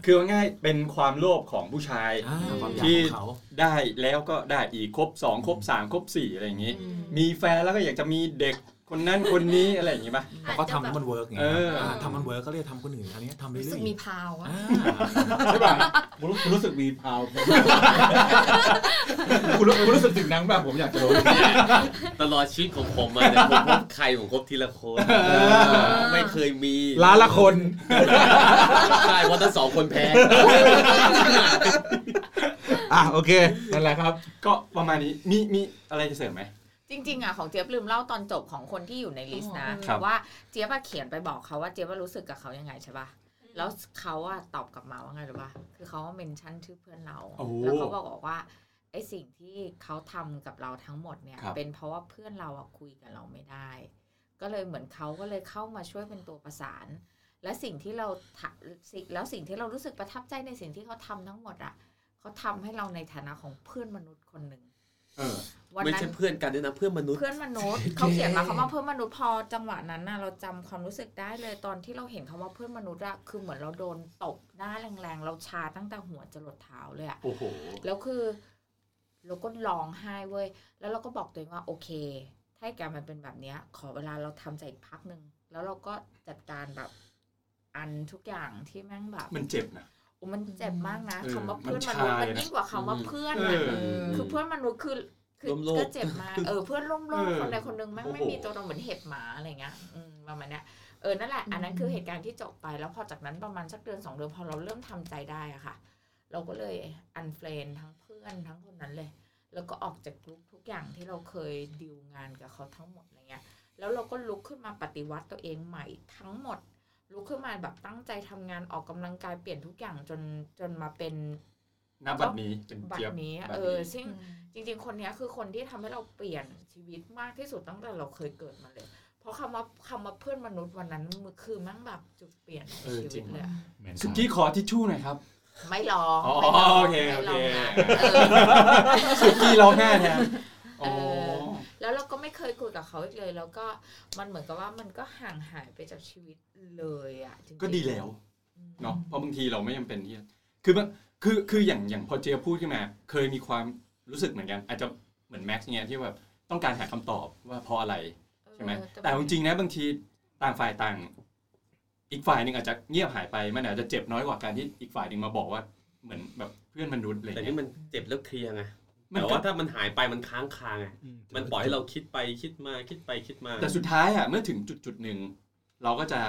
[SPEAKER 2] คือว่าง่ายเป็นความโลภของผู้ชาย
[SPEAKER 11] อ่าความอยาก
[SPEAKER 2] ที่
[SPEAKER 11] ของเขา
[SPEAKER 2] ได้แล้วก็ได้อีกครบสองครบสามครบสี่อะไรอย่างนี้ มีแฟนแล้วก็อยากจะมีเด็ก คนนั้นคนนี้อะไรอย่างนี้ป่ะ
[SPEAKER 11] เราก็ทำให้มันเวิร์กไง
[SPEAKER 2] เออ
[SPEAKER 11] อ่าทำมันเวิร์กก็เลยทำคนอื่นอันนี้ทำเรื่อย
[SPEAKER 10] รู้
[SPEAKER 11] ๆ
[SPEAKER 10] สึกมีพาวอะ
[SPEAKER 11] อ่า
[SPEAKER 12] ใช่ป่ะกูรู้กูรู้สึกมีพาวกูรู้กูรู้สึกถึงนังแบบผมอยากจะรู้
[SPEAKER 4] ตลอดชีวิตของผมมาเนี่ยผมพบใครผมคบทีละคนไม่เคยมี
[SPEAKER 12] ล้านละคน
[SPEAKER 4] ใช่เพราะทั้งสองคนแพ้
[SPEAKER 12] อะโอเคนั่นแหละครับ
[SPEAKER 2] ก็ประมาณนี้มีมีอะไรจะเสริมไหม
[SPEAKER 6] จริงๆอะของเจี๊ยบลืมเล่าตอนจบของคนที่อยู่ในลิสต์นะครับว่าเจี๊ยบอะเขียนไปบอกเขาว่าเจี๊ยบว่ารู้สึกกับเขายังไงใช่ป่ะแล้วเขาอะตอบกลับมาว่าไงรู้ป่ะคือเขาว่าเมนชั่นชื่อเพื่อนเรา
[SPEAKER 2] โอ้โห
[SPEAKER 6] แล้วเขาบอกว่าไอสิ่งที่เขาทำกับเราทั้งหมดเนี่ย
[SPEAKER 2] ครับ
[SPEAKER 6] เป็นเพราะว่าเพื่อนเราอะคุยกับเราไม่ได้ ก็เลยเหมือนเขาก็เลยเข้ามาช่วยเป็นตัวประสาน และสิ่งที่เราทำสิ่งแล้วสิ่งที่เรารู้สึกประทับใจในสิ่งที่เขาทำทั้งหมดอะเขาทำให้เราในฐานะของเพื่อนมนุษย์คนหนึ่ง
[SPEAKER 2] เออ
[SPEAKER 6] วัน
[SPEAKER 4] ไม่
[SPEAKER 6] นั้น
[SPEAKER 4] ใช่เพื่อนกันด้วยนะเพื่อนมนุษย์
[SPEAKER 6] เพื่อนมนุษย์เขาเขียนมาคำว่าเพื่อนมนุษย์พอจังหวะนั้นน่ะเราจำความรู้สึกได้เลยตอนที่เราเห็นคำว่าเพื่อนมนุษย์อะคือเหมือนเราโดนตบหน้าแรงๆ เราชาตั้งแต่หัวจรดเท้าเลยอะ
[SPEAKER 2] โอ้โห
[SPEAKER 6] แล้วคือเราก็ร้องไห้เว้ย แล้วเราก็บอกตัวเองว่าโอเค ถ้าเหตุการณ์มันเป็นแบบเนี้ย ขอเวลาเราทำใจอีกพักหนึ่ง แล้วเราก็จัดการแบบอันทุกอย่างที่แม่งแบบ
[SPEAKER 2] มันเจ็บนะ
[SPEAKER 6] โอ้ มันเจ็บมากนะ
[SPEAKER 2] เออ
[SPEAKER 6] คำว่า
[SPEAKER 2] มัน
[SPEAKER 6] เพื่อนมนุษย์
[SPEAKER 2] ชา
[SPEAKER 6] มัน
[SPEAKER 2] เลยนะ
[SPEAKER 6] ยิ่งกว่าคำว่าเพื่อน
[SPEAKER 2] เอ
[SPEAKER 6] อะ
[SPEAKER 2] อ
[SPEAKER 6] คือเพื่อนมนุษย์คือคือ
[SPEAKER 4] ร่วมโลก
[SPEAKER 6] ก็เจ็บมากเออเพื่อนร่วมโลก
[SPEAKER 2] เออ
[SPEAKER 6] คนใดคนหนึ่งแม่งไม่
[SPEAKER 2] โอ้โห
[SPEAKER 6] มีตัวตนเหมือนเห็บหมาอะไรเงี้ยอืมประมาณเนี้ยเออนั่นแหละอันนั้นคือเหตุการณ์ที่จบไปแล้วพอจากนั้นประมาณสักเดือนสองเดือนพอเราเริ่มทำใจได้อะค่ะ เราก็เลยอันเฟรนทั้งเพื่อนทั้งคนนั้นเลย แล้วก็ออกจากกลุ่มทุกอย่างที่เราเคยดิวงานกับเขาทั้งหมดอะไรเงี้ยแล้วเราก็ลุกขึ้นมาปฏิวัติตัวเองใหม่ทั้งหมด ลุกขึ้นมาแบบตั้งใจทำงานออกกำลังกายเปลี่ยนทุกอย่างจนจนมาเป็น
[SPEAKER 2] ณบัดนี้เป็น
[SPEAKER 6] บั
[SPEAKER 2] เจี๊ย
[SPEAKER 6] ด
[SPEAKER 2] บ
[SPEAKER 6] นี้
[SPEAKER 2] บัด
[SPEAKER 6] เออซึ่งจริง ๆ คนเนี้ยคือคนที่ทำให้เราเปลี่ยนชีวิตมากที่สุดตั้งแต่เราเคยเกิดมาเลย เพราะคำว่าคำว่าเพื่อนมนุษย์วันนั้นมันคือแมั่งแบบจุดเปลี่ยนใน
[SPEAKER 2] เออ
[SPEAKER 6] ชี
[SPEAKER 2] จริ
[SPEAKER 6] วิต
[SPEAKER 2] ง
[SPEAKER 6] เลยอะ
[SPEAKER 2] สุกี้ขอทิชชู่หน่อยครับ
[SPEAKER 6] ไม่ลอง
[SPEAKER 2] อ๋อ
[SPEAKER 6] ไม่ลอง
[SPEAKER 2] โอเค
[SPEAKER 6] ไม่ลอง
[SPEAKER 2] โอเค
[SPEAKER 6] นะ
[SPEAKER 2] สุกี้ร้องไห้แทน
[SPEAKER 6] เออ แล้วเราก็ไม่เคยคุยกับเขาอีกเลย แล้วก็มันเหมือนกับว่ามันก็ห่างหายไปจากชีวิตเลยอะจริงๆ
[SPEAKER 2] ก็ดีแล้วเนาะเพราะบางทีเราไม่จำเป็นที่จะคือมันคือคืออย่างอย่างพอเจียพูดขึ้นมา เคยมีความรู้สึกเหมือนกัน อาจจะเหมือนแม็กซ์เนี่ยที่แบบต้องการหาคำตอบว่าเพราะอะไรใช่ไหม
[SPEAKER 6] เออ
[SPEAKER 2] แต่จริงๆนะบางทีต่างฝ่ายต่างอีกฝ่ายหนึ่งอาจจะเงียบหายไปมันอาจจะเจ็บน้อยกว่าการที่อีกฝ่ายหนึ่งมาบอกว่าเหมือนแบบเพื่อนมนุษย์อะไร
[SPEAKER 4] แต่
[SPEAKER 2] เงี้
[SPEAKER 4] นี่
[SPEAKER 2] ย
[SPEAKER 4] มันเจ็บแล้วเคลียร์ไง
[SPEAKER 2] มัน
[SPEAKER 4] แต่
[SPEAKER 2] ก็
[SPEAKER 4] ว่าถ้ามันหายไปมันค้างคาไงมันปล่อยให้เราคิดไปคิดมาคิดไปคิดมา
[SPEAKER 2] แต่สุดท้ายอะเมื่อถึงจุดจุดๆหนึ่งเราก็จะ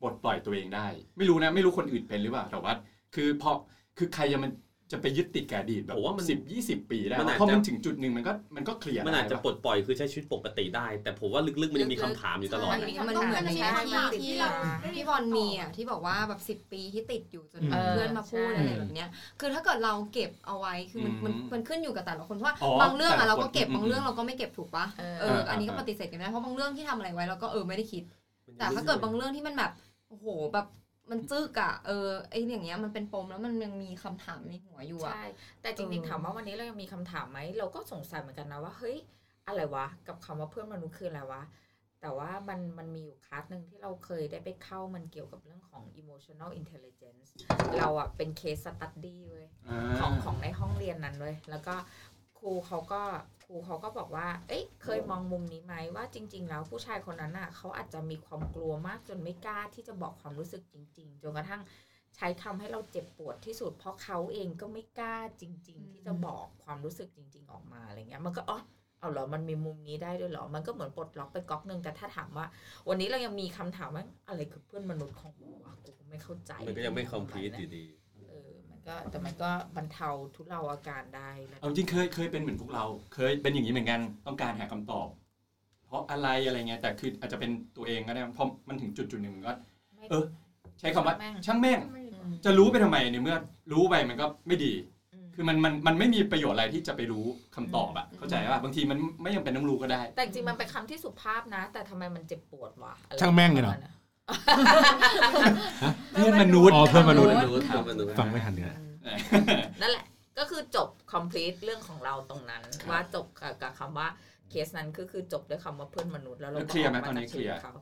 [SPEAKER 2] ปลดปล่อยตัวเองได้ ไม่รู้นะ ไม่รู้คนอื่นเป็นหรือเปล่าแต่ว่าคือพอคือใครจะมัน จะไปยึดติดกับอดีตแบบ
[SPEAKER 4] ผมว่ามัน
[SPEAKER 2] สิบยี่สิบปีได้
[SPEAKER 4] มันอาจจะ
[SPEAKER 2] เพราะมันถึงจุดหนึ่งมันก็มันก็เคลียร์
[SPEAKER 4] มันอาจจะ
[SPEAKER 2] ได้
[SPEAKER 4] ปลดปล่อยคือใช้ชีวิตปกติได้ แต่ผมว่าลึกๆมันยังมีคำถามอยู่ตลอด
[SPEAKER 10] มัน
[SPEAKER 4] อะ
[SPEAKER 10] มีมันเหมือนใน
[SPEAKER 8] ใช่
[SPEAKER 10] ที่
[SPEAKER 8] ใช่
[SPEAKER 10] ที่เราที่บอลมีอะที่บอกว่าแบบสิบ10ปีที่ติดอยู่จน
[SPEAKER 2] อืม
[SPEAKER 10] เพื่อนมาพูด
[SPEAKER 6] ใช่
[SPEAKER 10] อะไรแบบเนี้ย คือถ้าเกิดเราเก็บเอาไว้คือมัน
[SPEAKER 2] อืม
[SPEAKER 10] มันมันขึ้นอยู่กับแต่ละคนเพราะว่า
[SPEAKER 2] อ๋อบา
[SPEAKER 10] งเรื่อง
[SPEAKER 2] แต่
[SPEAKER 10] อะ
[SPEAKER 2] ละ
[SPEAKER 10] เราก็
[SPEAKER 2] คน
[SPEAKER 10] เก็บ
[SPEAKER 2] อืม
[SPEAKER 10] บางเรื่องเราก็ไม่เก็บถูกปะ
[SPEAKER 6] เออ
[SPEAKER 10] เอออันนี้ก็
[SPEAKER 2] อ่า
[SPEAKER 10] ปฏิเสธกันไม่ได้เพราะบางเรื่องที่ทำอะไรไว้เราก็เออไม่ได้คิด แต่ถ้าเกิดบางเรื่องที่มันแบบโอ้โหแบบ มันจึกอะเออไออย่างเงี้ยมันเป็นปมแล้วมันยังมีคำถามในหัวอยู่อะ
[SPEAKER 6] ใช่แต่จริงๆถามว่าวันนี้เรายังมีคำถามไหมเราก็สงสัยเหมือนกันนะว่าเฮ้ยอะไรวะ กับคำว่าเพื่อนมนุษย์คืออะไรวะแต่ว่ามันมันมีอยู่คลาสหนึ่งที่เราเคยได้ไปเข้ามันเกี่ยวกับเรื่องของ emotional intelligence เราอะเป็น case study เว้ยของของในห้องเรียนนั้นเลยแล้วก็ ครูเขาก็ครูเขาก็บอกว่า เอ้ยเคยมองมุมนี้ไหมว่าจริง ๆ แล้วผู้ชายคนนั้นน่ะเขาอาจจะมีความกลัวมากจนไม่กล้าที่จะบอกความรู้สึกจริง ๆจนกระทั่งใช้คำให้เราเจ็บปวดที่สุด เพราะเขาเองก็ไม่กล้าจริง ๆ ที่จะบอกความรู้สึกจริง ๆ ออกมาอะไรเงี้ยมันก็อ๋อเอาเหรอ มันมีมุมนี้ได้ด้วยเหรอ มันก็เหมือนปลดล็อกไปก๊อกหนึ่งแต่ถ้าถามว่า วันนี้เรายังมีคำถามว่าอะไรคือเพื่อนมนุษย์ของกูวะกูก็ไม่เข้าใจ
[SPEAKER 4] มันก็ยังไม่ complete อยู่ดี
[SPEAKER 6] เออมัน ก็แต่มันก็บรรเทาทุเลาอาการได้แล้ว
[SPEAKER 2] เอาจริงเคยเคยเป็นเหมือนพวกเรา เคยเป็นอย่างนี้เหมือนกันต้องการหาคำตอบ เพราะอะไรอะไรเงี้ยแต่คืออาจจะเป็นตัวเองก็ได้เพราะมันถึงจุดจุดหนึ่งมันก็ เออ ใช้คำว่าช่างแม่ง จะรู้ไปทำไมในเมื่อรู้ไปมันก็ไม่ดี คือมันมันมันไม่มีประโยชน์อะไรที่จะไปรู้คำตอบอะเข้าใจป่ะบางทีมันไม่ยังเป็นต้องรู้ก็ได้
[SPEAKER 6] แต่จริงๆมันเป็นคำที่สุภาพนะ แต่ทำไมมันเจ็บปวดวะอะไร
[SPEAKER 12] ช่างแม่งเลยเหรอ
[SPEAKER 6] ประาณนั้น
[SPEAKER 2] เพื่อนมนุษย์
[SPEAKER 12] อ๋อเพื่อนมนุษย์
[SPEAKER 4] เพื่อนมนุษย์
[SPEAKER 12] ฟังไม่ทันเนี่ย
[SPEAKER 6] นั่นแหละก็คือจบ complete เรื่องของเราตรงนั้น
[SPEAKER 2] ครับ
[SPEAKER 6] ว่าจบกับกับคำว่าเคสนั้นก็คือจบด้วยคำว่าเพื่อนมนุษย์แล้วเรา
[SPEAKER 2] แล้ว
[SPEAKER 6] ก็
[SPEAKER 2] เคลียร์ไหม
[SPEAKER 6] กา
[SPEAKER 2] ตอนนี้
[SPEAKER 6] จาก
[SPEAKER 2] เคลียร์
[SPEAKER 6] ชีวิตขา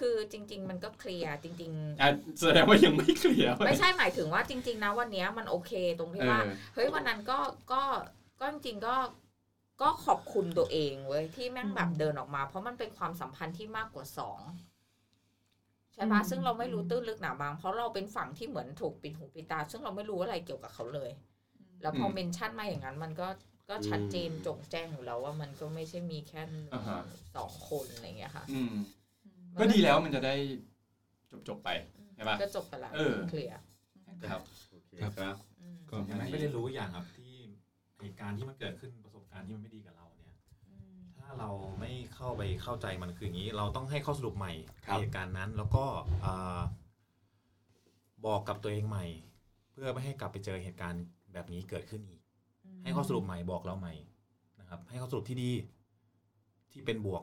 [SPEAKER 6] คือจริง ๆ มันก็เคลียร์จริงๆ
[SPEAKER 2] อะแสดงว่ายังไม่เคลียร์
[SPEAKER 6] ไม่ใช่หมายถึงว่าจริง ๆ นะวันเนี้ยมันโอเคตรงที่ว่า
[SPEAKER 2] เออ
[SPEAKER 6] เฮ้ยวันนั้นก็ก็ก็จริงๆก็ก็ขอบคุณตัวเองเว้ยที่แม่งแบบเดินออกมา เพราะมันเป็นความสัมพันธ์ที่มากกว่าสอง ใช่ปะซึ่งเราไม่รู้ตื้นลึกหนาบาง เพราะเราเป็นฝั่งที่เหมือนถูกปิดหูปิดตา ซึ่งเราไม่รู้อะไรเกี่ยวกับเขาเลย แล้วพอเมนชั่นมาอย่างนั้น มันก็ก็ชัดเจนจงแจ้งอยู่แล้วว่ามันก็ไม่ใช่มีแค่หนึ่ง
[SPEAKER 2] อ่าฮะ
[SPEAKER 6] สองคนอะไรอย่างเงี้ยค่ะ
[SPEAKER 2] อืมก็ดีแล้วมันจะได้จบจบๆไปใช่ปะ
[SPEAKER 6] ก็จบไปแล้ว
[SPEAKER 2] เออ
[SPEAKER 6] เคลียร์
[SPEAKER 2] ครับ
[SPEAKER 4] โอเคครับ
[SPEAKER 12] ก็
[SPEAKER 11] อย่างนั้นไม่ได้รู้อย่างครับที่เหตุการณ์ที่มันเกิดขึ้นประสบการณ์ที่มันไม่ดีกับเรา เนี่ยถ้าเราไม่เข้าไปเข้าใจมันคืออย่างนี้ เราต้องให้ข้อสรุปใหม่
[SPEAKER 2] ครับ
[SPEAKER 11] ในเหตุการณ์นั้น แล้วก็อ่าบอกกับตัวเองใหม่ เพื่อไม่ให้กลับไปเจอเหตุการณ์แบบนี้เกิดขึ้นอีก ให้ข้อสรุปใหม่บอกเราใหม่นะครับ ให้ข้อสรุปที่ดีที่เป็นบวก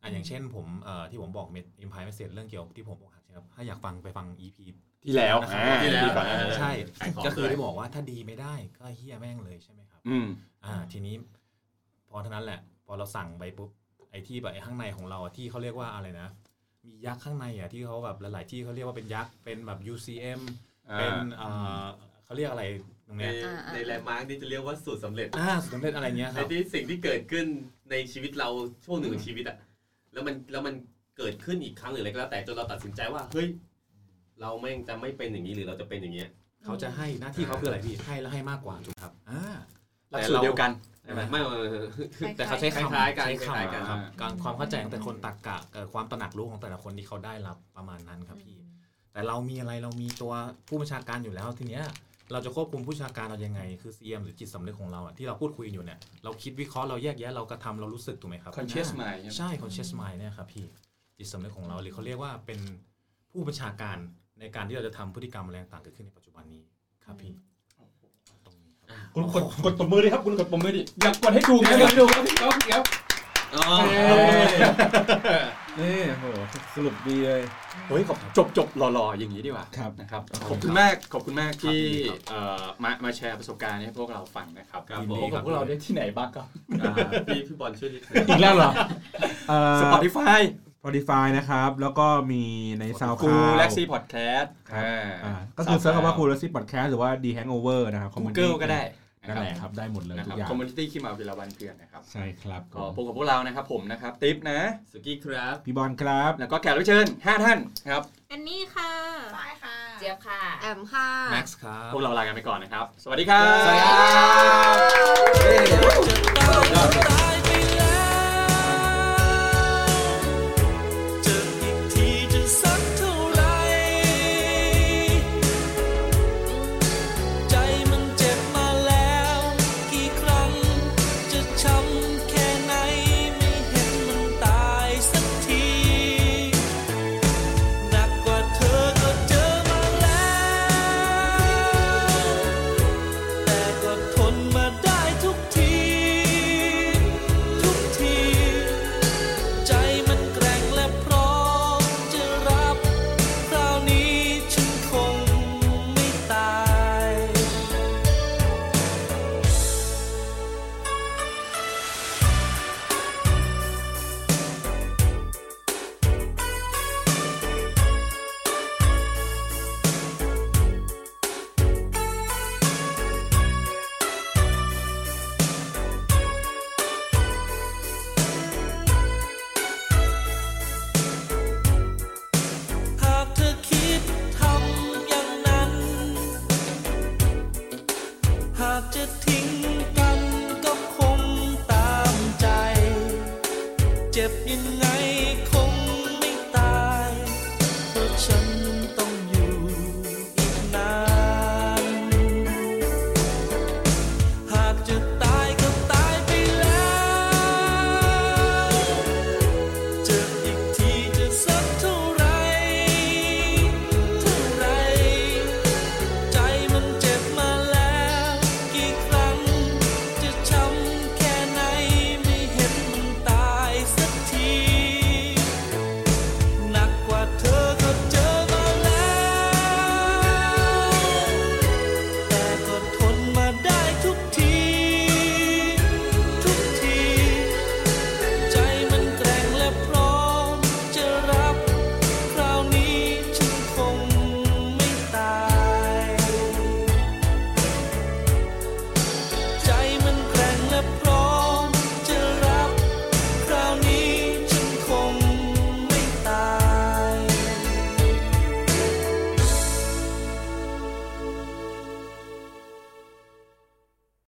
[SPEAKER 11] อะอย่างเช่นผมเอ่อที่ผมบอกเมดอิมพายเมสเซจเรื่องเกี่ยวกับที่ผมอกหักใช่ไหมครับถ้าอยากฟังไปฟัง EP
[SPEAKER 2] ที่แล้ว
[SPEAKER 11] นะครับ
[SPEAKER 2] อ่า
[SPEAKER 11] ที่แล้ว
[SPEAKER 2] ก่อนหน้านี้
[SPEAKER 11] ใช่
[SPEAKER 4] ขายของ
[SPEAKER 11] ก็คือ
[SPEAKER 4] ด้วย
[SPEAKER 11] ได้บอกว่าถ้าดีไม่ได้ก็เฮี้ยแม่งเลยใช่ไหมครับ
[SPEAKER 2] อืม
[SPEAKER 11] อ่า ทีนี้พอเท่านั้นแหละ พอเราสั่งไปปุ๊บไอ้ที่แบบไอ้ข้างในของเราอะที่เขาเรียกว่าอะไรนะ มียักษ์ข้างในอะที่เขาแบบหลายๆที่เขาเรียกว่าเป็นยักษ์เป็นแบบ UCM
[SPEAKER 2] อ่า
[SPEAKER 11] เป็นเอ่อเขาเรียกอะไรตรง
[SPEAKER 4] ใน
[SPEAKER 11] เนี้ย
[SPEAKER 4] ในแลนด์มาร์กนี่จะเรียกว่าสูตรสำเร็จ
[SPEAKER 11] อ่าสุดสำเร็จอะไรเงี้ยค
[SPEAKER 4] ใน
[SPEAKER 11] รับ
[SPEAKER 4] ที่สิ่งที่เกิดขึ้นในชีวิตเราช่วงหนึ่งของชีวิตอะแล้วมันแล้วมันเกิดขึ้นอีกครั้งหรืออะไรก็แล้วแต่จนเราตัดสินใจว่าเฮ้ยเราแม่งจะไม่เป็นอย่างนี้หรือเราจะเป็นอย่างเงี้ย
[SPEAKER 11] เขาจะให้หน้าที่เขาคืออะไรพี่ให้แล้วให้มากกว่าถูกครับอ่า
[SPEAKER 2] หลักสูตรเดียวกัน
[SPEAKER 4] ใช่ไหมไม่ไม่ไม่
[SPEAKER 11] แต่เขาใช้
[SPEAKER 4] ค
[SPEAKER 11] คำ
[SPEAKER 4] ล้ายๆกัน
[SPEAKER 11] ใช้
[SPEAKER 4] คล้ายๆกัน
[SPEAKER 11] คำครับการความเข้าใจของแต่คนตักกะเอ่อความตระหนักรู้ของแต่ละคนที่เขาได้รับประมาณนั้นครับพี่ แต่เรามีอะไรเรามีตัวผู้บัญชาการอยู่แล้วทีเนี้ยเราจะควบคุมผู้บัญชาการเรายังไง คือ CM หรือจิตสำนึกของเราอะที่เราพูดคุยอยู่เนี่ย เราคิดวิเคราะห์เราแยกแยะเรากระทำเรารู้สึกถูกไหมครับ
[SPEAKER 2] conscious
[SPEAKER 11] อ่า
[SPEAKER 2] mind ใช่ไหม
[SPEAKER 11] ใช่ conscious mind เนี่ยครับพี่จิตสำนึกของเราหรือเขาเรียกว่าเป็นผู้บัญชาการในการที่เราจะทำพฤติกรรมอะไรต่างๆเกิดขึ้นในปัจจุบันนี้ครับพี่ตรงนี้ ครับ
[SPEAKER 12] คุณกดกดตบมือดิครับ คุณกด
[SPEAKER 2] ผมไม่ดิ
[SPEAKER 12] อยากกดให้ถูกนะกดให้ถูกครับพี่ก๊อฟพี่ก๊อฟ
[SPEAKER 4] อ๋อ
[SPEAKER 12] นี่โหสรุปดีเลย
[SPEAKER 2] เฮ้ยขอบจบจบหล่อๆ อย่างนี้ดีกว่า
[SPEAKER 12] ครับ
[SPEAKER 2] นะครับ
[SPEAKER 12] ข
[SPEAKER 2] ข
[SPEAKER 12] อ
[SPEAKER 2] อ
[SPEAKER 12] บบคุ
[SPEAKER 2] คุณณ
[SPEAKER 12] ครับ
[SPEAKER 2] มากขอบคุณมากที่
[SPEAKER 11] ครับ
[SPEAKER 2] เอ่อมามาแชร์ประสบการณ์ให้พวกเราฟังนะครับ
[SPEAKER 4] ครับ
[SPEAKER 2] พ
[SPEAKER 4] ผม
[SPEAKER 2] บกับพวกเราได้ที่ไหนบ้างครับ
[SPEAKER 4] อ่าพี่พี่บอลช่วยนิดนึง
[SPEAKER 12] อีกแล้วเหรอเอ่อ
[SPEAKER 2] Spotify
[SPEAKER 12] Spotify นะครับ แล้วก็มีใน
[SPEAKER 2] คู
[SPEAKER 12] SoundCloud
[SPEAKER 2] เล็กซี่พอดแคสต์
[SPEAKER 12] ครับอ่าก็คือเซิร์ชคำว่าคูลซี่พอดแคสต์หรือว่า The Hangover นะครับ
[SPEAKER 2] กูเกิลก็ได้
[SPEAKER 12] นั่นแหละครับได้หมดเลย
[SPEAKER 2] นะ
[SPEAKER 12] ทุ
[SPEAKER 2] ค
[SPEAKER 12] ก
[SPEAKER 2] รับ
[SPEAKER 12] อย่าง
[SPEAKER 2] คอมมูนิตี้คิมาวิลาวันเพื่อนนะครับ
[SPEAKER 12] ใช่ครับ
[SPEAKER 2] ก็พบกับพวกเรานะครับผมนะครับ ติ๊บนะ
[SPEAKER 4] สุกี้ครับ
[SPEAKER 12] พี่บอลครับ
[SPEAKER 2] แล้วก็แขกรับเชิญ 5 ท่านครับ
[SPEAKER 5] อันนี้ค่ะ
[SPEAKER 9] ได้ค่ะ
[SPEAKER 6] เจี๊ยบค่ะ
[SPEAKER 10] แอมค่ะ
[SPEAKER 11] แม็กซ์ครับ
[SPEAKER 2] พวกเราลากันไปก่อนนะครับ สวัสดีครับ
[SPEAKER 11] สวัสดีครับ